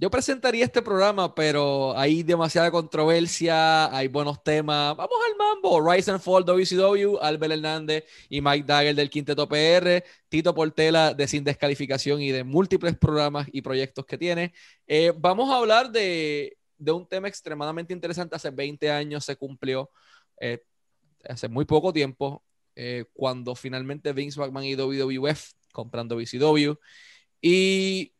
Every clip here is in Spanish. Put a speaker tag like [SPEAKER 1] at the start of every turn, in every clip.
[SPEAKER 1] yo presentaría este programa, pero hay demasiada controversia, hay buenos temas. Vamos al mambo. Rise and Fall WCW, Albert Hernández y Mike Dagger del Quinteto PR, Tito Portela de Sin Descalificación y de múltiples programas y proyectos que tiene. Eh, vamos a hablar de, de, un tema extremadamente interesante. Hace 20 años se cumplió, eh, hace muy poco tiempo, eh, cuando finalmente Vince McMahon y WWF comprando WCW. Y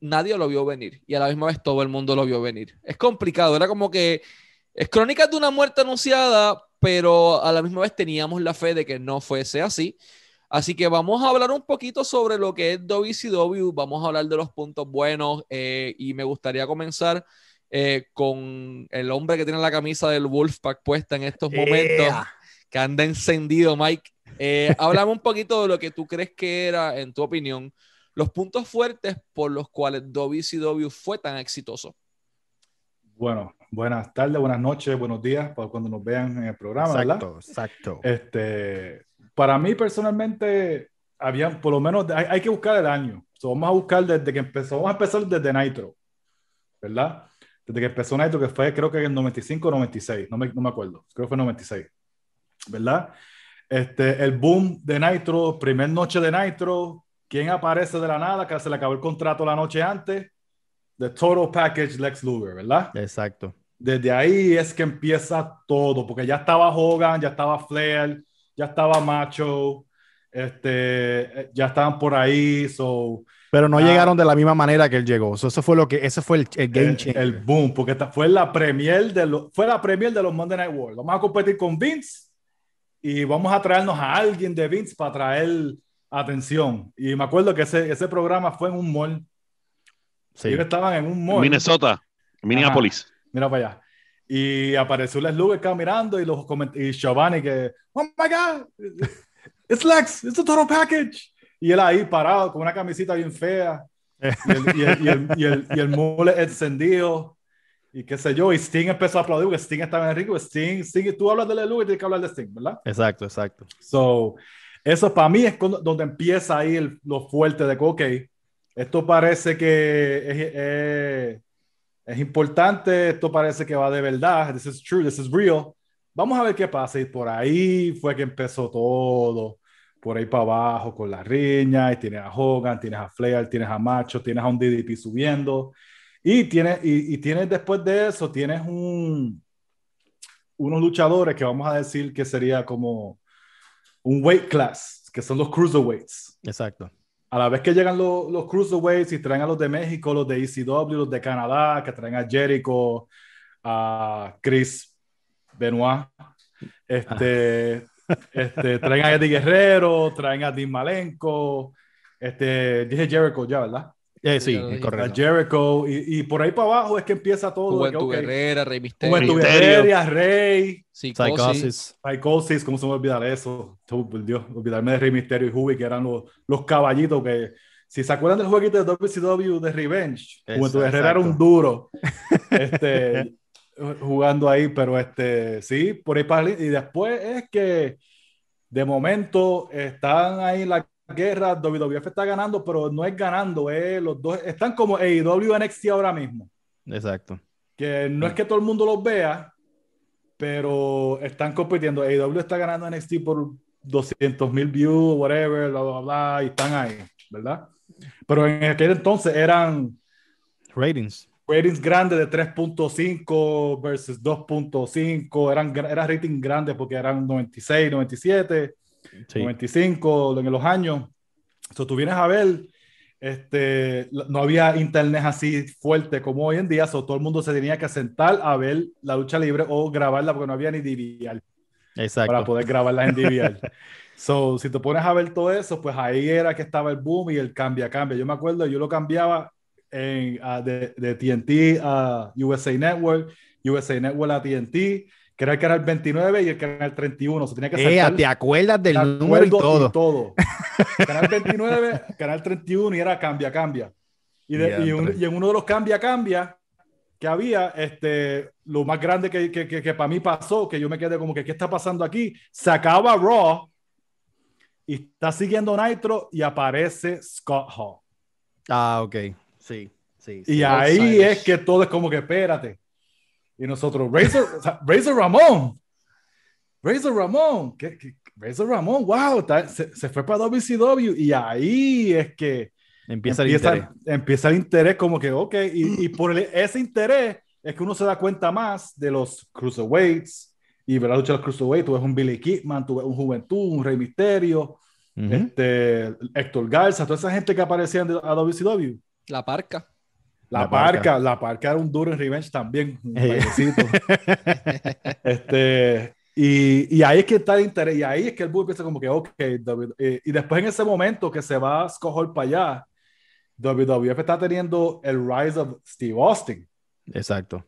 [SPEAKER 1] nadie lo vio venir y a la misma vez todo el mundo lo vio venir. Es complicado, era como que es crónica de una muerte anunciada, pero a la misma vez teníamos la fe de que no fuese así. Así que vamos a hablar un poquito sobre lo que es WCW, vamos a hablar de los puntos buenos eh, y me gustaría comenzar eh, con el hombre que tiene la camisa del Wolfpack puesta en estos momentos, que anda encendido, Mike. Eh, un poquito de lo que tú crees que era, en tu opinión, los puntos fuertes por los cuales WCW fue tan exitoso.
[SPEAKER 2] Bueno, buenas tardes, buenas noches, buenos días para cuando nos vean en el programa,
[SPEAKER 3] exacto, Exacto.
[SPEAKER 2] Este, para mí personalmente, había por lo menos, hay, que buscar el año. vamos a buscar desde que empezó, vamos a empezar desde Nitro, ¿verdad? Desde que empezó Nitro, que fue creo que en el 95 o 96, no me, no me acuerdo, creo que fue 96, ¿verdad? Este, el boom de Nitro, primer noche de Nitro, ¿quién aparece de la nada? Que se le acabó el contrato la noche antes. The Total Package Lex Luger, ¿verdad?
[SPEAKER 3] Exacto.
[SPEAKER 2] Desde ahí es que empieza todo, porque ya estaba Hogan, ya estaba Flair, ya estaba Macho, este, ya estaban por ahí, so,
[SPEAKER 3] pero no llegaron de la misma manera que él llegó. eso fue lo que, ese fue el, game changer.
[SPEAKER 2] El, boom, porque fue la premier de los, fue la premier de los Monday Night Wars. Vamos a competir con Vince y vamos a traernos a alguien de Vince para traer atención. Y me acuerdo que ese, ese programa fue en un mall. Sí. Ellos estaban en un mall.
[SPEAKER 4] Minnesota, Minneapolis.
[SPEAKER 2] Mira para allá. Y apareció Les Luger mirando y, los y Giovanni que, oh my God, it's Lex, it's a total package. Y él ahí parado con una camisita bien fea. y el, y el, y el, y el, y el mole encendido y qué sé yo, y Sting empezó a aplaudir, porque Sting estaba en rico, Sting, Sting, tú hablas de Lelu y tienes que hablar de Sting, ¿verdad?
[SPEAKER 3] Exacto, exacto.
[SPEAKER 2] So, eso para mí es donde empieza ahí el, lo fuerte de que, ok, esto parece que es, es, importante, esto parece que va de verdad, this is true, this is real. Vamos a ver qué pasa. Y por ahí fue que empezó todo, por ahí para abajo con la riña, y tienes a Hogan, tienes a Flair, tienes a Macho, tienes a un DDP subiendo. Y tienes, y, tienes después de eso, tienes un, unos luchadores que vamos a decir que sería como un weight class, que son los cruiserweights.
[SPEAKER 3] Exacto.
[SPEAKER 2] A la vez que llegan los, los cruiserweights y traen a los de México, los de ECW, los de Canadá, que traen a Jericho, a Chris Benoit, este, este, traen a Eddie Guerrero, traen a Dean Malenko, este, dije Jericho ya, ¿verdad?
[SPEAKER 3] Eh, sí, correcto.
[SPEAKER 2] Jericho y, por ahí para abajo es que empieza todo.
[SPEAKER 1] Juventud okay. Guerrera, Rey Misterio.
[SPEAKER 2] Juventud Guerrera, Rey.
[SPEAKER 3] Psychosis.
[SPEAKER 2] Psychosis, ¿cómo se me olvidar eso? Dios, olvidarme de Rey Misterio y Hubi, que eran los, los caballitos que, si se acuerdan del jueguito de WCW de Revenge, Juventud Guerrera era un duro. este, jugando ahí, pero este, sí, por ahí para Y después es que de momento están ahí la guerra, WWF está ganando, pero no es ganando, eh, los dos están como AEW NXT ahora mismo.
[SPEAKER 3] Exacto.
[SPEAKER 2] Que no es que todo el mundo los vea, pero están compitiendo. AEW está ganando NXT por 200 mil views, whatever, bla, bla, bla, y están ahí, ¿verdad? Pero en aquel entonces eran
[SPEAKER 3] ratings.
[SPEAKER 2] Ratings grandes de 3.5 versus 2.5, eran, era rating grandes porque eran 96, 97 95, en los años. Si tú vienes a ver, este, no había internet así fuerte como hoy en día, so, todo el mundo se tenía que sentar a ver la lucha libre o grabarla porque no había ni DVR
[SPEAKER 3] Exacto.
[SPEAKER 2] para poder grabarla en DVR. so, si te pones a ver todo eso, pues ahí era que estaba el boom y el cambia, cambia. Yo me acuerdo, yo lo cambiaba en, de, de TNT a USA Network, USA Network a TNT, que era el canal 29 y el canal 31. Se tenía que
[SPEAKER 3] saltar, ¿Te acuerdas del número y todo?
[SPEAKER 2] Y todo. canal 29, canal 31 y era cambia, cambia. Y, y, en uno de los cambia, cambia que había, este, lo más grande que, que, que, para mí pasó, que yo me quedé como que, ¿qué está pasando aquí? Se acaba Raw y está siguiendo Nitro y aparece Scott Hall.
[SPEAKER 3] Ah, ok, sí. Sí,
[SPEAKER 2] Y
[SPEAKER 3] sí.
[SPEAKER 2] ahí
[SPEAKER 1] Outsiders.
[SPEAKER 2] es que todo es como que espérate. Y nosotros, Razor, o sea, Razor Ramón. Razor Ramón. ¿Qué, qué- Razor Ramón, wow, está- se, se fue para WCW. Y ahí es que
[SPEAKER 3] Empieza, el
[SPEAKER 2] empieza,
[SPEAKER 3] interés.
[SPEAKER 2] empieza el interés como que, ok, y, y por el- ese interés es que uno se da cuenta más de los cruiserweights y ver la lucha de los cruiserweights, tú ves un Billy Kidman, tú ves un Juventud, un Rey Misterio,
[SPEAKER 3] Ujú.
[SPEAKER 2] este, Héctor Garza, toda esa gente que aparecía en a WCW.
[SPEAKER 1] La parca.
[SPEAKER 2] La,
[SPEAKER 3] La
[SPEAKER 2] parca,
[SPEAKER 3] Parca.
[SPEAKER 2] la parca era un duro en Revenge también, un este, y, y ahí es que está el interés, y ahí es que el boom empieza como que, ok, W- eh, y después en ese momento que se va Scott Hall para allá, WWF está teniendo el rise of Steve Austin.
[SPEAKER 3] Exacto.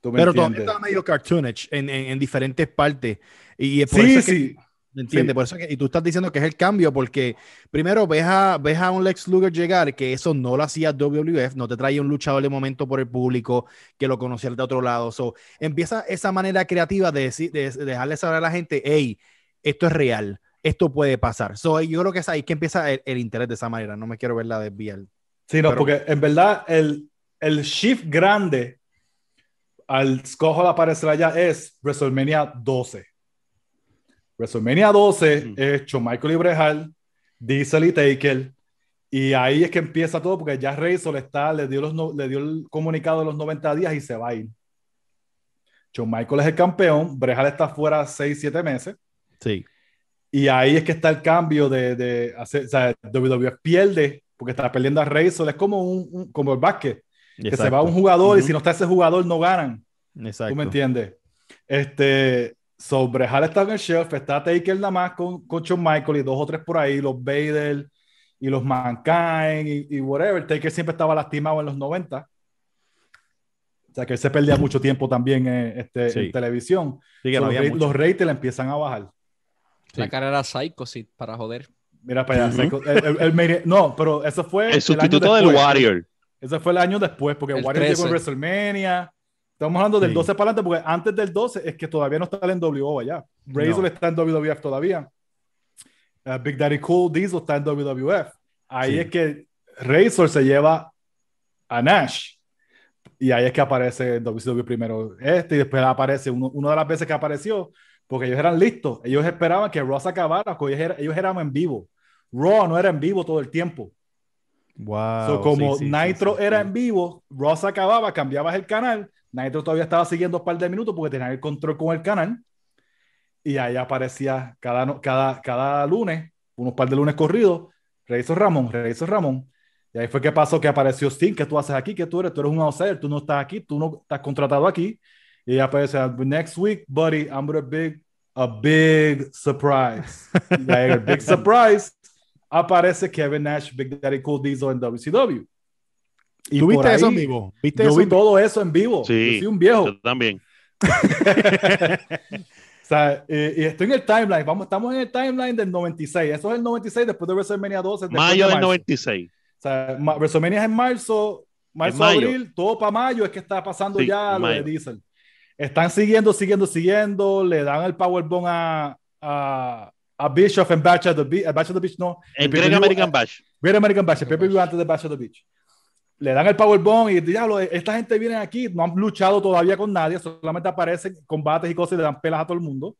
[SPEAKER 2] ¿Tú me
[SPEAKER 3] Pero todavía
[SPEAKER 2] entiendes?
[SPEAKER 3] estaba medio cartoonage en, en, en diferentes partes. Y, y por
[SPEAKER 2] Sí,
[SPEAKER 3] eso es que-
[SPEAKER 2] sí.
[SPEAKER 3] ¿Me entiendes?
[SPEAKER 2] Sí.
[SPEAKER 3] Por eso que, y tú estás diciendo que es el cambio, porque primero ves a, ves a un Lex Luger llegar, que eso no lo hacía WWF, no te traía un luchador de momento por el público que lo conocía de otro lado. So, empieza esa manera creativa de, decir, de, de dejarle saber a la gente, hey, esto es real, esto puede pasar. So, yo creo que es ahí que empieza el, el interés de esa manera. No me quiero verla desviar.
[SPEAKER 2] Sí, no,
[SPEAKER 3] Pero-
[SPEAKER 2] porque en verdad el, el shift grande al Scott Hall aparecer allá es WrestleMania 12. WrestleMania 12
[SPEAKER 4] Mm.
[SPEAKER 2] es Shawn Michael y Brejal, Diesel y Taker, y ahí es que empieza todo porque ya Razor está, le dio, los, no- le dio el comunicado de los 90 días y se va a ir. Shawn Michael es el campeón, Brejal está fuera 6, 7 meses,
[SPEAKER 3] Sí.
[SPEAKER 2] y ahí es que está el cambio de, de hacer, o sea, WWF pierde porque está perdiendo a Razor, es como, un, un- como el básquet, que se va un jugador y
[SPEAKER 4] Ujú.
[SPEAKER 2] si no está ese jugador no ganan.
[SPEAKER 3] Exacto.
[SPEAKER 2] ¿Tú me entiendes? Este, sobre Hal está en el shelf, está Taker nada más con, con Shawn Michael y dos o tres por ahí, los Vader y los Mankind y, y whatever. Taker siempre estaba lastimado en los 90. O sea que él se perdía mucho tiempo también eh, este,
[SPEAKER 3] Sí.
[SPEAKER 2] en televisión.
[SPEAKER 3] Sí, que
[SPEAKER 2] So,
[SPEAKER 3] no
[SPEAKER 2] los, los ratings le empiezan a bajar.
[SPEAKER 1] La cara era Psycho, sí, para joder.
[SPEAKER 2] Mira para allá. El- el- el no, pero eso fue
[SPEAKER 4] El sustituto del
[SPEAKER 2] después.
[SPEAKER 4] Warrior.
[SPEAKER 2] Ese fue el año después, porque
[SPEAKER 1] El
[SPEAKER 2] Warrior llegó en
[SPEAKER 1] 13.
[SPEAKER 2] WrestleMania. Estamos hablando del
[SPEAKER 3] Sí.
[SPEAKER 2] 12 para adelante, porque antes del 12 es que todavía no está el NWO allá. Razor
[SPEAKER 3] No.
[SPEAKER 2] está en WWF todavía. Uh, Big Daddy Cool Diesel está en WWF. Ahí
[SPEAKER 3] Sí.
[SPEAKER 2] es que Razor se lleva a Nash. Y ahí es que aparece en WCW primero este, y después aparece uno, una de las veces que apareció, porque ellos eran listos. Ellos esperaban que se acabara, porque ellos, eran- ellos eran en vivo. Raw no era en vivo todo el tiempo.
[SPEAKER 3] Wow,
[SPEAKER 2] So, como
[SPEAKER 3] sí, sí,
[SPEAKER 2] Nitro
[SPEAKER 3] sí,
[SPEAKER 2] era en vivo, se acababa, cambiabas el canal, Nitro todavía estaba siguiendo un par de minutos porque tenía el control con el canal y ahí aparecía cada, cada, cada lunes, unos par de lunes corridos, Razor Ramón, Razor Ramón. Y ahí fue que pasó que apareció Sting, ¿qué tú haces aquí? ¿Qué tú eres? Tú eres un outsider, tú no estás aquí, tú no estás contratado aquí. Y aparece, next week, buddy, I'm gonna big, a big surprise. y ahí el big surprise aparece Kevin Nash, Big Daddy Cool Diesel en WCW. Y
[SPEAKER 3] ¿Tú viste eso
[SPEAKER 2] ahí,
[SPEAKER 3] en vivo? ¿Viste
[SPEAKER 2] Yo
[SPEAKER 3] eso
[SPEAKER 2] vi
[SPEAKER 3] en
[SPEAKER 2] todo eso en vivo.
[SPEAKER 4] Sí.
[SPEAKER 2] Yo soy un viejo.
[SPEAKER 4] Yo también.
[SPEAKER 2] O sea, eh, y estoy en el timeline. Vamos, estamos en el timeline del 96. Eso es el 96 después de WrestleMania 12. después
[SPEAKER 4] Mayo
[SPEAKER 2] de
[SPEAKER 4] del
[SPEAKER 2] marzo.
[SPEAKER 4] 96.
[SPEAKER 2] O sea, ma- WrestleMania es en marzo, marzo,
[SPEAKER 4] mayo.
[SPEAKER 2] abril, todo para mayo es que está pasando
[SPEAKER 4] Sí,
[SPEAKER 2] ya
[SPEAKER 4] en
[SPEAKER 2] lo de. Diesel. Están siguiendo, siguiendo, siguiendo. Le dan el Powerbomb a, a, a Bischoff en Batch of the Beach. Batch of the Beach no.
[SPEAKER 4] En
[SPEAKER 2] el
[SPEAKER 4] Great American Bash.
[SPEAKER 2] Great American Bash, el pay-per-view antes de Bash of the Beach. Le dan el Powerbomb y diablo, esta gente viene aquí, no han luchado todavía con nadie, solamente aparecen combates y cosas y le dan pelas a todo el mundo.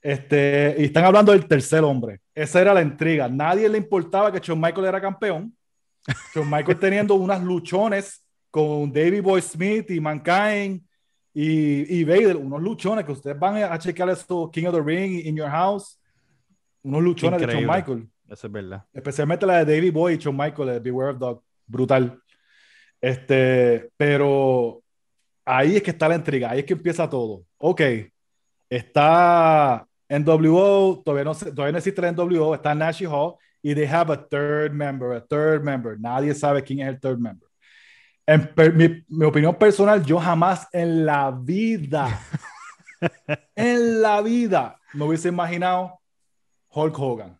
[SPEAKER 2] Este, y están hablando del tercer hombre. Esa era la intriga. Nadie le importaba que Shawn Michael era campeón. Shawn Michael teniendo unas luchones con Davey Boy Smith y Mankind y, y Vader, unos luchones que ustedes van a checar eso, King of the Ring, In Your House, unos luchones de Shawn. Michael
[SPEAKER 3] Eso es verdad.
[SPEAKER 2] especialmente la de Davey Boy y Shawn Michael, de Beware of Dog, brutal. Este, pero ahí es que está la intriga, ahí es que empieza todo. Ok, está NWO, todavía no, todavía no existe la NWO, está Nash Hall, y they have a third member, a third member. Nadie sabe quién es el third member. En per- mi, mi opinión personal, yo jamás en la vida, en la vida, me hubiese imaginado Hulk Hogan.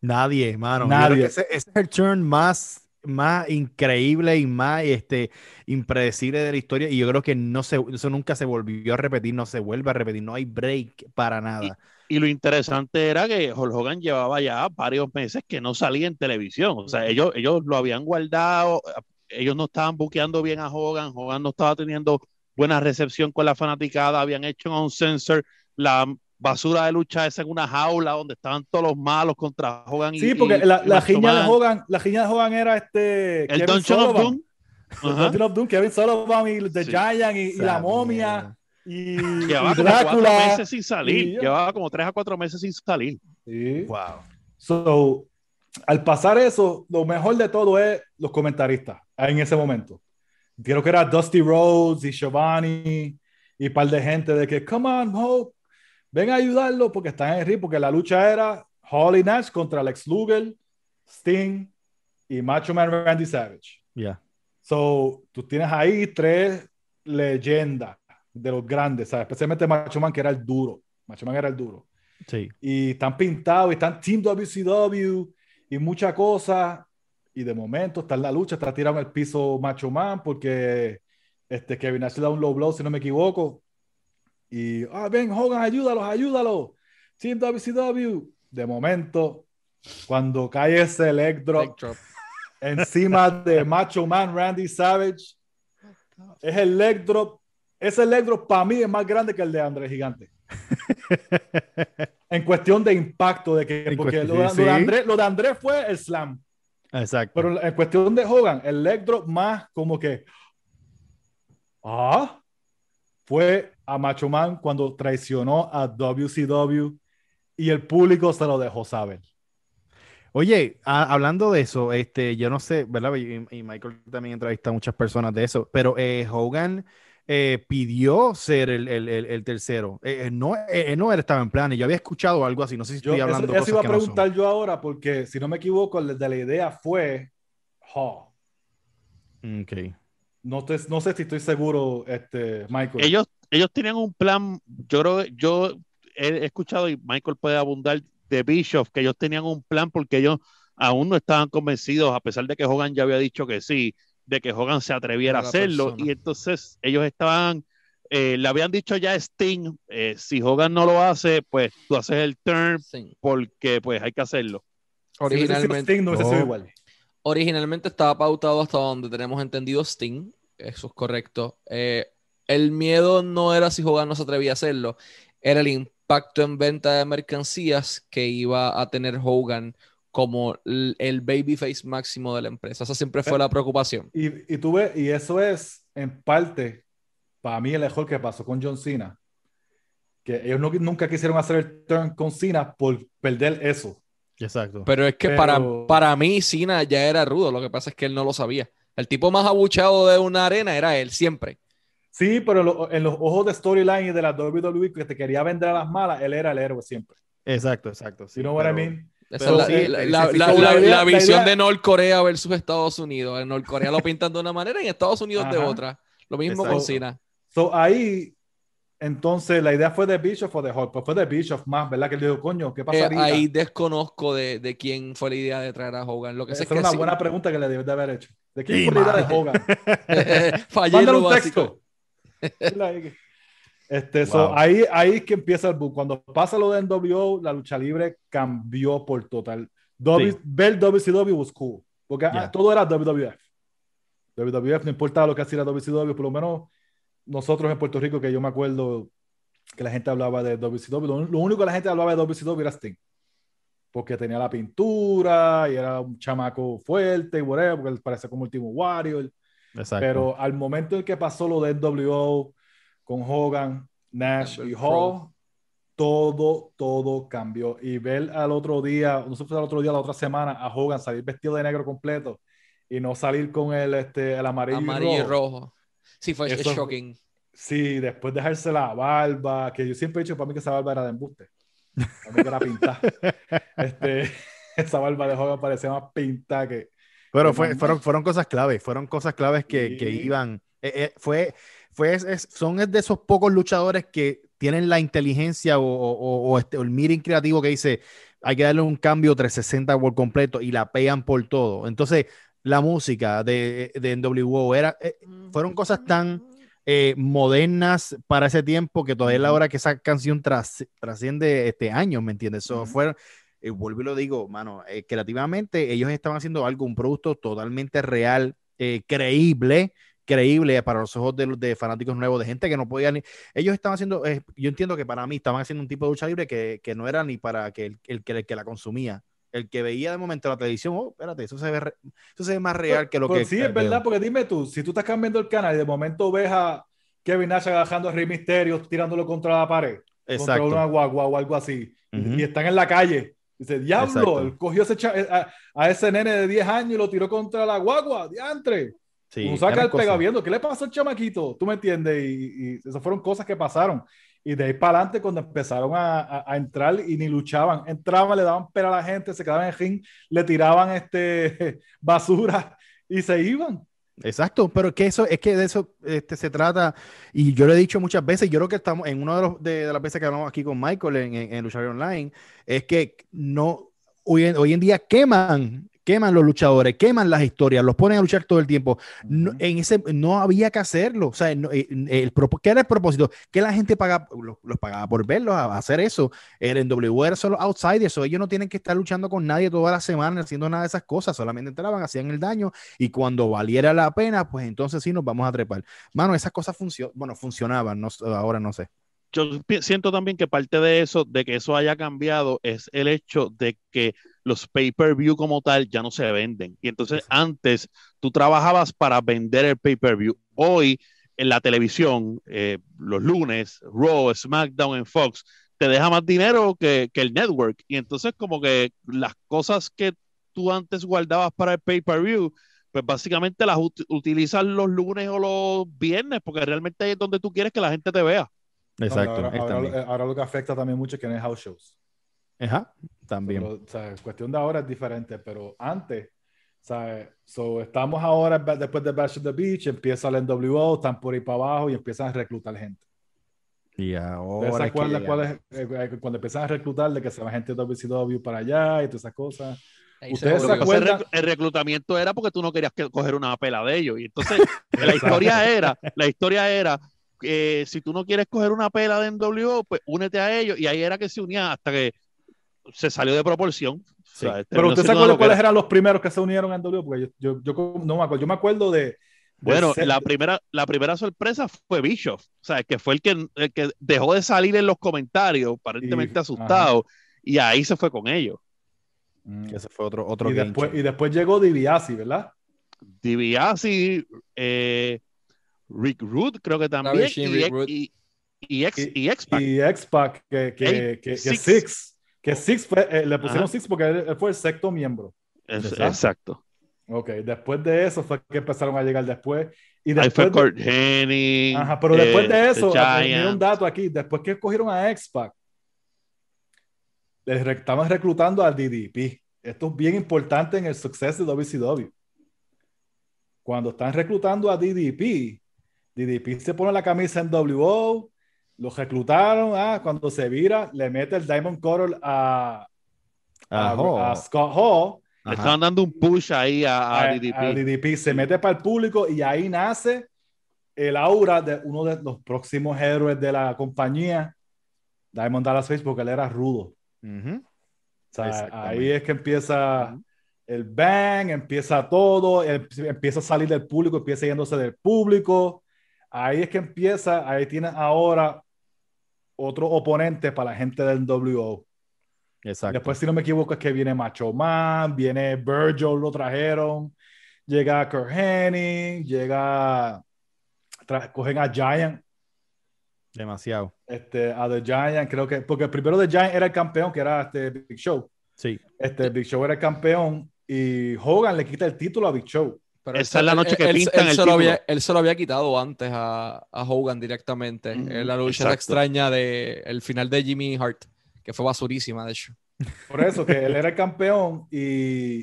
[SPEAKER 3] Nadie, mano.
[SPEAKER 2] Nadie.
[SPEAKER 3] ese es el turn más, más increíble y más este, impredecible de la historia. Y yo creo que no se, eso nunca se volvió a repetir, no se vuelve a repetir. No hay break para nada.
[SPEAKER 4] Y lo interesante era que Hulk Hogan llevaba ya varios meses que no salía en televisión. O sea, ellos, ellos lo habían guardado. ellos no estaban buqueando bien a Hogan, Hogan no estaba teniendo buena recepción con la fanaticada, habían hecho un sensor la basura de lucha esa en una jaula donde estaban todos los malos contra Hogan
[SPEAKER 2] sí, porque la, la giña de Hogan, la giña de Hogan era este
[SPEAKER 4] el Don of Doom.
[SPEAKER 2] Dungeon of Doom, Kevin Sullivan y The Giant y, la momia. Y,
[SPEAKER 4] llevaba como cuatro meses sin salir. llevaba como tres a cuatro meses sin salir.
[SPEAKER 2] Sí. Wow. So, al pasar eso, lo mejor de todo es los comentaristas en ese momento. Creo que era Dusty Rhodes y Giovanni y un par de gente de que, come on, Hope, ven a ayudarlo porque están en ring, porque la lucha era Holly Nash contra Lex Luger, Sting y Macho Man Randy Savage.
[SPEAKER 3] Yeah.
[SPEAKER 2] So, tú tienes ahí tres leyendas de los grandes, ¿sabes? especialmente Macho Man, que era el duro. Macho Man era el duro.
[SPEAKER 3] Sí.
[SPEAKER 2] Y están pintados, y están Team WCW y muchas cosas. Y de momento está en la lucha, está tirando el piso Macho Man porque este, Kevin Nash le da un low blow, si no me equivoco. Y, ah, ven, Hogan, ayúdalos, ayúdalos. Team WCW. De momento, cuando cae ese leg drop, encima de Macho Man Randy Savage, es el leg drop. Ese leg drop para mí es más grande que el de André Gigante. en cuestión de impacto, de que, porque lo, de André, lo de André fue el slam.
[SPEAKER 3] Exacto.
[SPEAKER 2] Pero en cuestión de Hogan, el leg drop más como que. Ah, fue a Macho Man cuando traicionó a WCW y el público se lo dejó saber.
[SPEAKER 3] Oye, hablando de eso, este, yo no sé, ¿verdad? Y, Michael también entrevista a muchas personas de eso, pero eh, Hogan eh, pidió ser el, el, el, tercero. Eh, no, no estaba en plan, y yo había escuchado algo así, no sé si estoy hablando
[SPEAKER 2] eso, eso iba a preguntar yo ahora, porque si no me equivoco, el de la idea fue Hall.
[SPEAKER 3] Ok.
[SPEAKER 2] No, no sé si estoy seguro, este, Michael.
[SPEAKER 4] Ellos, ellos tenían un plan, yo creo, yo he escuchado y Michael puede abundar de Bishop, que ellos tenían un plan porque ellos aún no estaban convencidos, a pesar de que Hogan ya había dicho que sí, de que Hogan se atreviera a hacerlo. Y entonces ellos estaban, eh, le habían dicho ya a Sting, eh, si Hogan no lo hace, pues tú haces el turn porque pues hay que hacerlo.
[SPEAKER 1] Originalmente, no igual originalmente estaba pautado hasta donde tenemos entendido Sting, eso es correcto. Eh, el miedo no era si Hogan no se atrevía a hacerlo, era el impacto en venta de mercancías que iba a tener Hogan como el, babyface máximo de la empresa. Esa siempre fue la preocupación.
[SPEAKER 2] Y, y tú ves, y eso es en parte, para mí, el mejor que pasó con John Cena. Que ellos nunca quisieron hacer el turn con Cena por perder eso.
[SPEAKER 3] Exacto.
[SPEAKER 1] Pero es que para, para mí Cena ya era rudo, lo que pasa es que él no lo sabía. El tipo más abuchado de una arena era él, siempre.
[SPEAKER 2] Sí, pero en los ojos de storyline y de la WWE que te quería vender a las malas, él era el héroe siempre.
[SPEAKER 3] Exacto, exacto.
[SPEAKER 2] Sí, you know what I mean?
[SPEAKER 1] la, visión de Norcorea versus Estados Unidos. En Norcorea lo pintan de una manera y en Estados Unidos de otra. Lo mismo con Cena.
[SPEAKER 2] So, ahí entonces, la idea fue de Bischoff o de Hulk, pues fue de Bischoff más, ¿verdad? Que le dijo, coño, ¿qué eh, pasaría?
[SPEAKER 1] ahí desconozco de, de, quién fue la idea de traer a Hogan. Lo que
[SPEAKER 2] Esa es una buena pregunta que le debes de haber hecho. ¿De quién fue la idea de Hogan?
[SPEAKER 1] Fallé
[SPEAKER 2] un texto. este, ahí, ahí es que empieza el book. Cuando pasa lo de NWO, la lucha libre cambió por total. W, Ver WCW was cool. Porque ah, todo era WWF. WWF no importaba lo que hacía WCW, por lo menos nosotros en Puerto Rico, que yo me acuerdo que la gente hablaba de WCW, lo, único que la gente hablaba de WCW era Sting. Porque tenía la pintura y era un chamaco fuerte y whatever, porque parece como Último Warrior. Pero al momento en que pasó lo de NWO con Hogan, Nash y Hall, todo, todo cambió. Y ver al otro día, no sé al otro día, la otra semana, a Hogan salir vestido de negro completo y no salir con el, este, el amarillo,
[SPEAKER 1] y rojo. Sí, fue shocking.
[SPEAKER 2] Sí, después dejarse la barba, que yo siempre he dicho para mí que esa barba era de embuste. Para mí que era pintada. este, esa barba de Hogan parecía más pintada que.
[SPEAKER 3] Pero fue, fueron, fueron cosas claves, fueron cosas claves que, que iban. Eh, eh, fue, fue son de esos pocos luchadores que tienen la inteligencia o, o, este, el miring creativo que dice hay que darle un cambio 360 por completo y la pegan por todo. Entonces, la música de, de NWO. Era, eh, fueron cosas tan eh, modernas para ese tiempo que todavía es la hora que esa canción trasciende este año, ¿me entiendes? Eso fue, eh, vuelvo y lo digo, mano, creativamente ellos estaban haciendo algo, un producto totalmente real eh, creíble, creíble para los ojos de, de, fanáticos nuevos, de gente que no podían. Ellos estaban haciendo, eh, yo entiendo que para mí estaban haciendo un tipo de lucha libre que, que no era ni para que el, el, el, que la consumía. El que veía de momento la televisión, oh, espérate, eso se ve, re, eso se ve más real que lo
[SPEAKER 2] pues
[SPEAKER 3] que.
[SPEAKER 2] Sí, es verdad, porque dime tú, si tú estás cambiando el canal y de momento ves a Kevin Nash agajando a Rey Mysterio, tirándolo contra la pared, Exacto. contra una guagua o algo así, uh -huh. y están en la calle. Dice, diablo, él cogió ese a, a, ese nene de 10 años y lo tiró contra la guagua, diantre. Sí, Uno saca el pegaviendo, ¿qué le pasó al chamaquito? ¿Tú me entiendes? Y, y esas fueron cosas que pasaron. Y de ahí para adelante, cuando empezaron a, a, a, entrar y ni luchaban, entraban, le daban pera a la gente, se quedaban en el ring, le tiraban este, basura y se iban.
[SPEAKER 3] Exacto, pero que eso es que de eso este, se trata, y yo lo he dicho muchas veces, yo creo que estamos en una de, los, de, las veces que hablamos aquí con Michael en, en, Online, es que no hoy en día queman queman los luchadores, queman las historias, los ponen a luchar todo el tiempo. No, en ese, no había que hacerlo. O sea, no, el, el, ¿qué era el propósito? Que la gente paga, los, los pagaba por verlos, a, a, hacer eso. El NWO era solo outsiders, o ellos no tienen que estar luchando con nadie toda la semana haciendo nada de esas cosas, solamente entraban, hacían el daño y cuando valiera la pena, pues entonces sí nos vamos a trepar. Mano, esas cosas funcionan, bueno, funcionaban, no, ahora no sé
[SPEAKER 4] yo siento también que parte de eso, de que eso haya cambiado, es el hecho de que los pay-per-view como tal ya no se venden. Y entonces antes tú trabajabas para vender el pay-per-view. Hoy en la televisión, eh, los lunes, Raw, SmackDown en Fox, te deja más dinero que, que, el network. Y entonces como que las cosas que tú antes guardabas para el pay-per-view, pues básicamente las ut utilizas los lunes o los viernes, porque realmente es donde tú quieres que la gente te vea.
[SPEAKER 3] Exacto.
[SPEAKER 2] Ahora, ahora, ahora, lo que afecta también mucho es que no hay house shows.
[SPEAKER 3] Ajá, también.
[SPEAKER 2] Pero, o sea, cuestión de ahora es diferente, pero antes, ¿sabes? So, estamos ahora, después de Bash of the Beach, empieza el NWO, están por ahí para abajo y empiezan a reclutar gente.
[SPEAKER 3] Y ahora.
[SPEAKER 2] ¿Se acuerdan cuál es, eh, cuando empiezan a reclutar de que se va gente de WCW para allá y todas esas cosas?
[SPEAKER 4] ¿Ustedes se acuerdan? El reclutamiento era porque tú no querías coger una pela de ellos. Y entonces, la historia era, la historia era eh, si tú no quieres coger una pela de NWO, pues únete a ellos. Y ahí era que se unía hasta que se salió de proporción.
[SPEAKER 2] Sí. O sea, este, Pero usted se acuerda cuáles eran los primeros que se unieron a NWO? Porque yo, yo, yo, no me acuerdo. Yo me acuerdo de.
[SPEAKER 4] Bueno, la primera, la primera sorpresa fue Bischoff, o sea, que fue el que, el que dejó de salir en los comentarios, aparentemente y, asustado, ajá. y ahí se fue con ellos.
[SPEAKER 3] Mm. Ese fue otro, otro
[SPEAKER 2] y, después, y después llegó DiBiase, ¿verdad?
[SPEAKER 4] DiBiase, eh, Rick Root, creo que también. Y, y, y, X, y, X-Pac.
[SPEAKER 2] Y X-Pac, que, que, que, que, Six. Six. Que Six fue, eh, le pusieron Ajá. Six porque él, fue el sexto miembro.
[SPEAKER 4] Es, exacto.
[SPEAKER 2] Ok, después de eso fue que empezaron a llegar después. Y
[SPEAKER 4] después
[SPEAKER 2] Ahí
[SPEAKER 4] fue Kurt.
[SPEAKER 2] Ajá, pero después eh, de eso, mira un dato aquí, después que escogieron a X-Pac, estaban reclutando al DDP. Esto es bien importante en el suceso de WCW. Cuando están reclutando a DDP, DDP se pone la camisa en WO, lo reclutaron, ah, cuando se vira, le mete el Diamond Coral a, a, a, a Scott Hall.
[SPEAKER 4] Le están dando un push ahí a, a, DDP.
[SPEAKER 2] a, DDP. Se mete para el público y ahí nace el aura de uno de los próximos héroes de la compañía, Diamond Dallas Face, porque él era rudo. Uh -huh. o sea, ahí es que empieza uh -huh. el bang, empieza todo, empieza a salir del público, empieza yéndose del público ahí es que empieza, ahí tienes ahora otro oponente para la gente del WO.
[SPEAKER 3] Exacto.
[SPEAKER 2] Después, si no me equivoco, es que viene Macho Man, viene Virgil, lo trajeron, llega Kurt Hennig, llega, cogen a Giant.
[SPEAKER 3] Demasiado.
[SPEAKER 2] Este, a The Giant, creo que, porque primero The Giant era el campeón, que era este Big Show.
[SPEAKER 3] Sí.
[SPEAKER 2] Este Big Show era el campeón y Hogan le quita el título a Big Show.
[SPEAKER 4] Pero Esa es la noche que
[SPEAKER 1] él,
[SPEAKER 4] pintan
[SPEAKER 1] él,
[SPEAKER 4] el
[SPEAKER 1] se lo había, él se lo había quitado antes a, a Hogan directamente.
[SPEAKER 4] Mm,
[SPEAKER 1] en la lucha extraña de el final de Jimmy Hart, que fue basurísima, de hecho.
[SPEAKER 2] Por eso, que él era el campeón y,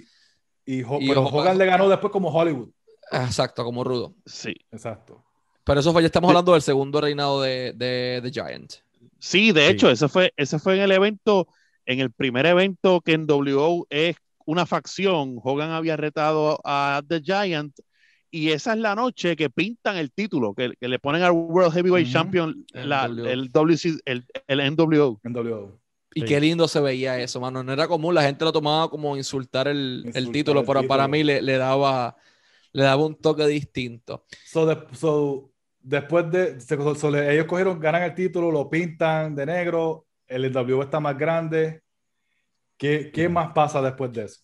[SPEAKER 2] y, Ho y pero Hogan, Hogan le ganó después como Hollywood.
[SPEAKER 1] Exacto, como rudo.
[SPEAKER 4] Sí.
[SPEAKER 2] Exacto.
[SPEAKER 1] Pero eso fue, ya estamos hablando del segundo reinado de, de, de Giant.
[SPEAKER 4] Sí, de hecho, sí. ese fue, ese fue en el evento, en el primer evento que en WO es una facción, Hogan había retado a The Giant y esa es la noche que pintan el título, que, que le ponen al World Heavyweight uh -huh. Champion la, el, WC, el, el NWO.
[SPEAKER 2] NWO.
[SPEAKER 1] Y sí. qué lindo se veía eso, mano. No era común, la gente lo tomaba como insultar el, insultar el título, el pero título. para mí le, le, daba le daba un toque distinto.
[SPEAKER 2] So, de- so, después de, so, ellos cogieron, ganan el título, lo pintan de negro, el NWO está más grande. ¿Qué, qué más pasa después de eso?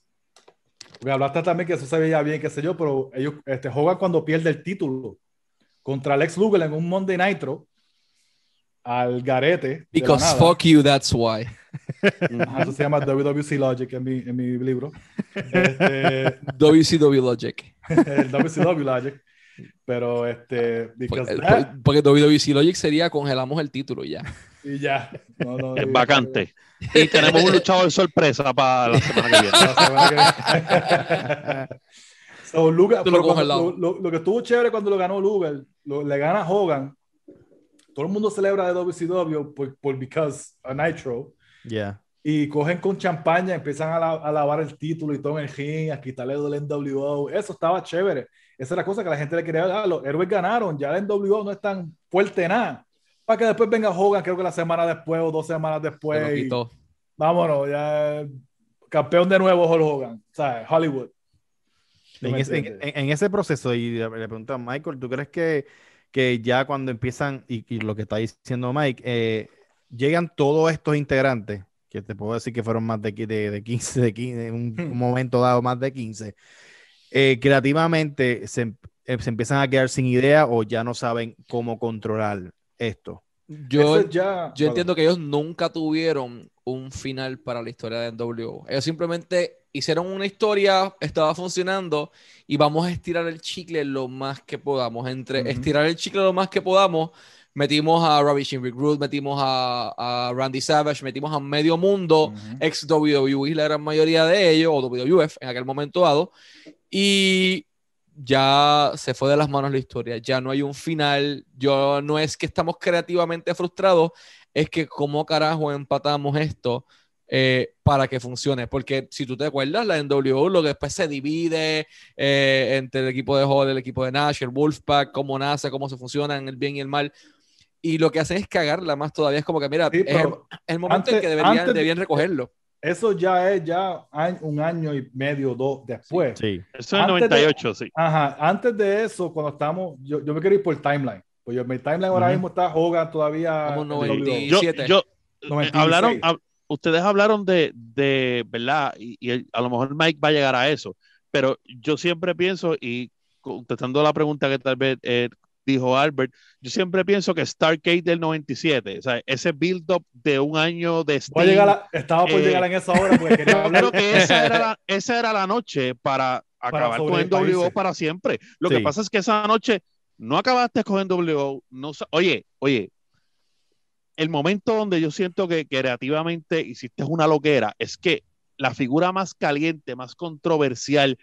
[SPEAKER 2] Porque hablaste también que eso se veía bien, qué sé yo, pero ellos este, Hogan cuando pierde el título contra Lex Luger en un Monday Nitro al garete.
[SPEAKER 1] Because fuck you, that's why.
[SPEAKER 2] Eso se llama WWC Logic en mi, en mi libro. Este,
[SPEAKER 1] WCW Logic.
[SPEAKER 2] el WCW Logic. Pero este, because
[SPEAKER 1] Porque,
[SPEAKER 2] that-
[SPEAKER 1] porque WWC Logic sería congelamos el título y ya.
[SPEAKER 2] Y ya. No, no,
[SPEAKER 4] Es
[SPEAKER 2] y-
[SPEAKER 4] vacante. Y tenemos un luchador sorpresa para la semana que viene.
[SPEAKER 2] La semana que viene. So,
[SPEAKER 1] Tú lo
[SPEAKER 2] cuando- lo, lo- lo que estuvo chévere cuando lo ganó Luger, lo- le gana Hogan. Todo el mundo celebra de WCW por, por because a Nitro.
[SPEAKER 3] Yeah.
[SPEAKER 2] Y cogen con champaña, empiezan a, la- a lavar el título y todo en el ring, a quitarle del NWO. Eso estaba chévere. Esa es la cosa que la gente le quería dar. Los héroes ganaron, ya el NWO no es tan fuerte nada. Para que después venga Hogan, creo que la semana después o dos semanas
[SPEAKER 1] Se
[SPEAKER 2] después.
[SPEAKER 1] lo
[SPEAKER 2] y-
[SPEAKER 1] quitó.
[SPEAKER 2] vámonos, ya campeón de nuevo Hulk Hogan, sea, Hollywood. ¿Tú
[SPEAKER 3] En ese, en- en- ese proceso, y le, a Michael, ¿tú crees que, que ya cuando empiezan, y, y lo que está diciendo Mike, eh, llegan todos estos integrantes, que te puedo decir que fueron más de, de, de 15, de 15, en un,
[SPEAKER 2] Hmm.
[SPEAKER 3] un momento dado más de 15, eh, creativamente se, em- eh, se empiezan a quedar sin idea o ya no saben cómo controlar esto?
[SPEAKER 1] Yo,
[SPEAKER 2] es ya,
[SPEAKER 1] yo entiendo que ellos nunca tuvieron un final para la historia de NWO. Ellos simplemente hicieron una historia, estaba funcionando y vamos a estirar el chicle lo más que podamos. Entre
[SPEAKER 2] Ujú.
[SPEAKER 1] estirar el chicle lo más que podamos, metimos a Robbie Rick Rude, metimos a, a Randy Savage, metimos a medio mundo,
[SPEAKER 2] Ujú.
[SPEAKER 1] ex WWE, la gran mayoría de ellos, o WWF en aquel momento dado, y ya se fue de las manos la historia, ya no hay un final, yo no es que estamos creativamente frustrados, es que cómo carajo empatamos esto eh, para que funcione, porque si tú te acuerdas, la NWO lo que después se divide eh, entre el equipo de Hall, el equipo de Nash, el Wolfpack, cómo nace, cómo se fusionan, el bien y el mal, y lo que hacen es cagarla más todavía, es como que mira,
[SPEAKER 2] Sí,
[SPEAKER 1] es, el, momento en que deberían,
[SPEAKER 2] antes
[SPEAKER 1] debían recogerlo.
[SPEAKER 2] Eso ya es ya un año y medio, dos después.
[SPEAKER 3] Sí.
[SPEAKER 4] Eso es
[SPEAKER 2] Antes de-
[SPEAKER 4] 98, sí.
[SPEAKER 2] Ajá, antes de eso, cuando estamos, yo, yo me quiero ir por timeline. Pues yo, mi timeline ahora
[SPEAKER 3] Ujú.
[SPEAKER 2] mismo está Hogan todavía.
[SPEAKER 1] Como
[SPEAKER 2] en
[SPEAKER 1] 90.
[SPEAKER 2] WWE.
[SPEAKER 4] Yo,
[SPEAKER 1] 97.
[SPEAKER 4] yo, eh,
[SPEAKER 2] 96.
[SPEAKER 4] hablaron, hab- ustedes hablaron de, de ¿verdad? Y, y el- a lo mejor Mike va a llegar a eso, pero yo siempre pienso, y contestando la pregunta que tal vez eh, dijo Albert, yo siempre pienso que Stargate del 97, o sea, ese build-up de un año de
[SPEAKER 2] Voy a
[SPEAKER 4] Sting,
[SPEAKER 2] llegar a- estaba por
[SPEAKER 4] eh,
[SPEAKER 2] llegar en esa hora porque quería
[SPEAKER 4] yo creo que esa era la, esa era la noche para acabar con
[SPEAKER 2] sobrepaírse.
[SPEAKER 4] NWO para siempre. Lo que pasa es que esa noche no acabaste con NWO. No, oye, oye, el momento donde yo siento que creativamente hiciste una loquera es que la figura más caliente, más controversial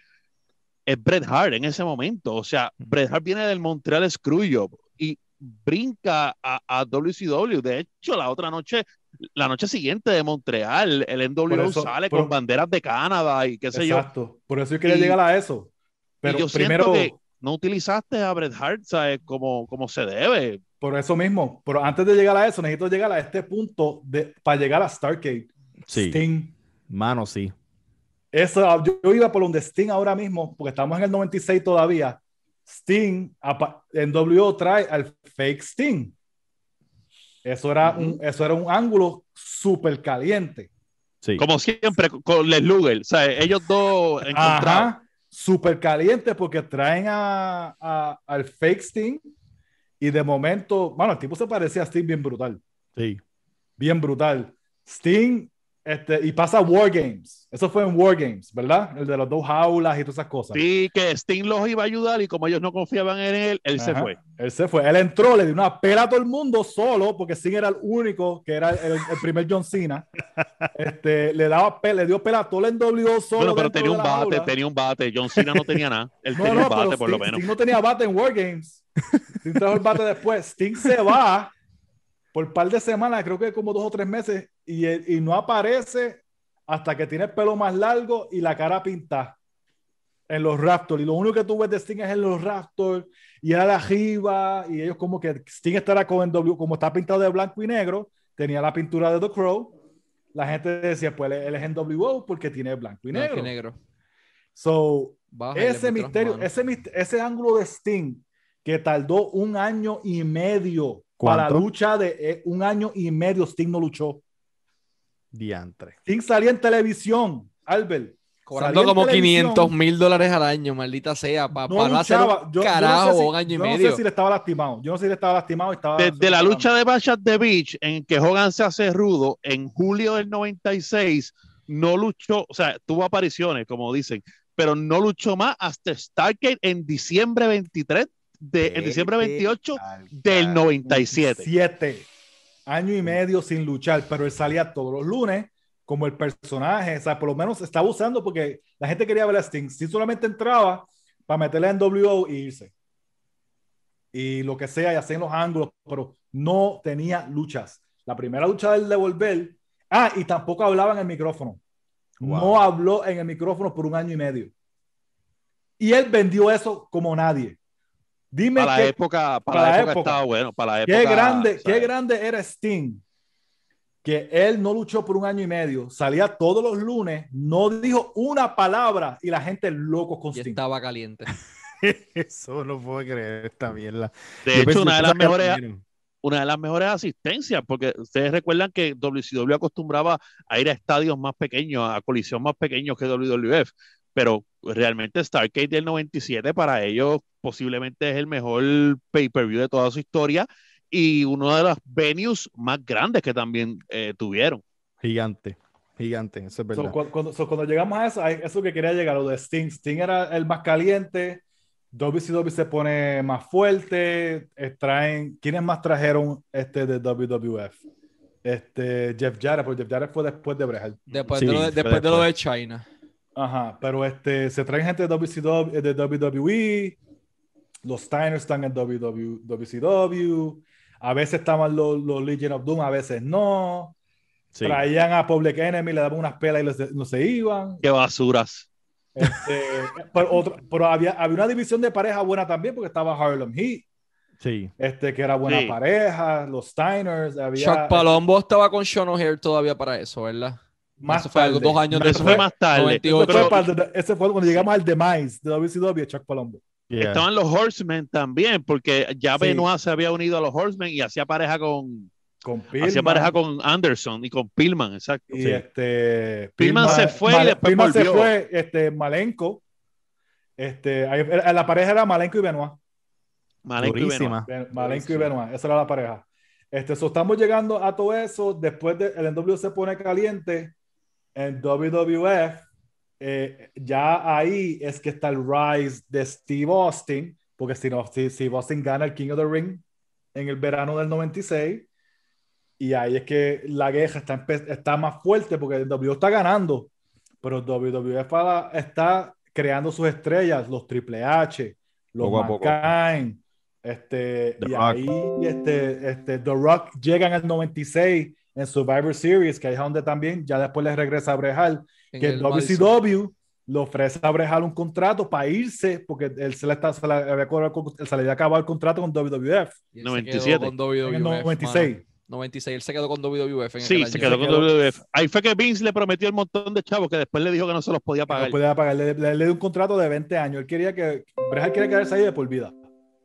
[SPEAKER 4] es Bret Hart en ese momento. O sea, Bret Hart viene del Montreal Screwjob y brinca a, a WCW. De hecho, la otra noche, la noche siguiente de Montreal, el NWO
[SPEAKER 2] eso-
[SPEAKER 4] sale
[SPEAKER 2] por-
[SPEAKER 4] con banderas de Canadá y qué sé yo.
[SPEAKER 2] Exacto. Por eso yo quería
[SPEAKER 4] Y-
[SPEAKER 2] llegar a eso. Pero
[SPEAKER 4] y yo
[SPEAKER 2] primero,
[SPEAKER 4] siento que no utilizaste a Bret Hart ¿sabes? Como, como se debe.
[SPEAKER 2] por eso mismo. Pero antes de llegar a eso, necesito llegar a este punto de, para llegar a Stargate.
[SPEAKER 3] Sí.
[SPEAKER 2] Sting.
[SPEAKER 3] Mano, sí.
[SPEAKER 2] Eso, yo, yo iba por donde Sting ahora mismo, porque estamos en el 96 todavía. Sting en W trae al fake Sting. Eso era, un, eso era un ángulo súper caliente.
[SPEAKER 3] Sí.
[SPEAKER 4] Como siempre con Les Luger. ¿sabes? Ellos dos encontrados.
[SPEAKER 2] Ajá, súper caliente porque traen a, a- al fake Sting y de momento, bueno, el tipo se parecía a Sting bien brutal,
[SPEAKER 3] Sí.
[SPEAKER 2] bien brutal. Sting, este, y pasa War Games. Eso fue en War Games, ¿verdad? El de los dos jaulas y todas esas cosas.
[SPEAKER 4] Sí, que Sting los iba a ayudar y como ellos no confiaban en él, él se
[SPEAKER 2] Ajá.
[SPEAKER 4] fue.
[SPEAKER 2] Él se fue. Él entró, le dio una pela a todo el mundo solo, porque Sting era el único que era el, el primer John Cena. Este, le daba le dio pela a todo el NWO solo.
[SPEAKER 4] Bueno, pero tenía un bate,
[SPEAKER 2] jaula.
[SPEAKER 4] tenía un bate. John Cena no tenía nada. Él
[SPEAKER 2] No,
[SPEAKER 4] tenía
[SPEAKER 2] no,
[SPEAKER 4] un bate, por lo
[SPEAKER 2] Sting,
[SPEAKER 4] menos.
[SPEAKER 2] Sting no tenía bate en War Games. Sting trajo el bate después. Sting se va por par de semanas, creo que como dos o tres meses, y, él- y no aparece hasta que tiene el pelo más largo y la cara pintada en los Raptors. Y lo único que tú ves de Sting es en los Raptors y era de arriba. Y ellos, como que Sting estará con NW, como está pintado de blanco y negro, tenía la pintura de The Crow. La gente decía, pues él, es NWO porque tiene blanco y
[SPEAKER 1] Blanco
[SPEAKER 2] negro.
[SPEAKER 1] y negro.
[SPEAKER 2] So,
[SPEAKER 1] Baja y le
[SPEAKER 2] ese misterio, ese, ese ángulo de Sting que tardó un año y medio para la
[SPEAKER 3] ¿Cuánto?
[SPEAKER 2] lucha de eh, un año y medio, Sting no luchó.
[SPEAKER 3] Diantre.
[SPEAKER 2] Sting salía en televisión, Albert.
[SPEAKER 1] Cobrando como
[SPEAKER 2] televisión,
[SPEAKER 1] 500 mil dólares al año, maldita sea, para
[SPEAKER 2] no
[SPEAKER 1] no hacer un
[SPEAKER 2] Yo- yo no sé
[SPEAKER 1] carajo
[SPEAKER 2] si-
[SPEAKER 1] un año y
[SPEAKER 2] yo no
[SPEAKER 1] medio.
[SPEAKER 2] sé si le estaba lastimado. Yo no sé si le estaba lastimado y estaba.
[SPEAKER 4] Desde la lucha de Bash at the Beach, en que Hogan se hace rudo, en julio del 96, no luchó, o sea, tuvo apariciones, como dicen, pero no luchó más hasta Stargate en diciembre 23, de, en diciembre 28 del 97.
[SPEAKER 2] Siete año y medio sin luchar, pero él salía todos los lunes como el personaje, o sea, por lo menos estaba usando porque la gente quería ver a Sting. Si solamente entraba para meterle en WO y irse. Y lo que sea, y hacían los ángulos, pero no tenía luchas. La primera lucha del de volver, ah, y tampoco hablaba en el micrófono.
[SPEAKER 3] Wow.
[SPEAKER 2] No habló en el micrófono por un año y medio. Y él vendió eso como nadie. Dime
[SPEAKER 4] Para la época, para,
[SPEAKER 2] para
[SPEAKER 4] la época,
[SPEAKER 2] época.
[SPEAKER 4] estaba bueno, para la época.
[SPEAKER 2] Qué grande, qué grande era Sting. Que él no luchó por un año y medio, salía todos los lunes, no dijo una palabra y la gente loco con
[SPEAKER 1] Y
[SPEAKER 2] Sting.
[SPEAKER 1] estaba caliente.
[SPEAKER 3] Eso no puedo creer esta mierda.
[SPEAKER 4] De
[SPEAKER 3] Yo
[SPEAKER 4] hecho, una de las mejores, una de las mejores asistencias, porque ustedes recuerdan que WCW acostumbraba a ir a estadios más pequeños, a colisión más pequeños que WWF, pero realmente Starcade del 97 para ellos posiblemente es el mejor pay-per-view de toda su historia y uno de los venues más grandes que también eh, tuvieron.
[SPEAKER 3] Gigante. Gigante, eso es
[SPEAKER 2] So,
[SPEAKER 3] verdad.
[SPEAKER 2] cu- cuando, so, cuando llegamos a eso, a eso que quería llegar, lo de Sting. Sting era el más caliente, WCW se pone más fuerte, eh, traen, ¿quiénes más trajeron este de WWF? Este, Jeff Jarrett, porque Jeff Jarrett fue después de Brejal.
[SPEAKER 1] Después,
[SPEAKER 3] Sí,
[SPEAKER 1] de, lo de,
[SPEAKER 3] fue
[SPEAKER 1] después de lo de
[SPEAKER 3] después.
[SPEAKER 1] China.
[SPEAKER 2] Ajá, pero este, se traen gente de WCW, de WWE, los Steiners están en WW, WCW, a veces estaban los, los Legion of Doom, a veces no,
[SPEAKER 3] Sí.
[SPEAKER 2] traían a Public Enemy, le daban unas pelas y no se iban,
[SPEAKER 4] Qué basuras.
[SPEAKER 2] Este, pero, otro- pero había, había una división de pareja buena también, porque estaba Harlem Heat,
[SPEAKER 3] Sí.
[SPEAKER 2] este, que era buena
[SPEAKER 4] Sí.
[SPEAKER 2] pareja, los Steiners, había
[SPEAKER 1] Chuck Palombo estaba con Sean O'Hare todavía para eso, ¿verdad?
[SPEAKER 2] Más
[SPEAKER 1] eso fue algo-
[SPEAKER 2] tarde.
[SPEAKER 1] dos años
[SPEAKER 4] Pero eso fue
[SPEAKER 1] después.
[SPEAKER 4] más tarde.
[SPEAKER 1] 98.
[SPEAKER 2] Ese fue,
[SPEAKER 4] Pero-
[SPEAKER 2] ese fue cuando llegamos al demise de WCW, Chuck Palombo.
[SPEAKER 3] Yeah.
[SPEAKER 4] Estaban los Horsemen también, porque ya
[SPEAKER 2] Sí.
[SPEAKER 4] Benoit se había unido a los Horsemen y hacía pareja con,
[SPEAKER 2] Con
[SPEAKER 4] hacía pareja con Anderson y con Pillman, exacto.
[SPEAKER 2] Y
[SPEAKER 3] Sí.
[SPEAKER 2] este.
[SPEAKER 4] Pillman se fue y después
[SPEAKER 2] Pillman se
[SPEAKER 4] volvió.
[SPEAKER 2] fue, este, Malenko. Este, ahí- eh, la pareja era Malenko y Benoit.
[SPEAKER 4] Malenko y
[SPEAKER 3] Durísima.
[SPEAKER 2] Ben- Malenko y Benoit, esa era la pareja. Este, so estamos llegando a todo eso. Después de el NW se pone caliente en WWF. eh, ya ahí es que está el rise de Steve Austin, porque si no, si Steve Austin gana el King of the Ring en el verano del 96. Y ahí es que la guerra está, está más fuerte porque el W está ganando, pero WWF está- creando sus estrellas, los Triple H, los. Mankind, este,
[SPEAKER 3] The
[SPEAKER 2] y
[SPEAKER 3] Rock.
[SPEAKER 2] ahí este, este, The Rock llega en el 96 en Survivor Series, que ahí es donde también ya después le regresa a Brejal,
[SPEAKER 1] En
[SPEAKER 2] que
[SPEAKER 1] el
[SPEAKER 2] WCW le ofrece a Brejal un contrato para irse, porque él se le, está, se le había, se le había acabado el contrato con WWF
[SPEAKER 1] Y él se
[SPEAKER 4] 97.
[SPEAKER 1] quedó con WWF,
[SPEAKER 2] en el
[SPEAKER 1] mano.
[SPEAKER 2] 96.
[SPEAKER 1] 96, él se quedó con WWF en
[SPEAKER 4] Sí,
[SPEAKER 1] aquel
[SPEAKER 4] se
[SPEAKER 1] año.
[SPEAKER 4] quedó con
[SPEAKER 2] quedó.
[SPEAKER 4] WWF. Ahí fue que Vince le prometió el montón de chavos que después le dijo que no se los podía pagar.
[SPEAKER 2] no podía pagar. Le, le- le dio un contrato de 20 años. Él quería que Brejal quería quedarse ahí de por vida.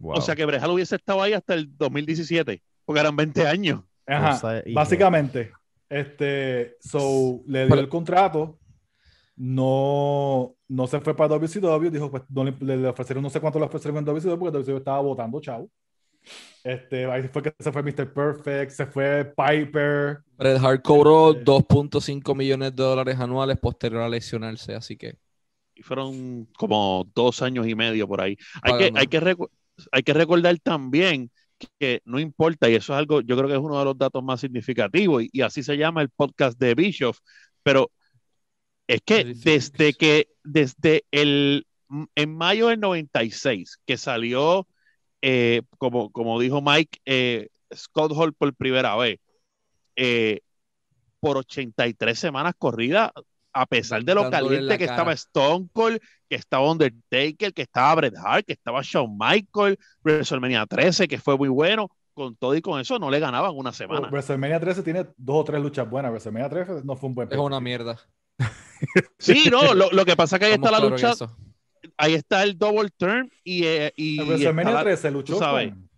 [SPEAKER 3] Wow.
[SPEAKER 4] O sea que Brejal hubiese estado ahí hasta el 2017, porque eran 20 años.
[SPEAKER 2] Ajá, básicamente. Este, so, le dio
[SPEAKER 1] Pero-
[SPEAKER 2] el contrato. No, no se fue para WCW. Dijo, pues no le, le- le ofrecieron, no sé cuánto le ofrecieron en WCW porque WCW estaba votando, chavo. Este, ahí fue que se fue Mr. Perfect, se fue Piper.
[SPEAKER 1] Bret Hart cobró
[SPEAKER 2] Este-
[SPEAKER 1] 2.5 millones de dólares anuales posterior a lesionarse, así que
[SPEAKER 4] Y fueron como dos años y medio por ahí. Hay que, hay, que recu- hay que recordar también que no importa, y eso es algo, yo creo que es uno de los datos más significativos, y, y así se llama el podcast de Bischoff, pero es que desde que, desde el, en mayo del 96, que salió, eh, como, como dijo Mike, eh, Scott Hall por primera vez, eh, por 83 semanas corridas, a pesar de lo caliente que
[SPEAKER 1] cara.
[SPEAKER 4] estaba Stone Cold, que estaba Undertaker, que estaba Bret Hart, que estaba Shawn Michael, WrestleMania 13, que fue muy bueno, con todo y con eso no le ganaban una semana.
[SPEAKER 2] WrestleMania 13 tiene dos o tres luchas buenas. WrestleMania 13 no fue un buen
[SPEAKER 1] es una mierda.
[SPEAKER 4] Sí, no, lo, lo que pasa es que ahí está la lucha, ahí está el double turn y, eh, y
[SPEAKER 2] WrestleMania
[SPEAKER 4] la-
[SPEAKER 2] 13 luchó
[SPEAKER 4] sabes.
[SPEAKER 2] con-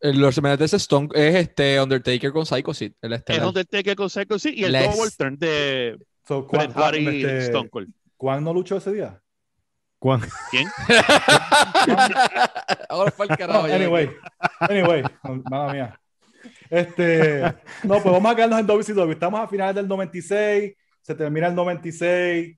[SPEAKER 1] El Semanales es Stone, es este Undertaker con Psycho Sid, el
[SPEAKER 4] es. Undertaker con Psycho Sid y el
[SPEAKER 1] Les-
[SPEAKER 4] double turn de
[SPEAKER 2] So, ¿cuán-
[SPEAKER 4] Hart y
[SPEAKER 2] este,
[SPEAKER 4] Stone Cold.
[SPEAKER 2] ¿Cuán no luchó ese día?
[SPEAKER 3] Juan.
[SPEAKER 4] ¿Quién?
[SPEAKER 1] Ahora fue el
[SPEAKER 2] No,
[SPEAKER 1] carajo. ya.
[SPEAKER 2] anyway, anyway, mala mía. Este, no, pues vamos a quedarnos en WCW. Estamos a finales del 96, se termina el 96,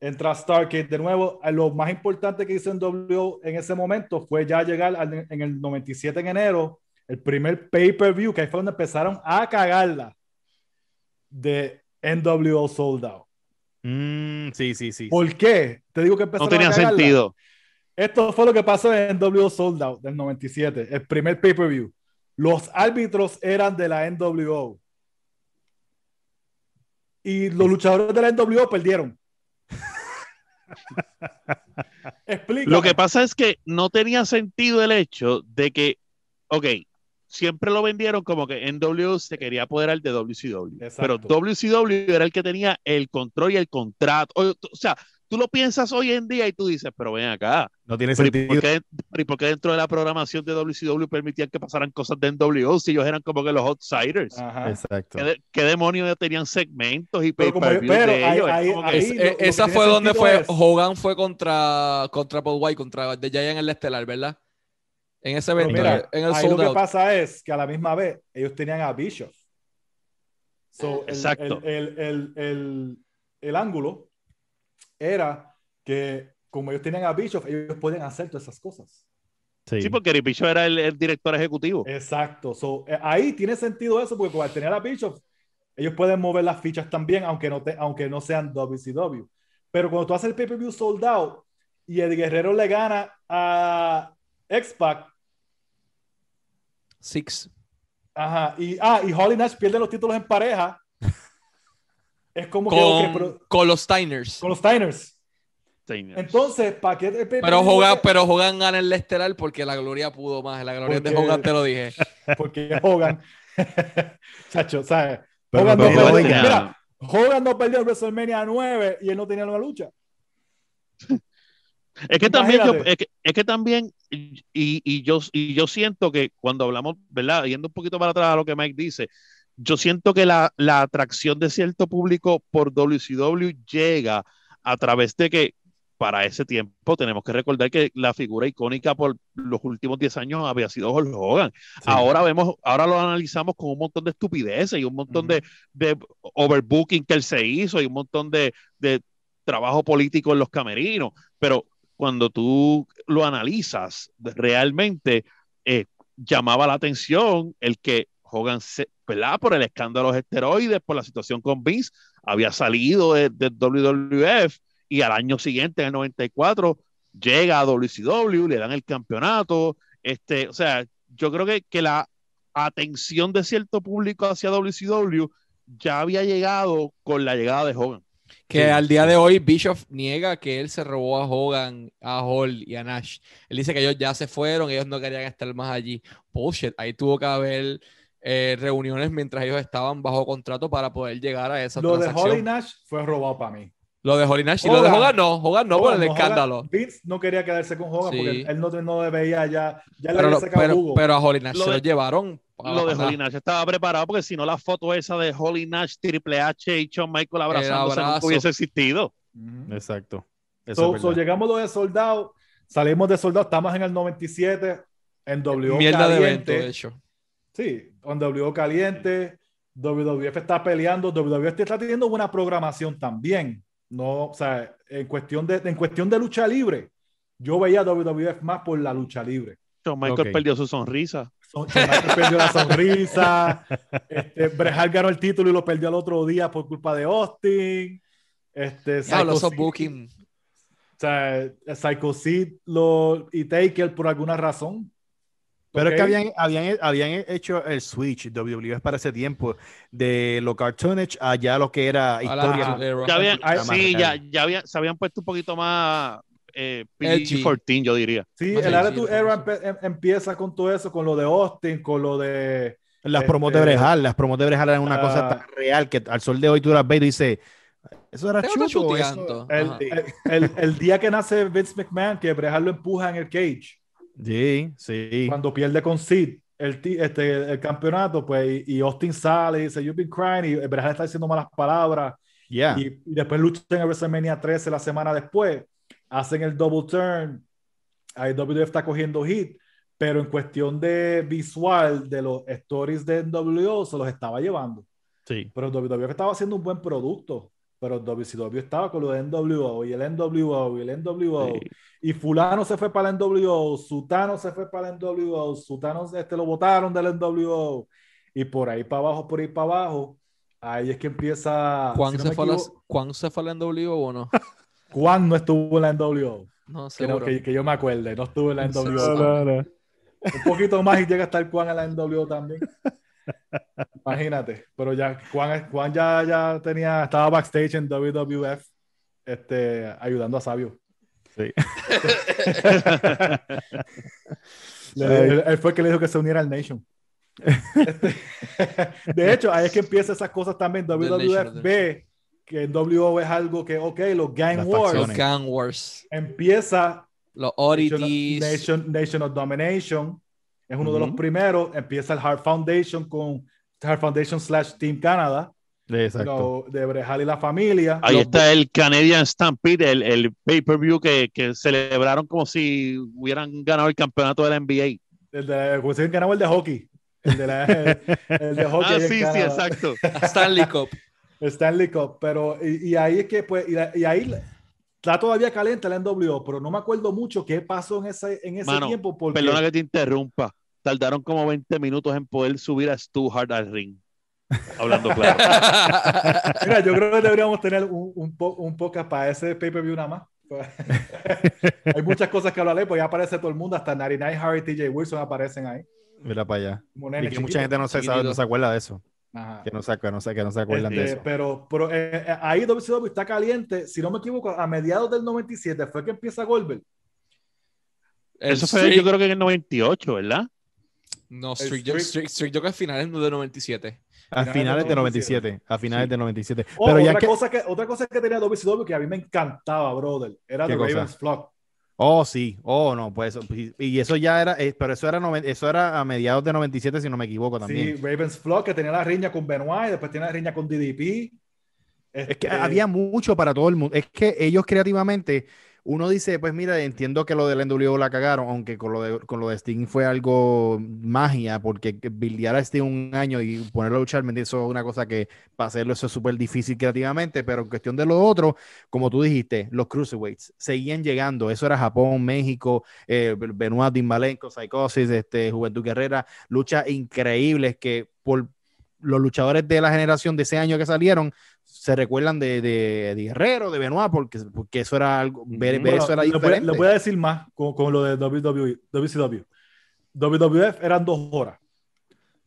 [SPEAKER 2] entra Stargate de nuevo. Eh, Lo más importante que hizo en W en ese momento fue ya llegar al- en el 97 en enero, el primer pay-per-view, que ahí fue donde empezaron a cagarla de NWO Sold Out.
[SPEAKER 3] Mm, sí, sí, sí.
[SPEAKER 2] ¿Por qué? Te digo que
[SPEAKER 4] No
[SPEAKER 2] empezaron
[SPEAKER 4] tenía
[SPEAKER 2] a
[SPEAKER 4] sentido.
[SPEAKER 2] Esto fue lo que pasó en NWO Sold Out del 97, el primer pay-per-view. Los árbitros eran de la NWO. Y los luchadores de la NWO perdieron. Explica.
[SPEAKER 4] Lo que pasa es que no tenía sentido el hecho de que, ok, siempre lo vendieron como que NWO se quería apoderar de WCW, pero. WCW era el que tenía el control y el contrato. O, o sea, tú lo piensas hoy en día y tú dices, pero ven acá,
[SPEAKER 3] No tiene
[SPEAKER 4] pero ¿y
[SPEAKER 3] sentido.
[SPEAKER 4] por qué, pero ¿y por qué dentro de la programación de WCW permitían que pasaran cosas de NWO si ellos eran como que los outsiders?
[SPEAKER 2] Ajá.
[SPEAKER 3] Exacto.
[SPEAKER 4] ¿Qué, qué demonios tenían segmentos y
[SPEAKER 2] Pero como- pero
[SPEAKER 4] de
[SPEAKER 2] ahí-
[SPEAKER 4] ellos? Es-
[SPEAKER 1] esa fue donde fue
[SPEAKER 2] es-
[SPEAKER 1] Hogan fue contra contra Paul White contra The Giant en el estelar, ¿verdad? En ese evento,
[SPEAKER 2] mira,
[SPEAKER 1] en el
[SPEAKER 2] ahí lo que pasa es que a la misma vez ellos tenían a Bischoff. So, el,
[SPEAKER 4] Exacto.
[SPEAKER 2] El, el, el, el- el ángulo era que como ellos tenían a Bischoff, ellos podían hacer todas esas cosas.
[SPEAKER 3] Sí.
[SPEAKER 4] Sí, porque Ripicho era el, el director ejecutivo.
[SPEAKER 2] Exacto. So, eh, ahí tiene sentido eso, porque al tener a Bischoff, ellos pueden mover las fichas también, aunque no, te, aunque no sean WCW. Pero cuando tú haces el pay-per-view sold out y el Guerrero le gana a X-Pac,
[SPEAKER 1] Six.
[SPEAKER 2] ajá, y, ah, y Holly Nash pierde los títulos en pareja, es como que,
[SPEAKER 1] Con,
[SPEAKER 2] pero-
[SPEAKER 1] con los Steiners.
[SPEAKER 2] con los Steiners.
[SPEAKER 4] Señor.
[SPEAKER 2] Entonces, ¿para qué?
[SPEAKER 1] Pero Hogan, pero Hogan gana el estelar porque la gloria pudo más. La gloria de Hogan te lo dije.
[SPEAKER 2] Porque Hogan, Chacho, ¿sabes?
[SPEAKER 3] Pero
[SPEAKER 2] Hogan,
[SPEAKER 3] no
[SPEAKER 2] no
[SPEAKER 3] perdió,
[SPEAKER 2] mira, Hogan no perdió en WrestleMania 9 y él no tenía una lucha.
[SPEAKER 4] Es que también, yo, es, que, es que también, y, y yo, y yo siento que cuando hablamos, ¿verdad? Yendo un poquito para atrás a lo que Mike dice, yo siento que la, la atracción de cierto público por WCW llega a través de que para ese tiempo tenemos que recordar que la figura icónica por los últimos 10 años había sido Hulk Hogan. Ahora vemos, ahora lo analizamos con un montón de estupideces y un montón de, de overbooking que él se hizo y un montón de, de trabajo político en los camerinos, pero cuando tú lo analizas realmente eh, llamaba la atención el que Hogan, se. Por el escándalo de los esteroides, por la situación con Vince, había salido de, de WWF y al año siguiente, en el 94, llega a WCW, le dan el campeonato, este, o sea, yo creo que, que la atención de cierto público hacia WCW ya había llegado con la llegada de Hogan.
[SPEAKER 1] Que
[SPEAKER 3] Sí,
[SPEAKER 1] al día de hoy Bischoff niega que él se robó a Hogan, a Hall y a Nash. Él dice que ellos ya se fueron, ellos no querían estar más allí. Bullshit, ahí tuvo que haber eh, reuniones mientras ellos estaban bajo contrato para poder llegar a esa
[SPEAKER 2] Lo de
[SPEAKER 1] transacción.
[SPEAKER 2] Holly Nash fue robado para mí.
[SPEAKER 1] Lo de Holly Nash y lo de
[SPEAKER 2] Hogan.
[SPEAKER 1] Hogan no, Hogan no por
[SPEAKER 2] Hogan,
[SPEAKER 1] el
[SPEAKER 2] no,
[SPEAKER 1] escándalo.
[SPEAKER 2] Hogan- Vince no quería quedarse con Hogan
[SPEAKER 1] Sí.
[SPEAKER 2] porque él no, no veía ya, ya le
[SPEAKER 1] Pero,
[SPEAKER 2] había sacado
[SPEAKER 1] pero,
[SPEAKER 2] jugo.
[SPEAKER 1] pero a Holly Nash
[SPEAKER 4] Lo
[SPEAKER 1] se
[SPEAKER 4] de-
[SPEAKER 1] lo llevaron.
[SPEAKER 4] Lo de. Holly Nash estaba preparado porque si no la foto esa de Holly Nash, Triple H y Shawn Michael abrazándose nunca hubiese existido.
[SPEAKER 3] Exacto.
[SPEAKER 2] So, so llegamos lo de soldado, salimos de soldado, estamos en el 97, en W
[SPEAKER 1] Mierda de evento,
[SPEAKER 2] caliente.
[SPEAKER 1] de hecho.
[SPEAKER 2] Sí, en W caliente, WWF está peleando, WWF está teniendo buena programación también. No, o sea, en cuestión de, en cuestión de lucha libre, yo veía WWF más por la lucha libre.
[SPEAKER 4] Shawn Michael
[SPEAKER 3] Ok.
[SPEAKER 4] perdió su sonrisa.
[SPEAKER 2] Michaels perdió la sonrisa. Este, Bret Hart ganó el título y lo perdió al otro día por culpa de Austin. Este,
[SPEAKER 1] esos
[SPEAKER 2] Sid-
[SPEAKER 1] booking.
[SPEAKER 2] O sea, Psycho Sid lo, y Taker por alguna razón.
[SPEAKER 3] Pero es que habían, habían, habían hecho el switch WWF para ese tiempo de lo cartoonage a ya lo que era historia.
[SPEAKER 4] Ya habían, sí, ya, ya habían, se habían puesto un poquito más eh,
[SPEAKER 1] Edgy.
[SPEAKER 4] PG-14, yo diría.
[SPEAKER 2] Sí,
[SPEAKER 1] Más
[SPEAKER 2] el Attitude
[SPEAKER 1] por
[SPEAKER 2] Era em- empieza con todo eso, con lo de Austin, con lo de.
[SPEAKER 3] Las
[SPEAKER 2] Este-
[SPEAKER 3] promos de Brejal, las promos de Brejal eran una
[SPEAKER 2] Ah.
[SPEAKER 3] cosa tan real que al sol de hoy tú las ves y dices, Eso era chuto. eso-.
[SPEAKER 2] El, el- el- el día que nace Vince McMahon, que Bret Hart lo empuja en el cage,
[SPEAKER 3] Sí, sí.
[SPEAKER 2] cuando pierde con Sid el, este, el campeonato, pues, y, y Austin sale y dice, You've been crying, y Bret Hart está diciendo malas palabras,
[SPEAKER 3] Ya.
[SPEAKER 2] y, y después luchan en WrestleMania 13 la semana después, hacen el double turn, ahí WWE está cogiendo hit, pero en cuestión de visual de los stories de NWO se los estaba llevando.
[SPEAKER 3] Sí.
[SPEAKER 2] Pero WWE estaba haciendo un buen producto. Pero WCW estaba con lo de NWO y el NWO y el NWO.
[SPEAKER 4] Sí.
[SPEAKER 2] Y Fulano se fue para el NWO, Sutano se fue para el NWO, Sutano este, lo votaron del NWO. Y por ahí para abajo, por ahí para abajo, ahí es que empieza.
[SPEAKER 1] ¿Cuán,
[SPEAKER 2] si no
[SPEAKER 1] se fue a las-
[SPEAKER 2] equivoco,
[SPEAKER 1] ¿Cuán se fue al NWO o no?
[SPEAKER 2] Juan no estuvo en la NWO.
[SPEAKER 1] No,
[SPEAKER 2] Que,
[SPEAKER 1] seguro.
[SPEAKER 2] que, que yo me acuerde, no estuvo en la NWO.
[SPEAKER 3] No, no.
[SPEAKER 2] Un poquito más y llega a estar Juan en la NWO también. Imagínate. Pero ya Juan, Juan ya, ya tenía, estaba backstage en WWF este, ayudando a Sabio.
[SPEAKER 3] Sí.
[SPEAKER 2] Él, él fue el que le dijo que se uniera al Nation. Este, de hecho, ahí es que empiezan esas cosas también. WWF ve que en WO es algo que, ok, los Gang
[SPEAKER 3] Las
[SPEAKER 2] Wars
[SPEAKER 1] Los. Gang Wars.
[SPEAKER 2] empieza
[SPEAKER 1] Los oddities.
[SPEAKER 2] Nation, Nation of Domination. Es uno de los primeros. Empieza el Heart Foundation con Heart Foundation slash Team Canada.
[SPEAKER 3] Exacto.
[SPEAKER 2] lo de Brejal y la familia.
[SPEAKER 4] Ahí
[SPEAKER 2] Los-
[SPEAKER 4] está el Canadian Stampede, el, el pay-per-view que, que celebraron como si hubieran ganado el campeonato de la NBA.
[SPEAKER 2] El de, como se ganaba el de hockey. El de, la- el, el de hockey.
[SPEAKER 4] Ah, sí, sí, exacto.
[SPEAKER 1] Stanley Cup.
[SPEAKER 2] Stanley Cup. Pero, y, y ahí es que, pues, y, la- y ahí está todavía caliente el NWO, pero no me acuerdo mucho qué pasó en ese, en ese
[SPEAKER 4] Mano,
[SPEAKER 2] tiempo. Porque,
[SPEAKER 4] Perdona que te interrumpa. Tardaron como 20 minutos en poder subir a Stu Hart al ring. Hablando claro.
[SPEAKER 2] Mira, yo creo que deberíamos tener un, un, po- un podcast para ese pay-per-view nada más. Hay muchas cosas que hablarle, pues ya aparece todo el mundo, hasta 99 Harry TJ Wilson aparecen ahí.
[SPEAKER 3] Mira para allá. Y que mucha gente no se, sabe, no se acuerda de eso.
[SPEAKER 2] Ajá.
[SPEAKER 3] Que no se, que no se, que no se acuerdan de
[SPEAKER 2] Este,
[SPEAKER 3] eso.
[SPEAKER 2] Pero, pero eh, eh, ahí WCW está caliente. Si no me equivoco, a mediados del 97 fue que empieza Goldberg.
[SPEAKER 4] Eso fue, yo creo que en el 98, ¿verdad?
[SPEAKER 1] No, yo,
[SPEAKER 2] streak-
[SPEAKER 1] streak, streak yo creo que al final es de 97.
[SPEAKER 3] A
[SPEAKER 2] finales
[SPEAKER 3] finales
[SPEAKER 2] de
[SPEAKER 3] de
[SPEAKER 2] 97.
[SPEAKER 3] 97. A finales
[SPEAKER 1] Sí.
[SPEAKER 3] de 97.
[SPEAKER 2] Oh,
[SPEAKER 3] Pero ya
[SPEAKER 2] otra,
[SPEAKER 3] que.
[SPEAKER 2] cosa que, otra cosa que tenía WCW que a mí me encantaba, brother, era
[SPEAKER 3] ¿Qué
[SPEAKER 2] The
[SPEAKER 3] cosa?
[SPEAKER 2] Ravens Flock.
[SPEAKER 3] Oh, sí. Oh, no, pues. Y, eso ya era. eh, pero eso era, eso era a mediados de 97, si no me equivoco también.
[SPEAKER 2] Sí, Ravens Flock, que tenía la riña con Benoit y después tenía la riña con DDP.
[SPEAKER 3] Es que
[SPEAKER 2] Este,
[SPEAKER 3] había mucho para todo el mundo. Es que ellos creativamente, uno dice, pues mira, entiendo que lo del NWO la cagaron, aunque con lo de, con lo de Sting fue algo magia, porque bildear a Sting un año y ponerlo a luchar, ¿me eso es una cosa que para hacerlo eso es súper difícil creativamente, pero en cuestión de lo otro, como tú dijiste, los cruiserweights seguían llegando. Eso era Japón, México, eh, Benoit, Dean Malenko, Psychosis, este, Juventud Guerrera, luchas increíbles que por los luchadores de la generación de ese año que salieron se recuerdan de, de, de Guerrero, de Benoit, porque, porque eso era algo, ver, ver
[SPEAKER 2] bueno,
[SPEAKER 3] eso era
[SPEAKER 2] les voy, a-
[SPEAKER 3] diferente.
[SPEAKER 2] les voy a decir más con, con lo de WWE, WCW. WWF eran dos horas.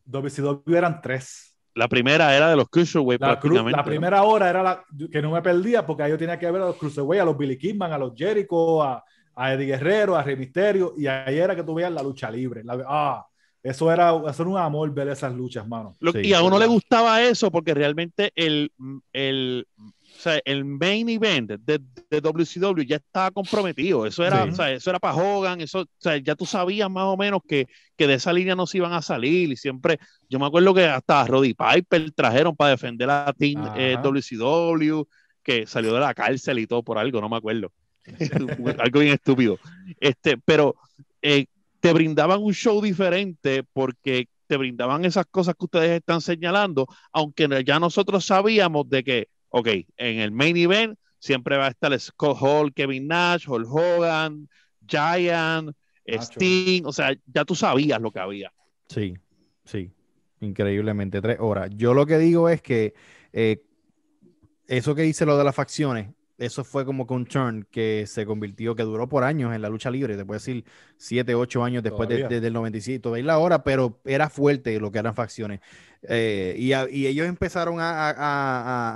[SPEAKER 2] WCW eran tres.
[SPEAKER 4] La primera era de los Cruiserweight
[SPEAKER 2] La,
[SPEAKER 4] prácticamente.
[SPEAKER 2] la
[SPEAKER 4] ¿no?
[SPEAKER 2] primera hora era la que no me perdía porque ahí yo tenía que ver a los Cruiserweight, a los Billy Kidman, a los Jericho, a, a Eddie Guerrero, a Rey Mysterio, y ahí era que tú veías la lucha libre. La- ah, eso era, eso era un amor ver esas luchas, mano.
[SPEAKER 4] Lo-
[SPEAKER 3] Sí,
[SPEAKER 4] y a uno le gustaba eso porque realmente el, el, o sea, el main event de, de WCW ya estaba comprometido. Eso era,
[SPEAKER 3] Sí.
[SPEAKER 4] o sea, eso era para Hogan, eso, o sea, ya tú sabías más o menos que, que de esa línea no se iban a salir. Y siempre, yo me acuerdo que hasta Roddy Piper trajeron para defender a Team eh, WCW, que salió de la cárcel y todo por algo, no me acuerdo. algo bien estúpido. Este, pero eh, te brindaban un show diferente porque te brindaban esas cosas que ustedes están señalando, aunque ya nosotros sabíamos de que, ok, en el main event siempre va a estar Scott Hall, Kevin Nash, Hulk Hogan, Giant,
[SPEAKER 2] Nacho.
[SPEAKER 4] Sting, o sea, ya tú sabías lo que había.
[SPEAKER 3] Sí, sí, increíblemente, tres horas. Yo lo que digo es que eh, eso que dice lo de las facciones, eso fue como que un turn que se convirtió, que duró por años en la lucha libre, te puedo decir siete, ocho años después de, de- del 97, todavía la hora, pero era fuerte lo que eran facciones. Eh, y, a- y ellos empezaron a, a-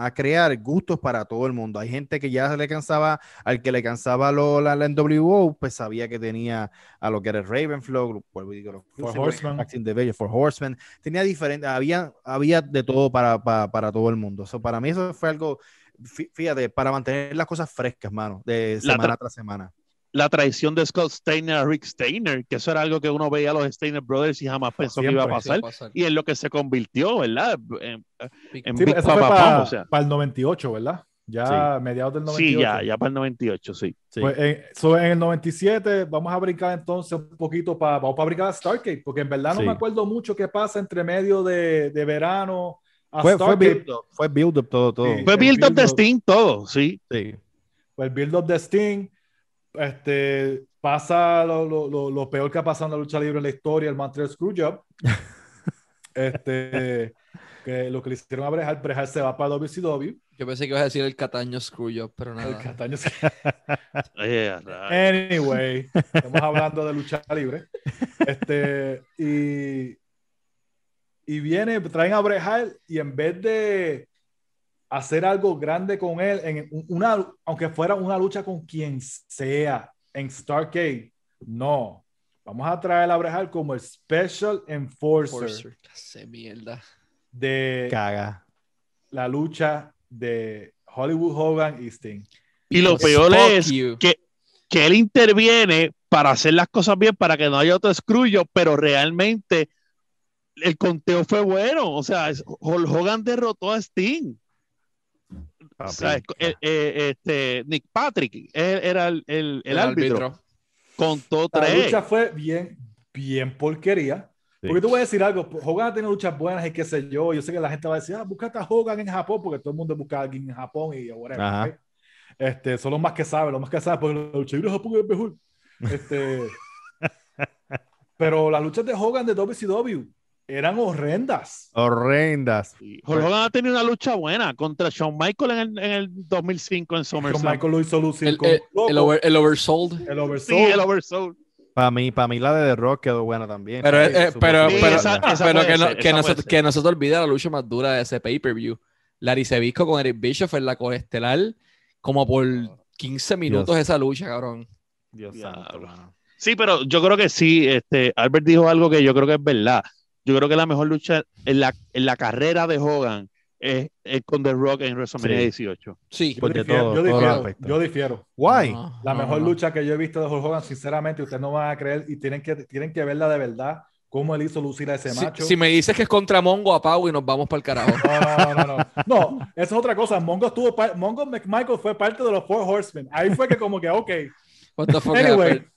[SPEAKER 3] a- a crear gustos para todo el mundo. Hay gente que ya le cansaba, al que le cansaba lo, la, la NWO, pues sabía que tenía a lo que era el Ravenflow, los. Maxine Deville, Four Horsemen, tenía diferente, había, había de todo para, para, para todo el mundo. So, para mí eso fue algo fíjate, para mantener las cosas frescas, mano, de semana
[SPEAKER 4] tra-
[SPEAKER 3] tras semana.
[SPEAKER 4] La traición de Scott Steiner a Rick Steiner, que eso era algo que uno veía a los Steiner Brothers y jamás pensó que iba a
[SPEAKER 2] Siempre,
[SPEAKER 1] Sí,
[SPEAKER 4] pasar. Y en lo que se convirtió, ¿verdad? En, en
[SPEAKER 2] Sí,
[SPEAKER 4] Big
[SPEAKER 2] eso fue para
[SPEAKER 4] o sea.
[SPEAKER 2] el 98, ¿verdad? Ya mediados del 98.
[SPEAKER 4] Sí, ya, ya para el 98, sí.
[SPEAKER 3] Sí.
[SPEAKER 2] Pues en, so, en el 97 vamos a brincar entonces un poquito para vamos para brincar a Stargate, porque en verdad no
[SPEAKER 3] Sí.
[SPEAKER 2] me acuerdo mucho qué pasa entre medio de, de verano
[SPEAKER 3] fue, fue
[SPEAKER 2] Stargate.
[SPEAKER 3] build up, fue build up todo, todo.
[SPEAKER 2] Sí.
[SPEAKER 4] Fue
[SPEAKER 2] el
[SPEAKER 4] Build Up de
[SPEAKER 2] build-up.
[SPEAKER 4] Sting todo, sí.
[SPEAKER 3] Sí.
[SPEAKER 2] Pues el build up de Sting, este, pasa lo, lo- lo- lo peor que ha pasado en la lucha libre en la historia, el Montreal Screwjob. este, que lo que le hicieron a Brejal, Brejal se va para WCW.
[SPEAKER 1] Yo pensé que ibas a decir el Cataño Screwjob, pero
[SPEAKER 2] El
[SPEAKER 1] nada.
[SPEAKER 2] Cataño
[SPEAKER 4] Eh, a rayos.
[SPEAKER 2] Anyway, estamos hablando de lucha libre. Este, y, y viene, traen a Brejal y en vez de hacer algo grande con él, en una, aunque fuera una lucha con quien sea en Starcade, no. Vamos a traer a Brejal como el Special Enforcer
[SPEAKER 1] Forcer. Clase mierda.
[SPEAKER 2] de
[SPEAKER 3] Caga.
[SPEAKER 2] la lucha de Hollywood Hogan y Sting.
[SPEAKER 4] Y lo peor
[SPEAKER 1] Fuck
[SPEAKER 4] es
[SPEAKER 1] you.
[SPEAKER 4] que, que él interviene para hacer las cosas bien, para que no haya otro escrullo, pero realmente el conteo fue bueno. O sea, Hulk Hogan derrotó a Sting. O sea, es- eh, eh, este, Nick Patrick él era el, el- el
[SPEAKER 1] El
[SPEAKER 4] árbitro.
[SPEAKER 1] árbitro.
[SPEAKER 4] Contó
[SPEAKER 2] La
[SPEAKER 4] tres.
[SPEAKER 2] lucha fue bien, bien porquería.
[SPEAKER 3] Sí.
[SPEAKER 2] Porque tú voy a decir algo, Hogan tiene luchas buenas y qué sé yo. Yo sé que la gente va a decir, ah, búscate a Hogan en Japón, porque todo el mundo busca a alguien en Japón y whatever. ¿ok? Este, son los más que saben, los más que saben, porque la lucha libre de Japón es mejor. Este, pero las luchas de Hogan de WCW eran horrendas.
[SPEAKER 3] Horrendas.
[SPEAKER 4] Sí. Hulk Hogan ha tenido una lucha buena contra Shawn Michaels en el, en el 2005 en SummerSlam.
[SPEAKER 2] Michael lo hizo lucir
[SPEAKER 1] El, el, el over- el oversold.
[SPEAKER 2] el
[SPEAKER 4] Sí,
[SPEAKER 2] oversold.
[SPEAKER 4] el Oversoul.
[SPEAKER 3] Para mí, para mí la de The Rock quedó buena también.
[SPEAKER 1] Pero,
[SPEAKER 3] Sí,
[SPEAKER 1] eh, pero,
[SPEAKER 3] buena.
[SPEAKER 1] pero,
[SPEAKER 4] esa- esa
[SPEAKER 1] pero que, no,
[SPEAKER 4] ser,
[SPEAKER 1] que, no se, que no se te olvide la lucha más dura de ese pay-per-view. Larry Zbysko con Eric Bischoff en la coestelar, como por 15 minutos
[SPEAKER 3] Dios.
[SPEAKER 1] esa lucha, cabrón.
[SPEAKER 3] Dios santo.
[SPEAKER 4] Sí, pero yo creo que sí. Este, Albert dijo algo que yo creo que es verdad. Yo creo que la mejor lucha en la, en la carrera de Hogan es, es con The Rock en WrestleMania
[SPEAKER 3] Sí.
[SPEAKER 4] 18.
[SPEAKER 1] Sí.
[SPEAKER 2] Yo
[SPEAKER 3] de
[SPEAKER 2] difiero,
[SPEAKER 3] todo,
[SPEAKER 2] yo difiero,
[SPEAKER 3] aspectos.
[SPEAKER 2] yo difiero.
[SPEAKER 3] Guay.
[SPEAKER 1] No,
[SPEAKER 2] La
[SPEAKER 1] no,
[SPEAKER 2] mejor
[SPEAKER 1] no.
[SPEAKER 2] lucha que yo he visto de Hulk Hogan, sinceramente, ustedes no van a creer y tienen que, tienen que verla de verdad, cómo él hizo lucir a ese
[SPEAKER 1] Si,
[SPEAKER 2] macho.
[SPEAKER 1] si me dices que es contra Mongo, apago y nos vamos para el carajo.
[SPEAKER 2] No, no, no, no, no. Eso es otra cosa. Mongo estuvo, Mongo McMichael fue parte de los Four Horsemen. Ahí fue que como que, ok.
[SPEAKER 1] What the fuck
[SPEAKER 2] Anyway,
[SPEAKER 1] happened?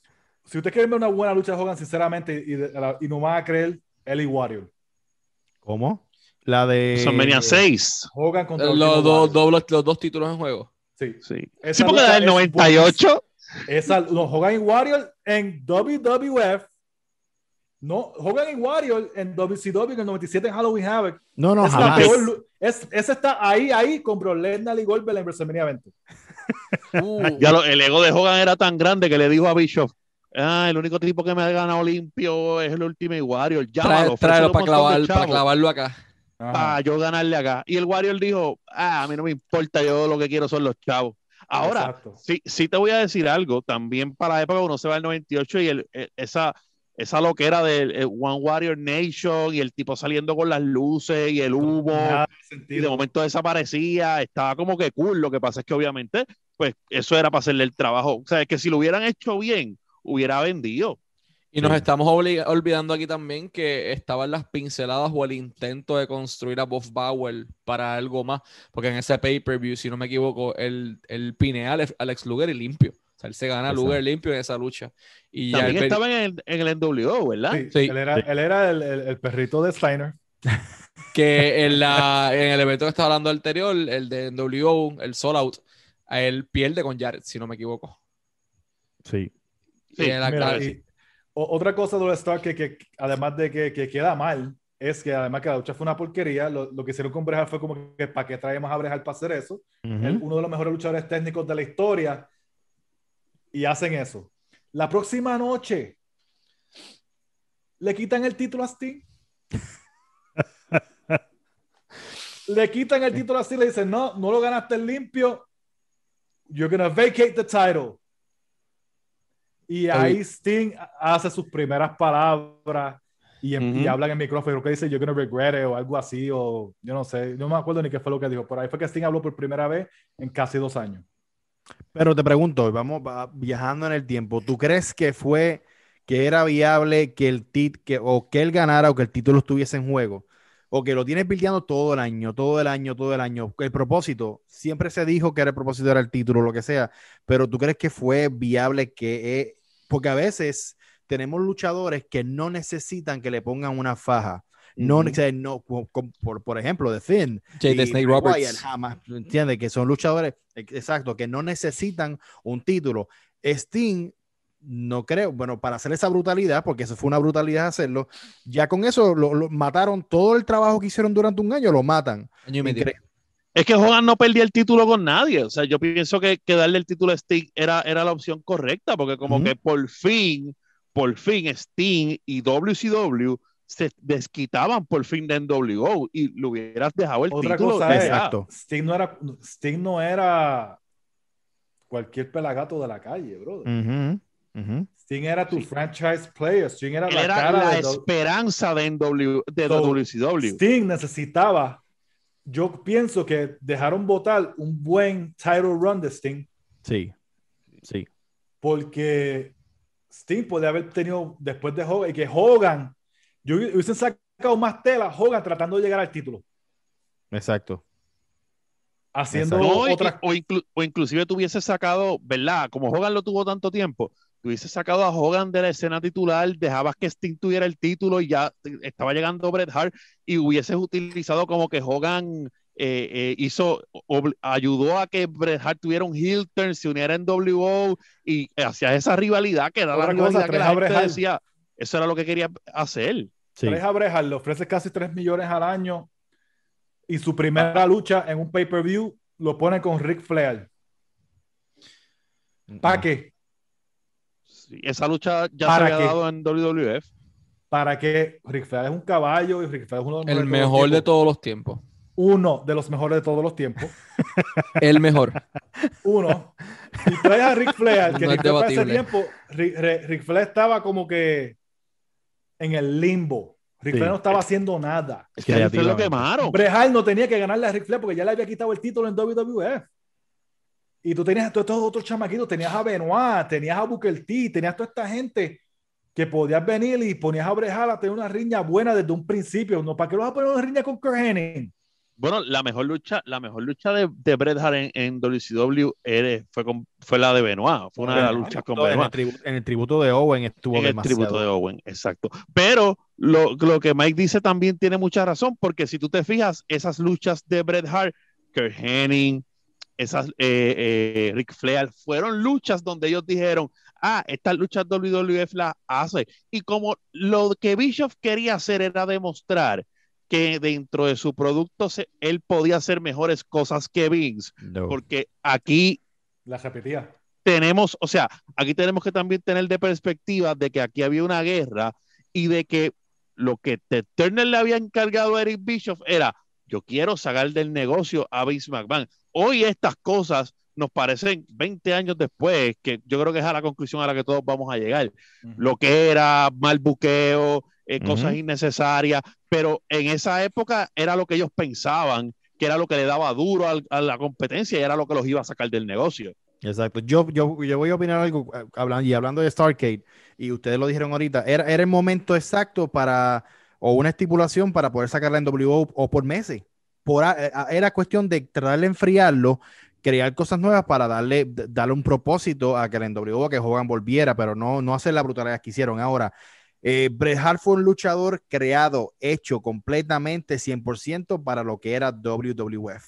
[SPEAKER 2] si ustedes quieren ver una buena lucha de Hogan, sinceramente, y, de- y no van a creer, Ellie Warrior.
[SPEAKER 3] ¿Cómo? La de.
[SPEAKER 4] WrestleMania 6.
[SPEAKER 2] Hogan contra
[SPEAKER 1] Los, dos- dobles- los dos títulos en juego.
[SPEAKER 2] Sí.
[SPEAKER 4] Sí.
[SPEAKER 2] Esa
[SPEAKER 4] Sí, porque la del
[SPEAKER 2] es
[SPEAKER 4] 98.
[SPEAKER 2] Esa, los Hogan y Warrior en WWF. No, Hogan y Warrior en WCW en el 97 en Halloween Havoc.
[SPEAKER 3] No, no,
[SPEAKER 2] es la
[SPEAKER 3] jamás.
[SPEAKER 2] peor es, ese está ahí, ahí con Brock Lesnar y Goldberg en WrestleMania 20.
[SPEAKER 1] Uh,
[SPEAKER 4] Ya lo- el ego de Hogan era tan grande que le dijo a Bischoff. Ah, el único tipo que me ha ganado limpio es el Ultimate Warrior. Llámalo,
[SPEAKER 1] tráelo para, clavar, para
[SPEAKER 4] chavos
[SPEAKER 1] clavarlo acá.
[SPEAKER 4] para yo ganarle acá. Y el Warrior dijo, ah, a mí no me importa, yo lo que quiero son los chavos. Ahora, sí, sí te voy a decir algo, también para la época uno se va al 98 y el, el- esa, esa loquera del el One Warrior Nation y el tipo saliendo con las luces y el humo
[SPEAKER 2] de
[SPEAKER 4] y de momento desaparecía, estaba como que cool, lo que pasa es que obviamente, pues eso era para hacerle el trabajo, o sea, es que si lo hubieran hecho bien, hubiera vendido.
[SPEAKER 1] Y nos
[SPEAKER 3] Sí.
[SPEAKER 1] estamos olvidando aquí también que estaban las pinceladas o el intento de construir a Bob Bauer para algo más, porque en ese pay-per-view, si no me equivoco, él, él pinea a Alex- Alex Luger y limpio. O sea, él se gana a
[SPEAKER 3] Exacto.
[SPEAKER 1] Luger limpio en esa lucha. Y ya
[SPEAKER 4] También
[SPEAKER 1] el-
[SPEAKER 4] estaba en el, en el NWO, ¿verdad?
[SPEAKER 2] Sí,
[SPEAKER 1] Sí.
[SPEAKER 2] Él era, él era el, el- el perrito de Steiner.
[SPEAKER 1] que en, la, en el evento que estaba hablando anterior, el de NWO, el Soul Out, a él pierde con Jared, si no me equivoco.
[SPEAKER 3] Sí.
[SPEAKER 4] Sí,
[SPEAKER 1] Y él
[SPEAKER 2] Mira, y o- otra cosa de los Stark que, que además de que, que queda mal, es que además que la lucha fue una porquería, lo, lo que hicieron con Brejal fue como que para qué traemos a Brejal para hacer eso.
[SPEAKER 3] Ujú.
[SPEAKER 2] Él, uno de los mejores luchadores técnicos de la historia, y hacen eso. La próxima noche le quitan el título a Sting. le quitan el título a Sting, le dicen, no, no lo ganaste limpio. You're gonna vacate the title. Y ahí Sting hace sus primeras palabras y,
[SPEAKER 4] Ujú.
[SPEAKER 2] habla en el micrófono, creo que dice you're gonna regret it o algo así, o yo no sé, no me acuerdo ni qué fue lo que dijo, pero ahí fue que Sting habló por primera vez en casi dos años.
[SPEAKER 3] Pero te pregunto, vamos va- viajando en el tiempo, ¿tú crees que fue que era viable que el tit que o que él ganara o que el título estuviese en juego? O que lo tienes peleando todo el año, todo el año, todo el año. El propósito, siempre se dijo que era el propósito era el título, lo que sea, pero ¿tú crees que fue viable que eh, porque a veces tenemos luchadores que no necesitan que le pongan una faja. No, sea, no, por, por ejemplo, The Finn,
[SPEAKER 1] Jay the Snake Roberts.
[SPEAKER 3] Wyatt jamás, ¿entiendes? Que son luchadores, ex- exacto, que no necesitan un título. Sting, no creo, bueno, para hacer esa brutalidad, porque eso fue una brutalidad hacerlo, ya con eso lo, lo mataron todo el trabajo que hicieron durante un año, lo matan.
[SPEAKER 1] Año y medio.
[SPEAKER 3] Incre-
[SPEAKER 4] Es que Hogan no perdía el título con nadie. O sea, yo pienso que, que darle el título a Sting era, era la opción correcta, porque como que por fin, por fin Sting y WCW se desquitaban por fin de NWO y lo hubieras dejado el
[SPEAKER 2] Otra
[SPEAKER 4] título.
[SPEAKER 2] cosa
[SPEAKER 4] y
[SPEAKER 2] es.
[SPEAKER 3] Exacto.
[SPEAKER 2] Sting no era, Sting no era cualquier pelagato de la calle, brother.
[SPEAKER 3] Ujú.
[SPEAKER 2] Sting era tu
[SPEAKER 4] Sí.
[SPEAKER 2] franchise player, Sting era la
[SPEAKER 4] era
[SPEAKER 2] cara
[SPEAKER 4] la
[SPEAKER 2] de do-
[SPEAKER 4] esperanza de, NW, de
[SPEAKER 2] So,
[SPEAKER 4] WCW.
[SPEAKER 2] Sting necesitaba, yo pienso que dejaron votar un buen title run de Sting,
[SPEAKER 3] Sí, sí.
[SPEAKER 2] porque Sting podía haber tenido después de Hogan, y que Hogan, yo hubiesen sacado más tela, Hogan tratando de llegar al título,
[SPEAKER 3] Exacto.
[SPEAKER 2] haciendo
[SPEAKER 3] Exacto.
[SPEAKER 4] No, y-
[SPEAKER 2] otra
[SPEAKER 4] o, inclu- o inclusive tuviese sacado, ¿verdad? Como Hogan lo tuvo tanto tiempo, tuviese sacado a Hogan de la escena titular, dejabas que Sting tuviera el título y ya estaba llegando Bret Hart y hubieses utilizado como que Hogan eh, eh, hizo, ayudó a que Bret Hart tuviera un heel turn, se uniera en WO y hacia esa rivalidad que era la
[SPEAKER 2] cosa,
[SPEAKER 4] rivalidad que la gente decía, eso era lo que quería hacer.
[SPEAKER 3] Sí.
[SPEAKER 2] Traes a Bret Hart, le ofrece casi 3 millones al año y su primera lucha en un pay-per-view lo pone con Ric Flair. ¿Para qué?
[SPEAKER 4] Esa lucha ya se
[SPEAKER 2] ¿Para
[SPEAKER 4] había
[SPEAKER 2] qué?
[SPEAKER 4] dado en WWF.
[SPEAKER 2] ¿Para qué? Ric Flair es un caballo y Ric Flair es uno de los
[SPEAKER 1] El mejor de todos los tiempos.
[SPEAKER 2] Uno de los mejores de todos los tiempos.
[SPEAKER 1] El mejor.
[SPEAKER 2] Uno. Y traes a Ric Flair, que
[SPEAKER 1] No es
[SPEAKER 2] Ric Flair para ese tiempo, Ric, Ric- Ric Flair estaba como que en el limbo. Ric
[SPEAKER 3] Sí.
[SPEAKER 2] Flair no estaba haciendo nada.
[SPEAKER 4] Es que fue lo quemaron.
[SPEAKER 2] Bret Hart no tenía que ganarle a Ric Flair porque ya le había quitado el título en WWF. Y tú tenías a todos estos otros chamaquitos, tenías a Benoit, tenías a Booker T, tenías toda esta gente que podías venir y ponías a Bret Hart a tener una riña buena desde un principio. ¿no? ¿Para qué lo vas a poner una riña con Kurt Hennig?
[SPEAKER 4] Bueno, la mejor lucha, la mejor lucha de, de Bret Hart en, en WCW era- fue, con- fue la de Benoit. Fue una de las
[SPEAKER 2] Benoit.
[SPEAKER 4] luchas con
[SPEAKER 3] en, el
[SPEAKER 4] Benoit.
[SPEAKER 3] tributo, en el tributo de Owen estuvo
[SPEAKER 4] En el tributo de Owen, exacto. Pero lo, lo que Mike dice también tiene mucha razón, porque si tú te fijas, esas luchas de Bret Hart, Kurt Hennig, esas eh, eh, Ric Flair, fueron luchas donde ellos dijeron, ah, estas luchas WWF las hace. Y como lo que Bischoff quería hacer era demostrar que dentro de su producto se- él podía hacer mejores cosas que Vince,
[SPEAKER 3] No.
[SPEAKER 4] porque aquí
[SPEAKER 2] La repetía.
[SPEAKER 4] tenemos, o sea, aquí tenemos que también tener de perspectiva de que aquí había una guerra y de que lo que Ted Turner le había encargado a Eric Bischoff era, yo quiero sacar del negocio a Vince McMahon. Hoy estas cosas nos parecen 20 años después, que yo creo que es a la conclusión a la que todos vamos a llegar. Lo que era mal buqueo, eh, cosas
[SPEAKER 3] Ujú.
[SPEAKER 4] innecesarias, pero en esa época era lo que ellos pensaban, que era lo que le daba duro al- a la competencia y era lo que los iba a sacar del negocio.
[SPEAKER 3] Exacto. Yo, yo, yo voy a opinar algo eh, hablando, y hablando de Starcade, y ustedes lo dijeron ahorita, era, era el momento exacto para, o una estipulación para poder sacarla en WO o por meses. Por, era cuestión de tratar de enfriarlo, crear cosas nuevas para darle, darle un propósito a que el NWO, que Hogan volviera, pero no, no hacer la brutalidad que hicieron. Ahora, eh, Bret Hart fue un luchador creado, hecho completamente 100% para lo que era WWF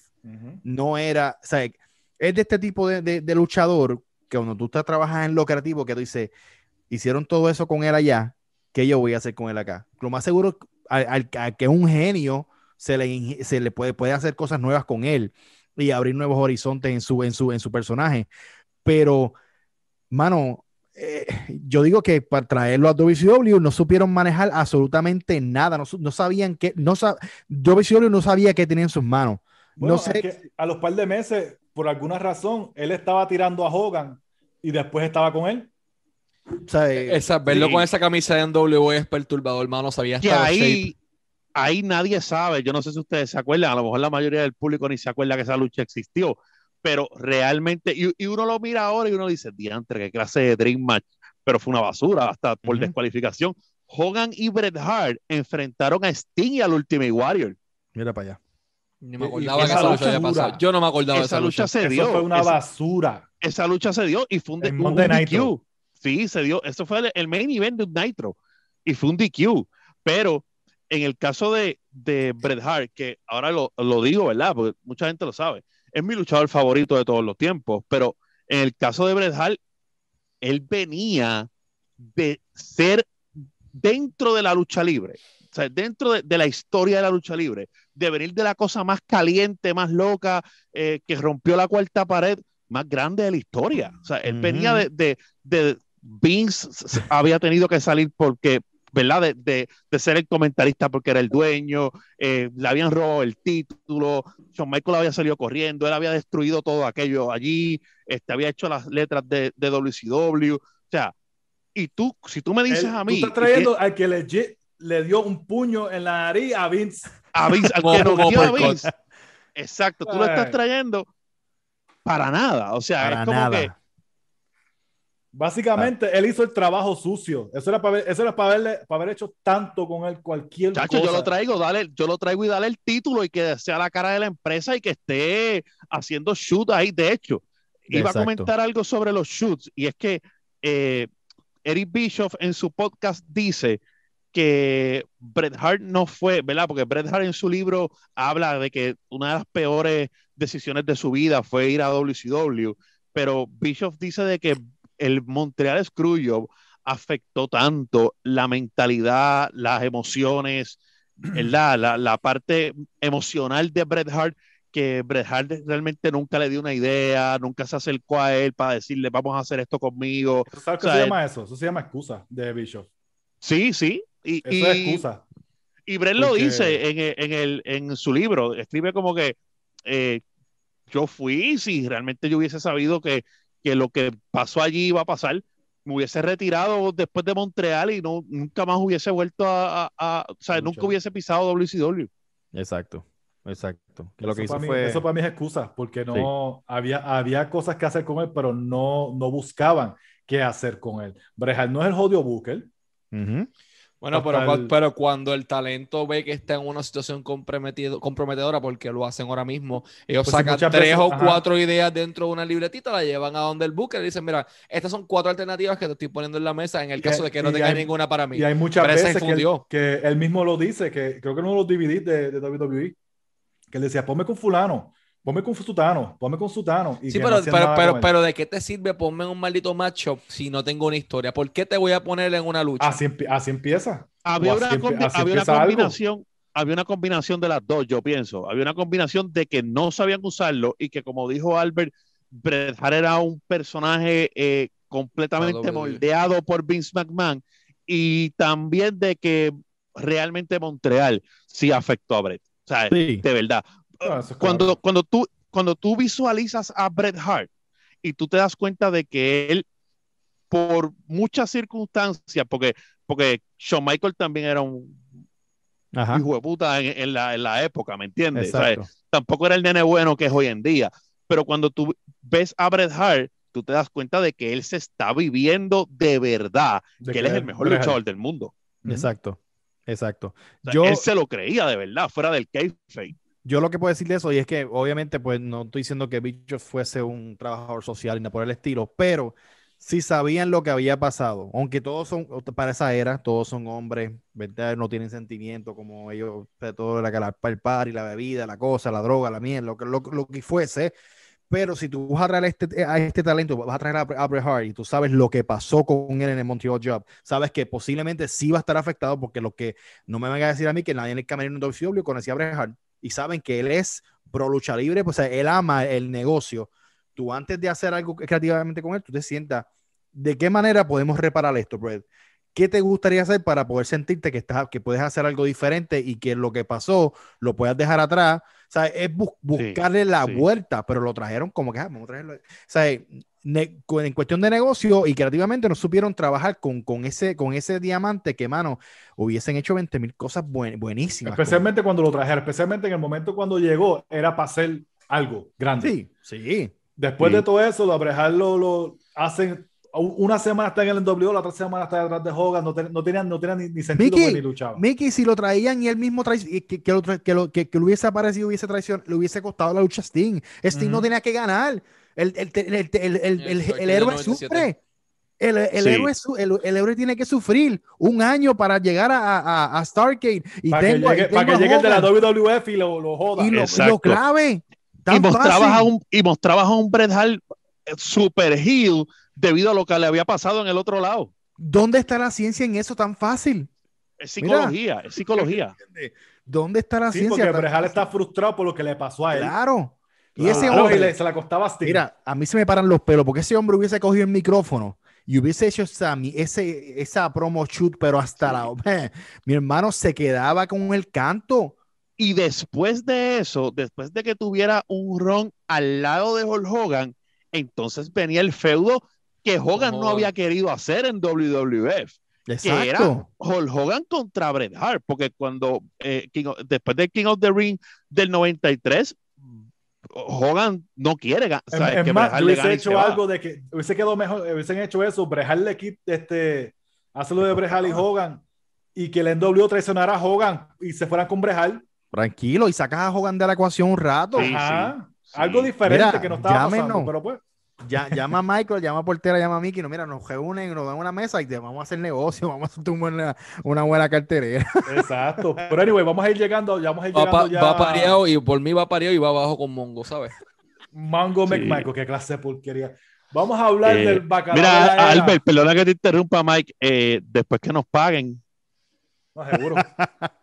[SPEAKER 3] no era, o sea, es de este tipo de, de- de luchador que cuando tú estás trabajas en lo creativo, que tú dices, hicieron todo eso con él allá, ¿qué yo voy a hacer con él acá? Lo más seguro, al, al- a que un genio se le, se le puede, puede hacer cosas nuevas con él y abrir nuevos horizontes en su, en su, en su personaje. Pero, mano, eh, yo digo que para traerlo a WCW no supieron manejar absolutamente nada, no, no sabían que, no sab- WCW no sabía qué tenía en sus manos.
[SPEAKER 2] Bueno,
[SPEAKER 3] no sé.
[SPEAKER 2] es que a los par de meses, por alguna razón, él estaba tirando a Hogan y después estaba con él.
[SPEAKER 3] O sea, eh,
[SPEAKER 1] Esa, verlo
[SPEAKER 4] Sí.
[SPEAKER 1] con esa camisa de NWA es perturbador, hermano. Sabía hasta
[SPEAKER 4] ahí, ahí nadie sabe. Yo no sé si ustedes se acuerdan, a lo mejor la mayoría del público ni se acuerda que esa lucha existió, pero realmente, y, y uno lo mira ahora y uno dice, diantre, qué clase de Dream Match, pero fue una basura, hasta por
[SPEAKER 3] Ujú.
[SPEAKER 4] descualificación. Hogan y Bret Hart enfrentaron a Sting y al Ultimate Warrior.
[SPEAKER 3] mira para allá.
[SPEAKER 1] Ni me acordaba
[SPEAKER 2] y
[SPEAKER 1] que
[SPEAKER 2] esa
[SPEAKER 1] esa lucha había pasado. Yo no me acordaba de
[SPEAKER 4] Esa
[SPEAKER 1] esa
[SPEAKER 4] lucha
[SPEAKER 1] lucha.
[SPEAKER 4] se dio.
[SPEAKER 2] Eso fue una
[SPEAKER 4] esa,
[SPEAKER 2] basura.
[SPEAKER 4] esa lucha se dio y fue un, de- DQ. Sí, se dio. Eso fue el, el main event de un Nitro y fue un DQ. Pero en el caso de, de Bret Hart, que ahora lo, lo digo, ¿verdad? Porque mucha gente lo sabe, es mi luchador favorito de todos los tiempos. Pero en el caso de Bret Hart, él venía de ser dentro de la lucha libre. O sea, dentro de, de la historia de la lucha libre, de venir de la cosa más caliente, más loca, eh, que rompió la cuarta pared más grande de la historia. O sea, él venía de, de, de Vince había tenido que salir porque, ¿verdad? De, de, de ser el comentarista porque era el dueño, eh, le habían robado el título, Shawn Michael había salido corriendo, él había destruido todo aquello allí, este, había hecho las letras de, de WCW, o sea, y tú, si tú me dices
[SPEAKER 2] Él-
[SPEAKER 4] a
[SPEAKER 2] tú
[SPEAKER 4] mí,
[SPEAKER 2] estás trayendo al que legit le dio un puño en la nariz a Vince.
[SPEAKER 4] a Vince, al que
[SPEAKER 1] un
[SPEAKER 4] noqueó a. Vince. Exacto, tú lo estás
[SPEAKER 2] Ay.
[SPEAKER 4] trayendo para nada. O sea,
[SPEAKER 3] Para
[SPEAKER 4] es como
[SPEAKER 3] nada.
[SPEAKER 4] que
[SPEAKER 2] Básicamente, él hizo el trabajo sucio. Eso era para eso era para haberle, para haber hecho tanto con él cualquier
[SPEAKER 4] Chacho,
[SPEAKER 2] cosa.
[SPEAKER 4] yo lo traigo, dale, yo lo traigo y dale el título y que sea la cara de la empresa y que esté haciendo shoot ahí. De hecho, iba
[SPEAKER 3] Exacto.
[SPEAKER 4] a comentar algo sobre los shoots y es que eh, Eric Bischoff en su podcast dice que Bret Hart no fue, ¿verdad? Porque Bret Hart en su libro habla de que una de las peores decisiones de su vida fue ir a WCW, pero Bischoff dice de que el Montreal Screwjob afectó tanto la mentalidad, las emociones, ¿verdad? La, la parte emocional de Bret Hart, que Bret Hart realmente nunca le dio una idea, nunca se acercó a él para decirle, vamos a hacer esto conmigo.
[SPEAKER 2] ¿Sabes qué
[SPEAKER 4] o sea,
[SPEAKER 2] se llama eso? Eso se llama excusa de Bishop.
[SPEAKER 4] Sí, sí. Y,
[SPEAKER 2] Eso
[SPEAKER 4] y,
[SPEAKER 2] es excusa.
[SPEAKER 4] y Bret lo
[SPEAKER 2] Porque-
[SPEAKER 4] dice en, en, el, en su libro, escribe como que eh, yo fui, si realmente yo hubiese sabido que, que lo que pasó allí iba a pasar, me hubiese retirado después de Montreal y no, nunca más hubiese vuelto a, a- a- o sea,
[SPEAKER 2] Luchar.
[SPEAKER 4] nunca hubiese pisado WCW.
[SPEAKER 3] Exacto, exacto. Que lo que
[SPEAKER 2] eso,
[SPEAKER 3] hizo
[SPEAKER 2] para mí,
[SPEAKER 3] fue...
[SPEAKER 2] eso para mí es excusa, porque no había, había cosas que hacer con él, pero no, no buscaban qué hacer con él. Brejal no es el jodido Booker.
[SPEAKER 3] Ujú.
[SPEAKER 1] Bueno, pero,
[SPEAKER 2] el-
[SPEAKER 1] cuando el talento ve que está en una situación comprometido- comprometedora, porque lo hacen ahora mismo, ellos
[SPEAKER 2] Pues
[SPEAKER 1] sacan tres
[SPEAKER 2] veces,
[SPEAKER 1] o
[SPEAKER 2] ajá.
[SPEAKER 1] cuatro ideas dentro de una libretita, la llevan a donde el booker y dicen, mira, estas son cuatro alternativas que te estoy poniendo en la mesa en el caso de que no
[SPEAKER 2] y
[SPEAKER 1] tenga
[SPEAKER 2] hay-
[SPEAKER 1] ninguna para mí.
[SPEAKER 2] Y hay muchas
[SPEAKER 1] Pero
[SPEAKER 2] veces que él,
[SPEAKER 1] fundió.
[SPEAKER 2] que él mismo lo dice, que creo que uno de los DVDs de, de WWE, que él decía, ponme con fulano, ponme con sutano, ponme con sutano. Y
[SPEAKER 1] Sí, pero,
[SPEAKER 2] no
[SPEAKER 1] pero, pero, ¿de qué te sirve ponme en un maldito matchup si no tengo una historia? ¿Por qué te voy a poner en una lucha?
[SPEAKER 2] Así, así empieza.
[SPEAKER 4] Había una,
[SPEAKER 2] así empie-
[SPEAKER 4] combi-
[SPEAKER 2] así
[SPEAKER 4] había una
[SPEAKER 2] empieza algo.
[SPEAKER 4] combinación, había una combinación de las dos, yo pienso. Había una combinación de que no sabían usarlo y que, como dijo Albert, Bret Hart era un personaje eh, completamente moldeado por Vince McMahon y también de que realmente Montreal sí afectó a Bret. O sea,
[SPEAKER 3] Sí.
[SPEAKER 4] de verdad.
[SPEAKER 2] No, eso es
[SPEAKER 4] Cuando, cuando, tú, cuando tú visualizas a Bret Hart y tú te das cuenta de que él, por muchas circunstancias, porque, porque Shawn Michael también era un
[SPEAKER 3] Ajá.
[SPEAKER 4] hijo de puta en, en la, en la época, ¿me entiendes? O sea, tampoco era el nene bueno que es hoy en día. Pero cuando tú ves a Bret Hart, tú te das cuenta de que él se está viviendo de verdad,
[SPEAKER 2] De
[SPEAKER 4] que él es el mejor
[SPEAKER 2] Bret Hart.
[SPEAKER 4] luchador del mundo.
[SPEAKER 3] Exacto. Exacto.
[SPEAKER 4] O sea,
[SPEAKER 3] Yo,
[SPEAKER 4] él se lo creía de verdad, fuera del kayfabe.
[SPEAKER 3] Yo lo que puedo decir de eso, y es que obviamente, pues no estoy diciendo que Bicho fuese un trabajador social ni nada por el estilo, pero si sabían lo que había pasado, aunque todos son, para esa era, todos son hombres, ¿verdad? No tienen sentimiento como ellos, sea, todo la, la, el party, la bebida, la cosa, la droga, la miel, lo lo, lo que fuese. Pero si tú vas a traer a este, a este talento, vas a traer a, a Bret Hart y tú sabes lo que pasó con él en el Montreal Job, sabes que posiblemente sí va a estar afectado porque lo que no me van a decir a mí que nadie en el camerino de WCW conocía a Bret Hart y saben que él es pro lucha libre, pues o sea, él ama el negocio. Tú antes de hacer algo creativamente con él, tú te sientas, ¿de qué manera podemos reparar esto, Brett? ¿Qué te gustaría hacer para poder sentirte que, estás, que puedes hacer algo diferente y que lo que pasó lo puedas dejar atrás? O sea, es bu buscarle la
[SPEAKER 4] sí.
[SPEAKER 3] vuelta, pero lo trajeron como que, ah, vamos a traerlo. O sea, en cuestión de negocio y creativamente no supieron trabajar con, con, ese, con ese diamante que, mano, hubiesen hecho 20 mil cosas buen- buenísimas.
[SPEAKER 2] Especialmente cuando lo trajeron, especialmente en el momento cuando llegó, era para hacer algo grande.
[SPEAKER 3] Sí, sí.
[SPEAKER 2] Después
[SPEAKER 3] Sí.
[SPEAKER 2] de todo eso, lo Brejal lo, lo hacen. Una semana está en el NWO, la otra semana está detrás de Hogan. No, ten- no tenían, no tenían ni, ni sentido
[SPEAKER 3] Mickey,
[SPEAKER 2] ni luchaba.
[SPEAKER 3] Mickey, si lo traían y él mismo y que, que, lo, tra- que, lo, que, que lo hubiese aparecido, hubiese traición, le hubiese costado la lucha a Sting. Sting no
[SPEAKER 2] Ujú.
[SPEAKER 3] tenía que ganar. El, el, el, el, el, el- el-
[SPEAKER 1] Exacto,
[SPEAKER 3] el
[SPEAKER 1] el
[SPEAKER 3] héroe
[SPEAKER 1] 97.
[SPEAKER 3] sufre. El, el
[SPEAKER 4] Sí.
[SPEAKER 3] héroe, el, el héroe tiene que sufrir un año para llegar a, a, a Stargate. Y
[SPEAKER 2] Para que
[SPEAKER 3] tengo,
[SPEAKER 2] llegue,
[SPEAKER 3] y
[SPEAKER 2] para que llegue de la WWF y lo, lo joda.
[SPEAKER 3] y lo, lo clave.
[SPEAKER 4] Y mostrabas, a un, y mostrabas a un Bret Hart eh, super heel debido a lo que le había pasado en el otro lado.
[SPEAKER 3] ¿Dónde está la ciencia en eso tan fácil?
[SPEAKER 4] Es psicología, es psicología.
[SPEAKER 3] ¿Dónde está la
[SPEAKER 2] Sí,
[SPEAKER 3] ciencia?
[SPEAKER 2] porque Brejal
[SPEAKER 3] fácil?
[SPEAKER 2] está frustrado por lo que le pasó a él.
[SPEAKER 3] Claro. Y ese
[SPEAKER 2] y
[SPEAKER 3] hombre,
[SPEAKER 2] le- se la costaba a.
[SPEAKER 3] Mira, a mí se me paran los pelos porque ese hombre hubiese cogido el micrófono y hubiese hecho esa, mi- ese, esa promo shoot, pero hasta la. Mi hermano se quedaba con el canto.
[SPEAKER 4] Y después de eso, después de que tuviera un ron al lado de Hulk Hogan, entonces venía el feudo que Hogan no
[SPEAKER 1] Hogan.
[SPEAKER 4] había querido hacer en WWF, que era
[SPEAKER 3] Exacto.
[SPEAKER 4] Hulk Hogan contra Bret Hart, porque cuando eh, King of- después del King of the Ring del 93, Hogan no quiere ga-
[SPEAKER 2] Es,
[SPEAKER 4] ¿sabes?
[SPEAKER 2] es
[SPEAKER 4] que
[SPEAKER 2] más, hubiese hecho
[SPEAKER 4] va.
[SPEAKER 2] algo de que hubiese quedado mejor, hubiesen hecho eso, Brejal le quit, este, hacerlo de Brejal y Hogan y que el NWO traicionara a Hogan y se fueran con Brejal.
[SPEAKER 3] Tranquilo, y sacas a Hogan de la ecuación un rato.
[SPEAKER 4] Sí,
[SPEAKER 2] Ajá.
[SPEAKER 4] sí.
[SPEAKER 2] Algo diferente
[SPEAKER 3] Mira,
[SPEAKER 2] que no estaba pasando, pero pues.
[SPEAKER 3] Ya, llama a Michael, llama a Portera, llama a Mickey. No, mira, nos reúnen, nos dan una mesa y te vamos a hacer negocio, vamos a hacer una buena, una buena carterera.
[SPEAKER 2] Exacto. Pero anyway, vamos a ir llegando, ya vamos a ir
[SPEAKER 1] Va,
[SPEAKER 2] llegando
[SPEAKER 1] pa-
[SPEAKER 2] ya
[SPEAKER 1] va pareado y por mí va pareado y va abajo con Mongo, ¿sabes?
[SPEAKER 2] Mango
[SPEAKER 4] Sí.
[SPEAKER 2] McMichael, qué clase de porquería. Vamos a hablar
[SPEAKER 4] Eh,
[SPEAKER 2] del bacalao.
[SPEAKER 4] Mira,
[SPEAKER 2] de.
[SPEAKER 4] Albert, perdona que te interrumpa, Mike. eh, después que nos paguen,
[SPEAKER 2] No, seguro.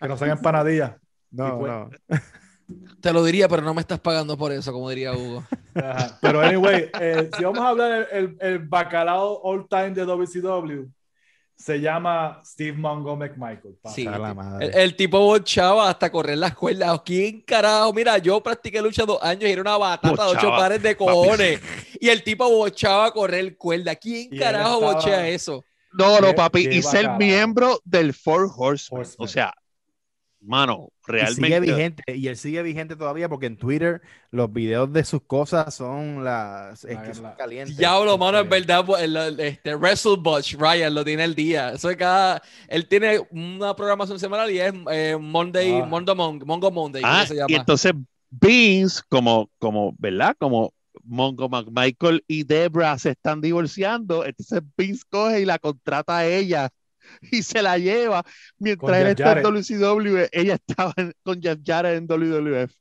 [SPEAKER 2] que nos hagan empanadillas.
[SPEAKER 3] No,
[SPEAKER 2] pues.
[SPEAKER 3] no.
[SPEAKER 1] Te lo diría, pero no me estás pagando por eso, como diría Hugo.
[SPEAKER 2] Ajá. Pero anyway, eh, si vamos a hablar el, el, el bacalao all time de WCW, se llama Steve Mongo McMichael. papá.
[SPEAKER 1] Sí.
[SPEAKER 3] La madre.
[SPEAKER 1] El, el tipo bochaba hasta correr las cuerdas. ¿Quién carajo? Mira, yo practiqué lucha dos años y era una batata de ocho
[SPEAKER 4] Bochaba,
[SPEAKER 1] pares de cojones. Y el tipo bochaba a correr cuerda. ¿Quién
[SPEAKER 2] Y
[SPEAKER 1] carajo
[SPEAKER 2] estaba-
[SPEAKER 1] bochea eso?
[SPEAKER 4] No, no, papi,
[SPEAKER 2] qué
[SPEAKER 4] y ser miembro del Four Horsemen.
[SPEAKER 2] Horsemen.
[SPEAKER 4] O sea, mano,
[SPEAKER 3] Y
[SPEAKER 4] realmente.
[SPEAKER 3] sigue vigente, y él sigue vigente todavía porque en Twitter los videos de sus cosas son las es que son calientes.
[SPEAKER 1] Diablo, mano, es verdad. pues, el- el- este, WrestleBotch, Ryan, lo tiene el día. Eso es cada. Él tiene una programación semanal y es eh, Monday,
[SPEAKER 2] Ah.
[SPEAKER 1] Mondo Mon- Mongo Monday,
[SPEAKER 4] Ah, y entonces Vince, como, como, ¿verdad? Como Mongo McMichael y Debra se están divorciando, entonces Vince coge y la contrata a ella y se la lleva. Mientras él está en
[SPEAKER 2] Jarrett.
[SPEAKER 4] WCW, ella estaba en- con Jeff Jarrett en WWF.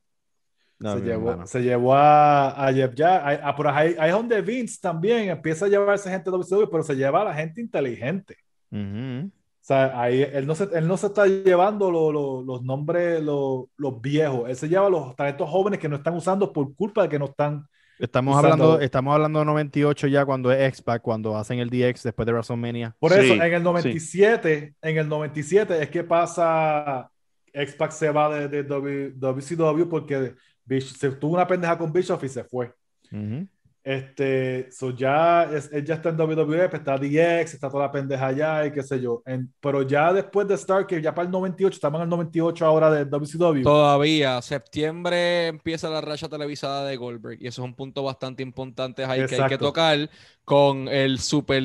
[SPEAKER 3] No,
[SPEAKER 2] se, llevó,
[SPEAKER 3] hermano.
[SPEAKER 2] se llevó a, a Jeff ya a, por ahí, ahí es donde Vince también empieza a llevarse gente de WCW, pero se lleva a la gente inteligente. O sea, ahí él no se, él no se está llevando lo- lo- los nombres, lo- los viejos. Él se lleva a los talentos jóvenes que no están usando por culpa de que no están.
[SPEAKER 3] Estamos
[SPEAKER 2] Usando-
[SPEAKER 3] hablando, estamos hablando de 98 ya cuando es X-Pac, cuando hacen el DX después de WrestleMania.
[SPEAKER 2] Por
[SPEAKER 4] Sí,
[SPEAKER 2] eso, en el 97, en el 97 es que pasa, X-Pac se va de, de W- WCW porque Bish- se tuvo una pendeja con Bischoff y se fue.
[SPEAKER 3] Ujú.
[SPEAKER 2] Este, so ya, es, él ya está en WWF, está DX, está toda la pendeja allá y qué sé yo. En- pero ya después de Starcade, ya para el 98, estamos en el 98 ahora de WCW.
[SPEAKER 1] Todavía, septiembre empieza la racha televisada de Goldberg y eso es un punto bastante importante ahí que hay que tocar con el super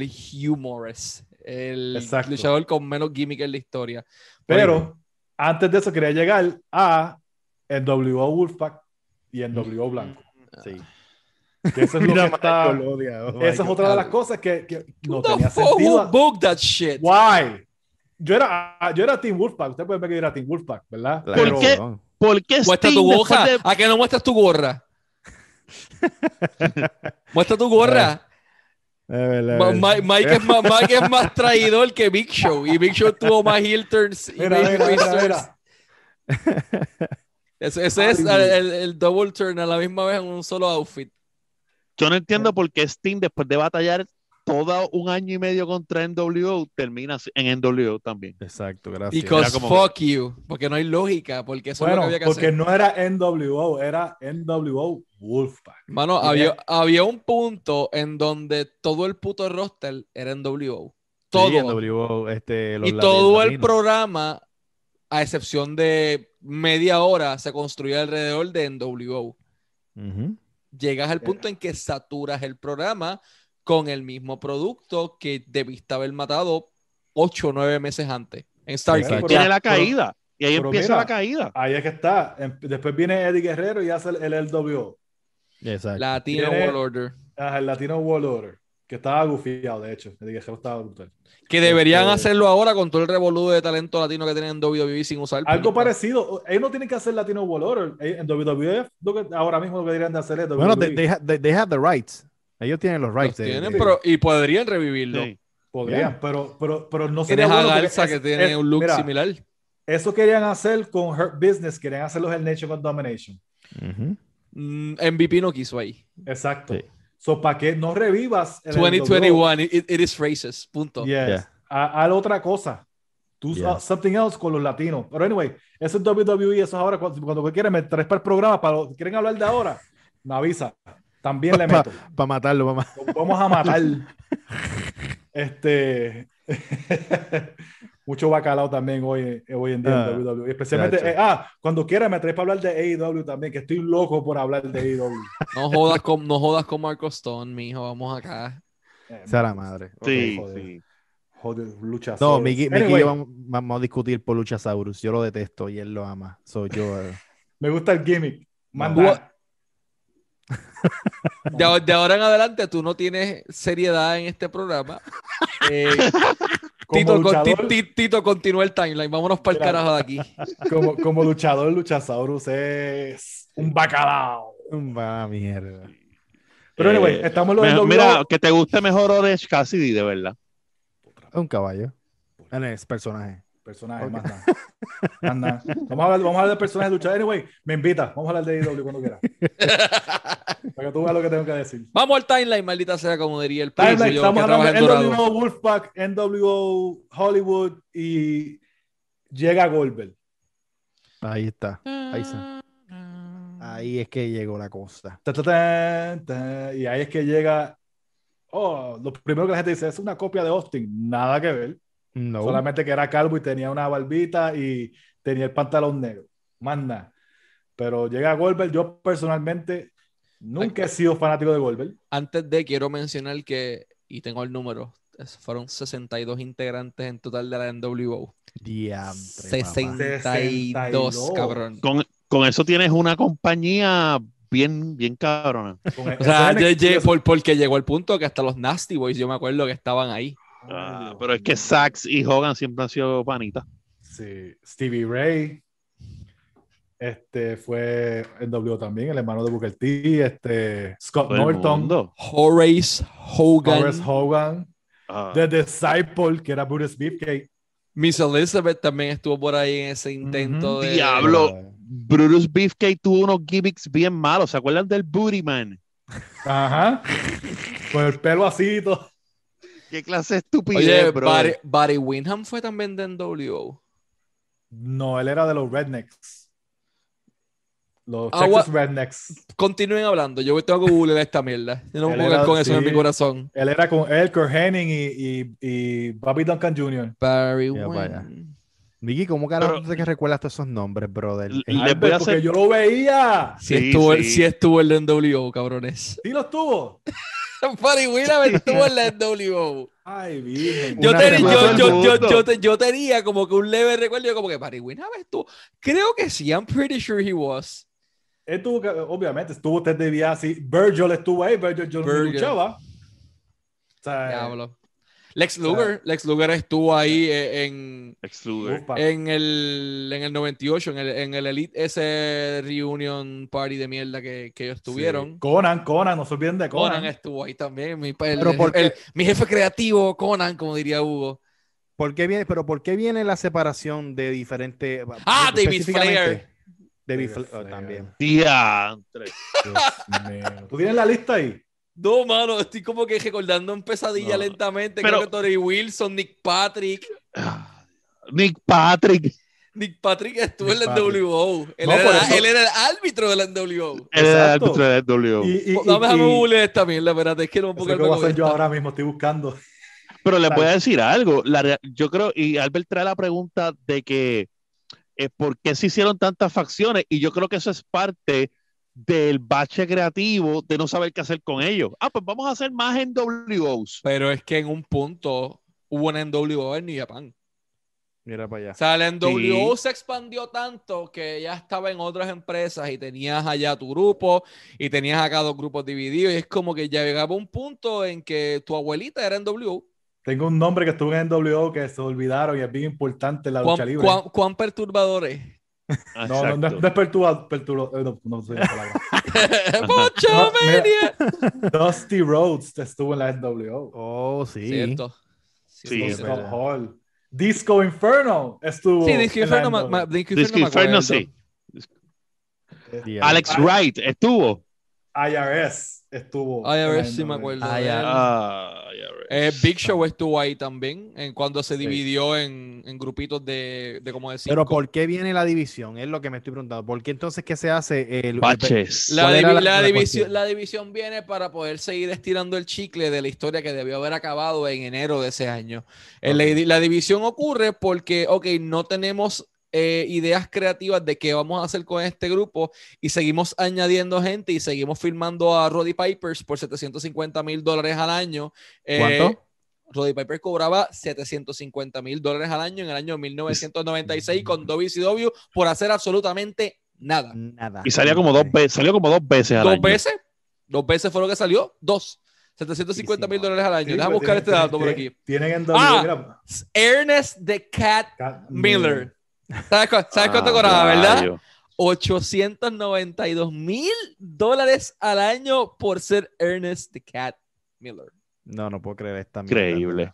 [SPEAKER 1] humorous, el
[SPEAKER 2] Exacto.
[SPEAKER 1] luchador con menos gimmick en la historia.
[SPEAKER 2] Pero antes de eso quería llegar a NWO Wolfpack y NWO Blanco.
[SPEAKER 3] Sí.
[SPEAKER 2] Que eso es lo que está...
[SPEAKER 3] Oh
[SPEAKER 2] Esa es otra de las cosas que, que no tenía
[SPEAKER 1] fuck
[SPEAKER 2] sentido.
[SPEAKER 1] who booked that shit?
[SPEAKER 2] Why? Yo era, yo era Team Wolfpack. Usted puede ver que yo era Team Wolfpack, ¿verdad?
[SPEAKER 4] ¿Por qué?
[SPEAKER 3] no.
[SPEAKER 4] ¿Por qué
[SPEAKER 1] Muestra tu gorra.
[SPEAKER 4] de-
[SPEAKER 1] ¿A qué no muestras tu gorra? Muestra tu gorra. Mike, es más, Mike es más traidor que Big Show. Y Big Show tuvo más heel turns. y
[SPEAKER 2] Mira, mira, mira,
[SPEAKER 1] turns.
[SPEAKER 2] mira.
[SPEAKER 1] Ese, ese es el- el double turn a la misma vez en un solo outfit.
[SPEAKER 4] Yo no entiendo por qué Sting, después de batallar todo un año y medio contra NWO, termina en NWO también.
[SPEAKER 3] Exacto, gracias.
[SPEAKER 1] Because
[SPEAKER 4] como
[SPEAKER 1] fuck you. Porque no hay lógica. Porque eso es lo
[SPEAKER 2] Bueno,
[SPEAKER 1] que había que
[SPEAKER 2] porque
[SPEAKER 1] hacer.
[SPEAKER 2] no era NWO, era NWO Wolfpack.
[SPEAKER 1] Mano, había, había un punto en donde todo el puto roster era en WO. Todo.
[SPEAKER 3] Sí, en WO, este, los
[SPEAKER 1] y todo el programa, a excepción de media hora, se construía alrededor de NWO.
[SPEAKER 3] Ujú.
[SPEAKER 1] Llegas al punto en que saturas el programa con el mismo producto que debiste haber matado 8 o 9 meses antes en Stargate.
[SPEAKER 2] Pero-
[SPEAKER 4] Tiene la
[SPEAKER 2] pero-
[SPEAKER 4] caída. y ahí empieza
[SPEAKER 2] mira,
[SPEAKER 4] la caída.
[SPEAKER 2] Ahí es que está. Em- Después viene Eddie Guerrero y hace el, el LWO.
[SPEAKER 3] Exacto.
[SPEAKER 1] Latino
[SPEAKER 2] Tiene-
[SPEAKER 1] World Order.
[SPEAKER 2] Ajá, el Latino World Order. Que estaba gufiado, de hecho. Guerrero estaba brutal.
[SPEAKER 1] Que deberían
[SPEAKER 2] Este-
[SPEAKER 1] hacerlo ahora con todo el revolú de talento latino que tienen en WWE sin usar.
[SPEAKER 2] Algo
[SPEAKER 1] película.
[SPEAKER 2] parecido. Ellos no tienen que hacer Latino Order. Ellos- En que- ahora mismo lo que deberían de hacer es
[SPEAKER 3] Bueno,
[SPEAKER 2] WWE.
[SPEAKER 3] they, they ha- they- they have the rights. Ellos tienen los
[SPEAKER 1] Los
[SPEAKER 3] rights. de-
[SPEAKER 1] tienen,
[SPEAKER 3] de-
[SPEAKER 1] pero- y podrían revivirlo.
[SPEAKER 4] Sí.
[SPEAKER 2] Podrían,
[SPEAKER 3] Yeah.
[SPEAKER 2] pero, pero, pero no sería
[SPEAKER 1] Tienes a
[SPEAKER 2] bueno porque
[SPEAKER 1] Garza
[SPEAKER 2] es-
[SPEAKER 1] que tiene
[SPEAKER 2] es-
[SPEAKER 1] un look
[SPEAKER 2] mira,
[SPEAKER 1] similar.
[SPEAKER 2] Eso querían hacer con Hurt Business, querían hacerlo en Nation of Domination.
[SPEAKER 3] Ujú.
[SPEAKER 1] Mm, MVP no quiso ahí.
[SPEAKER 2] Exacto.
[SPEAKER 3] Sí.
[SPEAKER 2] So, para que no revivas el
[SPEAKER 1] 2021, it, it is racist. Punto.
[SPEAKER 2] Yes.
[SPEAKER 3] Yeah.
[SPEAKER 2] A, a otra cosa. Tú
[SPEAKER 3] Yeah.
[SPEAKER 2] something else con los latinos. Pero anyway, eso es WWE, eso es ahora. Cuando, cuando quieres me traes para el programa, para lo- quieren hablar de ahora, me avisa. También le meto.
[SPEAKER 3] Para matarlo, mamá.
[SPEAKER 2] Vamos a matar. este. Mucho bacalao también hoy, hoy en día
[SPEAKER 3] Ah,
[SPEAKER 2] en WWE. Especialmente, eh, ah, cuando quieras me traes para hablar de AEW también, que estoy loco por hablar de AEW.
[SPEAKER 1] No jodas con, no jodas con Marco Stone, mijo. Vamos acá.
[SPEAKER 2] Eh,
[SPEAKER 3] Sea la madre.
[SPEAKER 4] Sí,
[SPEAKER 2] joder.
[SPEAKER 4] sí.
[SPEAKER 2] Joder, lucha.
[SPEAKER 3] No, Miki,
[SPEAKER 2] Anyway,
[SPEAKER 3] yo vamos, vamos a discutir por Luchasaurus. Yo lo detesto y él lo ama. Soy yo. eh,
[SPEAKER 2] Me gusta el gimmick. Nada.
[SPEAKER 1] De, ahora- de ahora en adelante tú no tienes seriedad en este programa. Eh,
[SPEAKER 2] Como
[SPEAKER 1] Tito,
[SPEAKER 2] luchador,
[SPEAKER 1] ti- ti- Tito, continúa el timeline. Vámonos para el carajo de aquí.
[SPEAKER 2] como, como luchador, Luchasaurus es un bacalao.
[SPEAKER 3] Va mierda.
[SPEAKER 2] Pero anyway,
[SPEAKER 4] Eh,
[SPEAKER 2] estamos en lo
[SPEAKER 4] Me-
[SPEAKER 2] del WWE.
[SPEAKER 4] mira, que te guste mejor Orange Cassidy, de verdad.
[SPEAKER 3] Un caballo. En ese personaje.
[SPEAKER 2] Personaje,
[SPEAKER 3] Ok.
[SPEAKER 2] más nada. Más nada. Vamos a hablar, vamos a hablar de personajes de luchadores. Anyway, me invita. Vamos a hablar de AEW cuando quieras. Para que tú veas lo que tengo que decir.
[SPEAKER 1] Vamos al timeline, maldita sea, como diría el
[SPEAKER 2] Timeline,
[SPEAKER 1] yo
[SPEAKER 2] estamos hablando de. NWO Wolfpack, NWO Hollywood y llega Goldberg.
[SPEAKER 3] Ahí está. Ahí está. Ahí es que llegó la cosa.
[SPEAKER 2] Ta, ta, ta, ta. y ahí es que llega. Oh, lo primero que la gente dice es una copia de Austin. Nada que ver.
[SPEAKER 3] No.
[SPEAKER 2] Solamente que era calvo y tenía una barbita y tenía el pantalón negro. Más nada. Pero llega Goldberg. Yo personalmente nunca he sido fanático de Goldberg.
[SPEAKER 1] Antes de, quiero mencionar que, y tengo el número, fueron 62 integrantes en total de la NWO.
[SPEAKER 3] Diantre, papá.
[SPEAKER 1] 62,
[SPEAKER 2] 62.
[SPEAKER 1] cabrón.
[SPEAKER 4] Con, con eso tienes una compañía bien, bien cabrona.
[SPEAKER 1] O sea, por- porque llegó el punto que hasta los Nasty Boys, yo me acuerdo que estaban ahí.
[SPEAKER 4] Ah,
[SPEAKER 2] Ay,
[SPEAKER 4] pero es que. Sax y Hogan siempre han sido panitas.
[SPEAKER 2] Sí, Stevie Ray. Este fue en W también, el hermano de Booker T. Este, Scott Norton.
[SPEAKER 1] Horace Hogan,
[SPEAKER 2] Horace Hogan,
[SPEAKER 4] Ah,
[SPEAKER 2] The Disciple, que era Brutus Beefcake.
[SPEAKER 1] Miss Elizabeth también estuvo por ahí en ese intento de.
[SPEAKER 4] Diablo. Brutus Beefcake tuvo unos gimmicks bien malos. ¿Se acuerdan del Booty Man?
[SPEAKER 2] Ajá. Con el pelo así y todo.
[SPEAKER 4] ¿Qué clase de estupidez,
[SPEAKER 1] Oye,
[SPEAKER 4] bro?
[SPEAKER 1] Barry, Barry Windham fue también de NWO.
[SPEAKER 2] No, él era de los Rednecks. Los Texas Rednecks.
[SPEAKER 1] Continúen hablando, yo tengo que googlear esta mierda. Yo no puedo
[SPEAKER 2] era-
[SPEAKER 1] con eso en mi corazón.
[SPEAKER 2] Él era con él, Kurt Hennig y, y, y Bobby Duncan Jr.
[SPEAKER 1] Barry. Windham.
[SPEAKER 3] Miki, ¿cómo carajo tú que recuerdas todos esos nombres, brother?
[SPEAKER 4] Les voy a
[SPEAKER 2] porque yo lo veía.
[SPEAKER 1] Si
[SPEAKER 4] Sí,
[SPEAKER 1] estuvo,
[SPEAKER 4] sí.
[SPEAKER 1] sí estuvo el de NWO, cabrones.
[SPEAKER 2] Sí lo estuvo.
[SPEAKER 1] Barry Windham estuvo en la NWO.
[SPEAKER 2] Ay, virgen.
[SPEAKER 1] Yo, ten- yo, yo, yo, yo yo tenía como que un leve recuerdo, yo como que Barry Windham estuvo. Creo que sí, I'm pretty sure he was.
[SPEAKER 2] Él tuvo que, obviamente, estuvo Ted DiBiase. Virgil estuvo ahí, Virgil
[SPEAKER 1] Virgil.
[SPEAKER 2] luchaba. O sea,
[SPEAKER 1] Diablo. Lex Luger, Lex Luger estuvo ahí eh, en,
[SPEAKER 4] Lex Luger.
[SPEAKER 2] Wolfpack.
[SPEAKER 1] en, el, en el 98, en el, en el Elite, ese reunion party de mierda que, que ellos tuvieron.
[SPEAKER 2] Sí. Conan, Conan, no se olviden de Conan.
[SPEAKER 1] Conan estuvo ahí también. Mi, el-
[SPEAKER 3] Pero ¿por
[SPEAKER 1] el- mi jefe creativo, Conan, como diría Hugo.
[SPEAKER 3] ¿Por qué viene, pero ¿por qué viene la separación de diferentes...
[SPEAKER 1] Ah, David? Flair.
[SPEAKER 3] David
[SPEAKER 2] David
[SPEAKER 3] Flair, oh,
[SPEAKER 2] Flair.
[SPEAKER 3] también.
[SPEAKER 4] Diantre.
[SPEAKER 2] Dios mío. ¿Tú tienes la lista ahí?
[SPEAKER 1] No, mano, estoy como que recordando en pesadilla
[SPEAKER 4] No.
[SPEAKER 1] lentamente.
[SPEAKER 4] Pero-
[SPEAKER 1] Creo que Tori Wilson, Nick Patrick.
[SPEAKER 4] Nick Patrick.
[SPEAKER 1] Nick Patrick estuvo en la. NWO. Él,
[SPEAKER 2] No,
[SPEAKER 1] era,
[SPEAKER 2] por eso-
[SPEAKER 1] él era el árbitro de la NWO.
[SPEAKER 4] El
[SPEAKER 2] Exacto.
[SPEAKER 4] árbitro de W.
[SPEAKER 2] Y, y-
[SPEAKER 1] No, déjame googlear esta mierda, espérate, es que no puedo
[SPEAKER 2] es lo que voy a hacer yo ahora mismo, estoy buscando.
[SPEAKER 4] Pero les voy a decir algo. La yo creo, y Albert trae la pregunta de que eh, por qué se hicieron tantas facciones, y yo creo que eso es parte del bache creativo de no saber qué hacer con ellos. Ah, pues vamos a hacer más en WOs.
[SPEAKER 1] Pero es que en un punto hubo una NWO en New Japan.
[SPEAKER 3] Mira para
[SPEAKER 1] O
[SPEAKER 3] allá.
[SPEAKER 1] sea, la NWO
[SPEAKER 4] Sí.
[SPEAKER 1] se expandió tanto que ya estaba en otras empresas y tenías allá tu grupo y tenías acá dos grupos divididos y es como que ya llegaba un punto en que tu abuelita era NWO.
[SPEAKER 2] Tengo un nombre que estuvo en NWO que se olvidaron y es bien importante la lucha
[SPEAKER 1] ¿Cuán,
[SPEAKER 2] libre.
[SPEAKER 1] cuán- cuán perturbador es?
[SPEAKER 2] No, no, no, es- no es perturba, perturba- eh, no, no sé la palabra.
[SPEAKER 1] ¡Pocho
[SPEAKER 2] No, mira.
[SPEAKER 1] Mania!
[SPEAKER 2] Dusty Rhodes estuvo en la NWO.
[SPEAKER 3] Oh, sí.
[SPEAKER 1] Cierto.
[SPEAKER 4] Sí,
[SPEAKER 3] verdad.
[SPEAKER 2] Hall. Disco Inferno estuvo.
[SPEAKER 1] Sí, Disco Inferno, ma- ma- Disco
[SPEAKER 4] Disco
[SPEAKER 1] Inferno me
[SPEAKER 4] Inferno, sí.
[SPEAKER 3] Yeah.
[SPEAKER 4] Alex
[SPEAKER 2] Ah.
[SPEAKER 4] Wright estuvo.
[SPEAKER 2] IRS estuvo. en la
[SPEAKER 1] IRS sí me acuerdo. Eh, Big Show estuvo ahí también, en cuando se
[SPEAKER 2] Sí.
[SPEAKER 1] dividió en, en grupitos de, de como de cinco.
[SPEAKER 3] Pero ¿por qué viene la división? Es lo que me estoy preguntando. ¿Por qué entonces qué se hace? El,
[SPEAKER 4] Baches.
[SPEAKER 1] La,
[SPEAKER 3] ¿Cuál era
[SPEAKER 1] divi-
[SPEAKER 3] la-
[SPEAKER 1] la
[SPEAKER 3] la
[SPEAKER 1] división, la división viene para poder seguir estirando el chicle de la historia que debió haber acabado en enero de ese año. Eh, la división ocurre porque, ok, no tenemos eh, ideas creativas de qué vamos a hacer con este grupo y seguimos añadiendo gente y seguimos filmando a Roddy Pipers por 750 mil dólares al año. Eh,
[SPEAKER 3] ¿Cuánto?
[SPEAKER 1] Roddy Piper cobraba 750 mil dólares al año en el año 1996 con WCW por hacer absolutamente nada.
[SPEAKER 3] Nada.
[SPEAKER 4] Y salía como dos veces, salió como dos veces al
[SPEAKER 1] Dos
[SPEAKER 4] año.
[SPEAKER 1] veces. Dos veces fue lo que salió. Dos. 750 mil dólares al año.
[SPEAKER 2] Sí,
[SPEAKER 1] Déjame
[SPEAKER 2] pero
[SPEAKER 1] buscar
[SPEAKER 2] tienen-
[SPEAKER 1] este dato por aquí.
[SPEAKER 2] Tienen en.
[SPEAKER 1] Ah. Ernest the Cat
[SPEAKER 2] Cat
[SPEAKER 1] Miller. ¿Sabes, cu- sabes cuánto
[SPEAKER 4] Ah,
[SPEAKER 1] cobraba, verdad?
[SPEAKER 4] rayo.
[SPEAKER 1] 892 mil dólares al año por ser Ernest the Cat Miller.
[SPEAKER 3] No, no puedo creer esta mierda.
[SPEAKER 4] Increíble.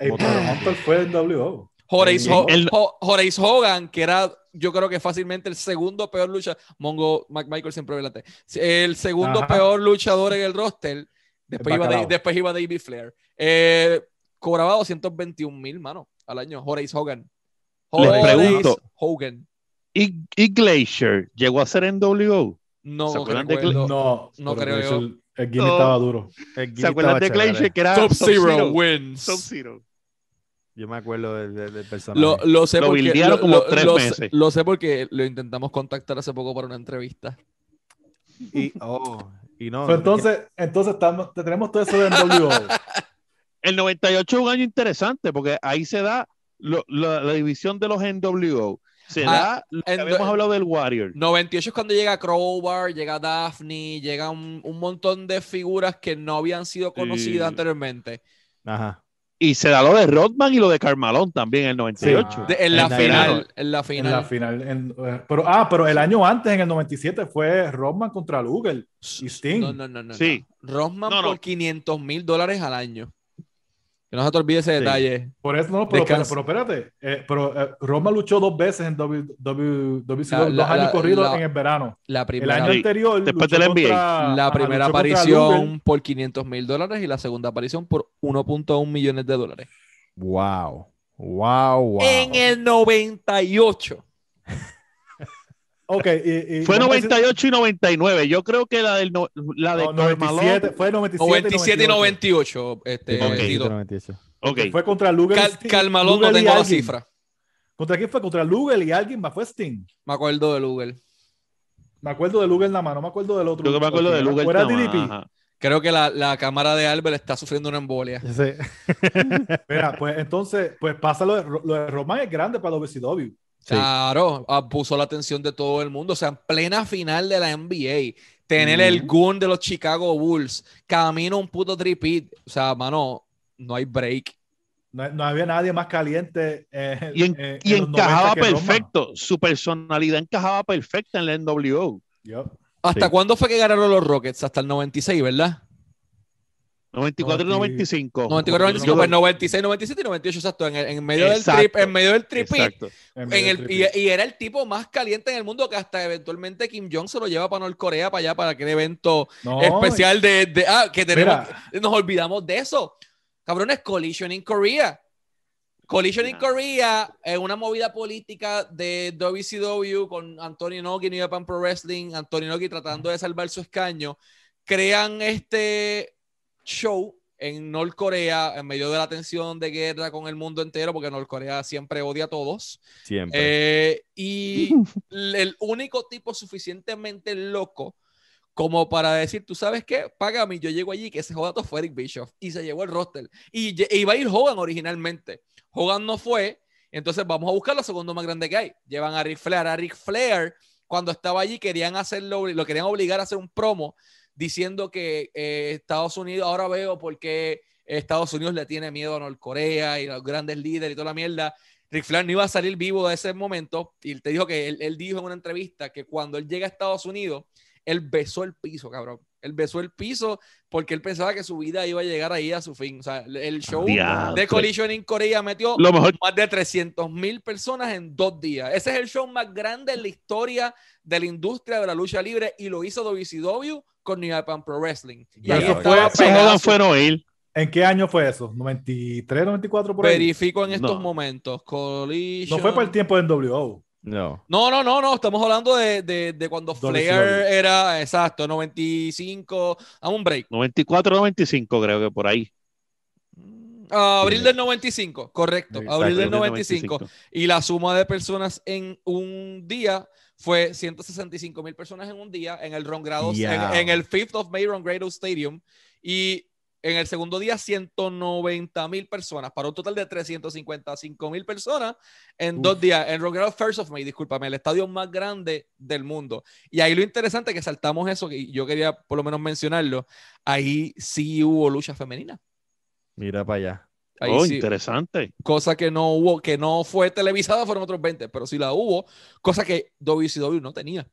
[SPEAKER 2] Hunter fue en NWO.
[SPEAKER 1] Horace,
[SPEAKER 2] El-
[SPEAKER 1] Ho-
[SPEAKER 4] el-
[SPEAKER 1] Ho- Horace Hogan, que era yo creo que fácilmente el segundo peor luchador, Mongo Mac Michael siempre adelante, el segundo
[SPEAKER 2] Ajá.
[SPEAKER 1] peor luchador en el roster, después,
[SPEAKER 2] El
[SPEAKER 1] iba, después iba David Flair. Eh, cobraba 221 mil, mano, al año, Horace Hogan.
[SPEAKER 4] Les pregunto.
[SPEAKER 1] Hogan.
[SPEAKER 4] ¿Y, y Glacier llegó a ser en WO?
[SPEAKER 1] No,
[SPEAKER 4] ¿Se acuerdan de
[SPEAKER 1] recuerdo.
[SPEAKER 2] No,
[SPEAKER 1] No
[SPEAKER 2] pero
[SPEAKER 1] creo yo.
[SPEAKER 2] El, el
[SPEAKER 4] No.
[SPEAKER 2] estaba duro.
[SPEAKER 3] El
[SPEAKER 4] ¿Se acuerdan de
[SPEAKER 3] chévere.
[SPEAKER 4] Glacier que era
[SPEAKER 1] Sub-Zero
[SPEAKER 4] Sub-Zero?
[SPEAKER 1] wins.
[SPEAKER 4] Sub-Zero.
[SPEAKER 3] Yo me acuerdo del, personaje.
[SPEAKER 1] Lo, lo sé
[SPEAKER 4] Lo
[SPEAKER 1] porque lo,
[SPEAKER 4] como
[SPEAKER 1] lo-
[SPEAKER 4] tres
[SPEAKER 1] lo
[SPEAKER 4] meses.
[SPEAKER 1] lo sé porque lo intentamos contactar hace poco para una entrevista.
[SPEAKER 3] Y, oh, y no.
[SPEAKER 2] Pues entonces, entonces estamos, tenemos todo eso de NWO.
[SPEAKER 4] El 98 es un año interesante porque ahí se da lo- la, la división de los NWO. Se
[SPEAKER 1] Ah,
[SPEAKER 4] da lo que
[SPEAKER 1] en-
[SPEAKER 4] habíamos hablado del Warrior.
[SPEAKER 1] 98 es cuando llega Crowbar, llega Daphne, llega un, un montón de figuras que no habían sido conocidas
[SPEAKER 4] Sí.
[SPEAKER 1] anteriormente.
[SPEAKER 3] Ajá.
[SPEAKER 4] Y se da lo de Rodman y lo de Carmalón también en el 98.
[SPEAKER 3] Sí.
[SPEAKER 1] De- en la
[SPEAKER 3] En la
[SPEAKER 1] final,
[SPEAKER 3] final.
[SPEAKER 1] en la
[SPEAKER 2] en
[SPEAKER 1] final.
[SPEAKER 2] la final. en- eh, pero, ah, pero el año antes, en el 97, fue Roman contra Luger y Sting.
[SPEAKER 1] No, no, no, no.
[SPEAKER 4] Sí.
[SPEAKER 1] no. Rosman
[SPEAKER 4] No, no.
[SPEAKER 1] por 500 mil dólares al año. Que no se te olvide ese
[SPEAKER 3] Sí.
[SPEAKER 1] detalle.
[SPEAKER 2] Por eso no, pero, pero, pero espérate. eh, pero eh, Roman luchó dos veces en W, W, WCW,
[SPEAKER 1] La- la-
[SPEAKER 2] dos años corridos en el verano.
[SPEAKER 1] La
[SPEAKER 2] El
[SPEAKER 1] primera,
[SPEAKER 2] año
[SPEAKER 4] Sí.
[SPEAKER 2] anterior.
[SPEAKER 4] Después del NBA.
[SPEAKER 2] contra-
[SPEAKER 1] la
[SPEAKER 2] ajá,
[SPEAKER 1] primera aparición por 500 mil dólares y la segunda aparición por 1.1 millones de dólares.
[SPEAKER 3] Wow. Wow, wow.
[SPEAKER 1] En el 98.
[SPEAKER 2] Ok, y, y-
[SPEAKER 4] Fue
[SPEAKER 2] vamos a decir-
[SPEAKER 4] 98 y 99. Yo creo que la del no- la de
[SPEAKER 2] no,
[SPEAKER 4] Karl
[SPEAKER 2] 97,
[SPEAKER 4] Malone-
[SPEAKER 2] fue 97,
[SPEAKER 1] 97 y
[SPEAKER 2] 98.
[SPEAKER 1] 98. Este,
[SPEAKER 4] Ok.
[SPEAKER 1] Tito.
[SPEAKER 3] 98.
[SPEAKER 4] Ok.
[SPEAKER 2] Fue contra Luger. y
[SPEAKER 1] Cal-. Calmalón no tengo la cifra.
[SPEAKER 2] ¿Contra quién fue? Contra Luger y alguien más. Fue Sting.
[SPEAKER 1] Me acuerdo de Luger.
[SPEAKER 2] Me acuerdo de Luger nada más, no me acuerdo del otro.
[SPEAKER 4] Yo que me acuerdo de Luger.
[SPEAKER 2] Fuera DDP.
[SPEAKER 4] ajá.
[SPEAKER 1] Creo que la, la cámara de Albert está sufriendo una embolia.
[SPEAKER 3] Sí.
[SPEAKER 2] Mira, pues entonces, pues pasa lo de, lo de Roman es grande para WCW.
[SPEAKER 3] Sí.
[SPEAKER 1] Claro, ah, puso la atención de todo el mundo. O sea, en plena final de la NBA, tener el gun de los Chicago Bulls, camino un puto tripit. O sea, mano, no hay break.
[SPEAKER 2] No, no había nadie más caliente. eh,
[SPEAKER 4] Y, en-
[SPEAKER 2] eh,
[SPEAKER 4] y
[SPEAKER 2] en los 90
[SPEAKER 4] encajaba perfecto. Su personalidad encajaba perfecta en la NWO.
[SPEAKER 1] ¿Hasta
[SPEAKER 3] Sí.
[SPEAKER 1] cuándo fue que ganaron los Rockets? Hasta el 96, ¿verdad?
[SPEAKER 4] 94 y 95.
[SPEAKER 1] 94, 95,
[SPEAKER 2] Yo-
[SPEAKER 1] pues 96, 97 y 98, exacto. En, el- en medio del trip, en medio del tripit.
[SPEAKER 4] Exacto.
[SPEAKER 2] En
[SPEAKER 1] En el, y, y era el tipo más caliente en el mundo que hasta eventualmente Kim Jong se lo lleva para Norcorea para allá para aquel evento
[SPEAKER 2] No,
[SPEAKER 1] especial de, de- ah, que tenemos
[SPEAKER 2] Mira.
[SPEAKER 1] nos olvidamos de eso cabrones collision in Korea Collision in Korea es una movida política de WCW con Antonio Nogi, New Japan Pro Wrestling, Antonio Nogi tratando de salvar su escaño. Crean este show en Norcorea en medio de la tensión de guerra con el mundo entero, porque Norcorea siempre odia a todos.
[SPEAKER 3] Siempre.
[SPEAKER 1] Eh, y el único tipo suficientemente loco como para decir, tú sabes qué, págame, yo llego allí, que ese joda fue Eric Bischoff y se llevó el roster. Y lle- iba a ir Hogan originalmente. Hogan no fue, entonces vamos a buscar lo segundo más grande que hay. Llevan a Ric Flair. A Ric Flair, cuando estaba allí, querían hacerlo, lo querían obligar a hacer un promo diciendo que eh, Estados Unidos, ahora veo por qué Estados Unidos le tiene miedo a Norcorea y los grandes líderes y toda la mierda. Ric Flair no iba a salir vivo de ese momento y él te dijo que él dijo en una entrevista que cuando él llega a Estados Unidos, él besó el piso, cabrón. Él besó el piso porque él pensaba que su vida iba a llegar ahí a su fin. O sea, el show de Collision in Korea metió
[SPEAKER 4] Lo mejor,
[SPEAKER 1] más de 300 mil personas en dos días. Ese es el show más grande en la historia de la industria de la lucha libre y lo hizo WCW con New Japan Pro Wrestling. Y ahí estaba
[SPEAKER 2] fue-
[SPEAKER 4] eso
[SPEAKER 1] Pegaso.
[SPEAKER 4] Hogan fue no ir.
[SPEAKER 2] ¿En qué año fue eso? ¿93, 94 por ahí?
[SPEAKER 1] Verifico en estos
[SPEAKER 4] No.
[SPEAKER 1] momentos. Collision.
[SPEAKER 2] No fue para el tiempo del WO.
[SPEAKER 3] No.
[SPEAKER 1] No, no, no, no. Estamos hablando de, de, de cuando. Flair era, exacto, 95. A un break.
[SPEAKER 4] 94, 95 creo que por ahí.
[SPEAKER 1] Ah, abril del 95, correcto.
[SPEAKER 2] Sí,
[SPEAKER 1] Abril del
[SPEAKER 4] Exacto,
[SPEAKER 1] 95. Y la suma de personas en un día fue 165 mil personas en un día en el Ron Grados, en,
[SPEAKER 3] Ya.
[SPEAKER 1] en el 5th of May Ron Grados Stadium. Y en el segundo día, 190 mil personas, para un total de 355 mil personas en
[SPEAKER 2] Uf.
[SPEAKER 1] dos días. En Grados First of May, discúlpame, el estadio más grande del mundo. Y ahí lo interesante es que saltamos eso, que yo quería por lo menos mencionarlo. Ahí sí hubo lucha femenina.
[SPEAKER 3] Mira para allá.
[SPEAKER 1] Ahí
[SPEAKER 4] oh,
[SPEAKER 1] sí-
[SPEAKER 4] interesante.
[SPEAKER 1] cosa que no hubo, que no fue televisada, fueron otros 20, pero sí la hubo, cosa que WCW no tenía.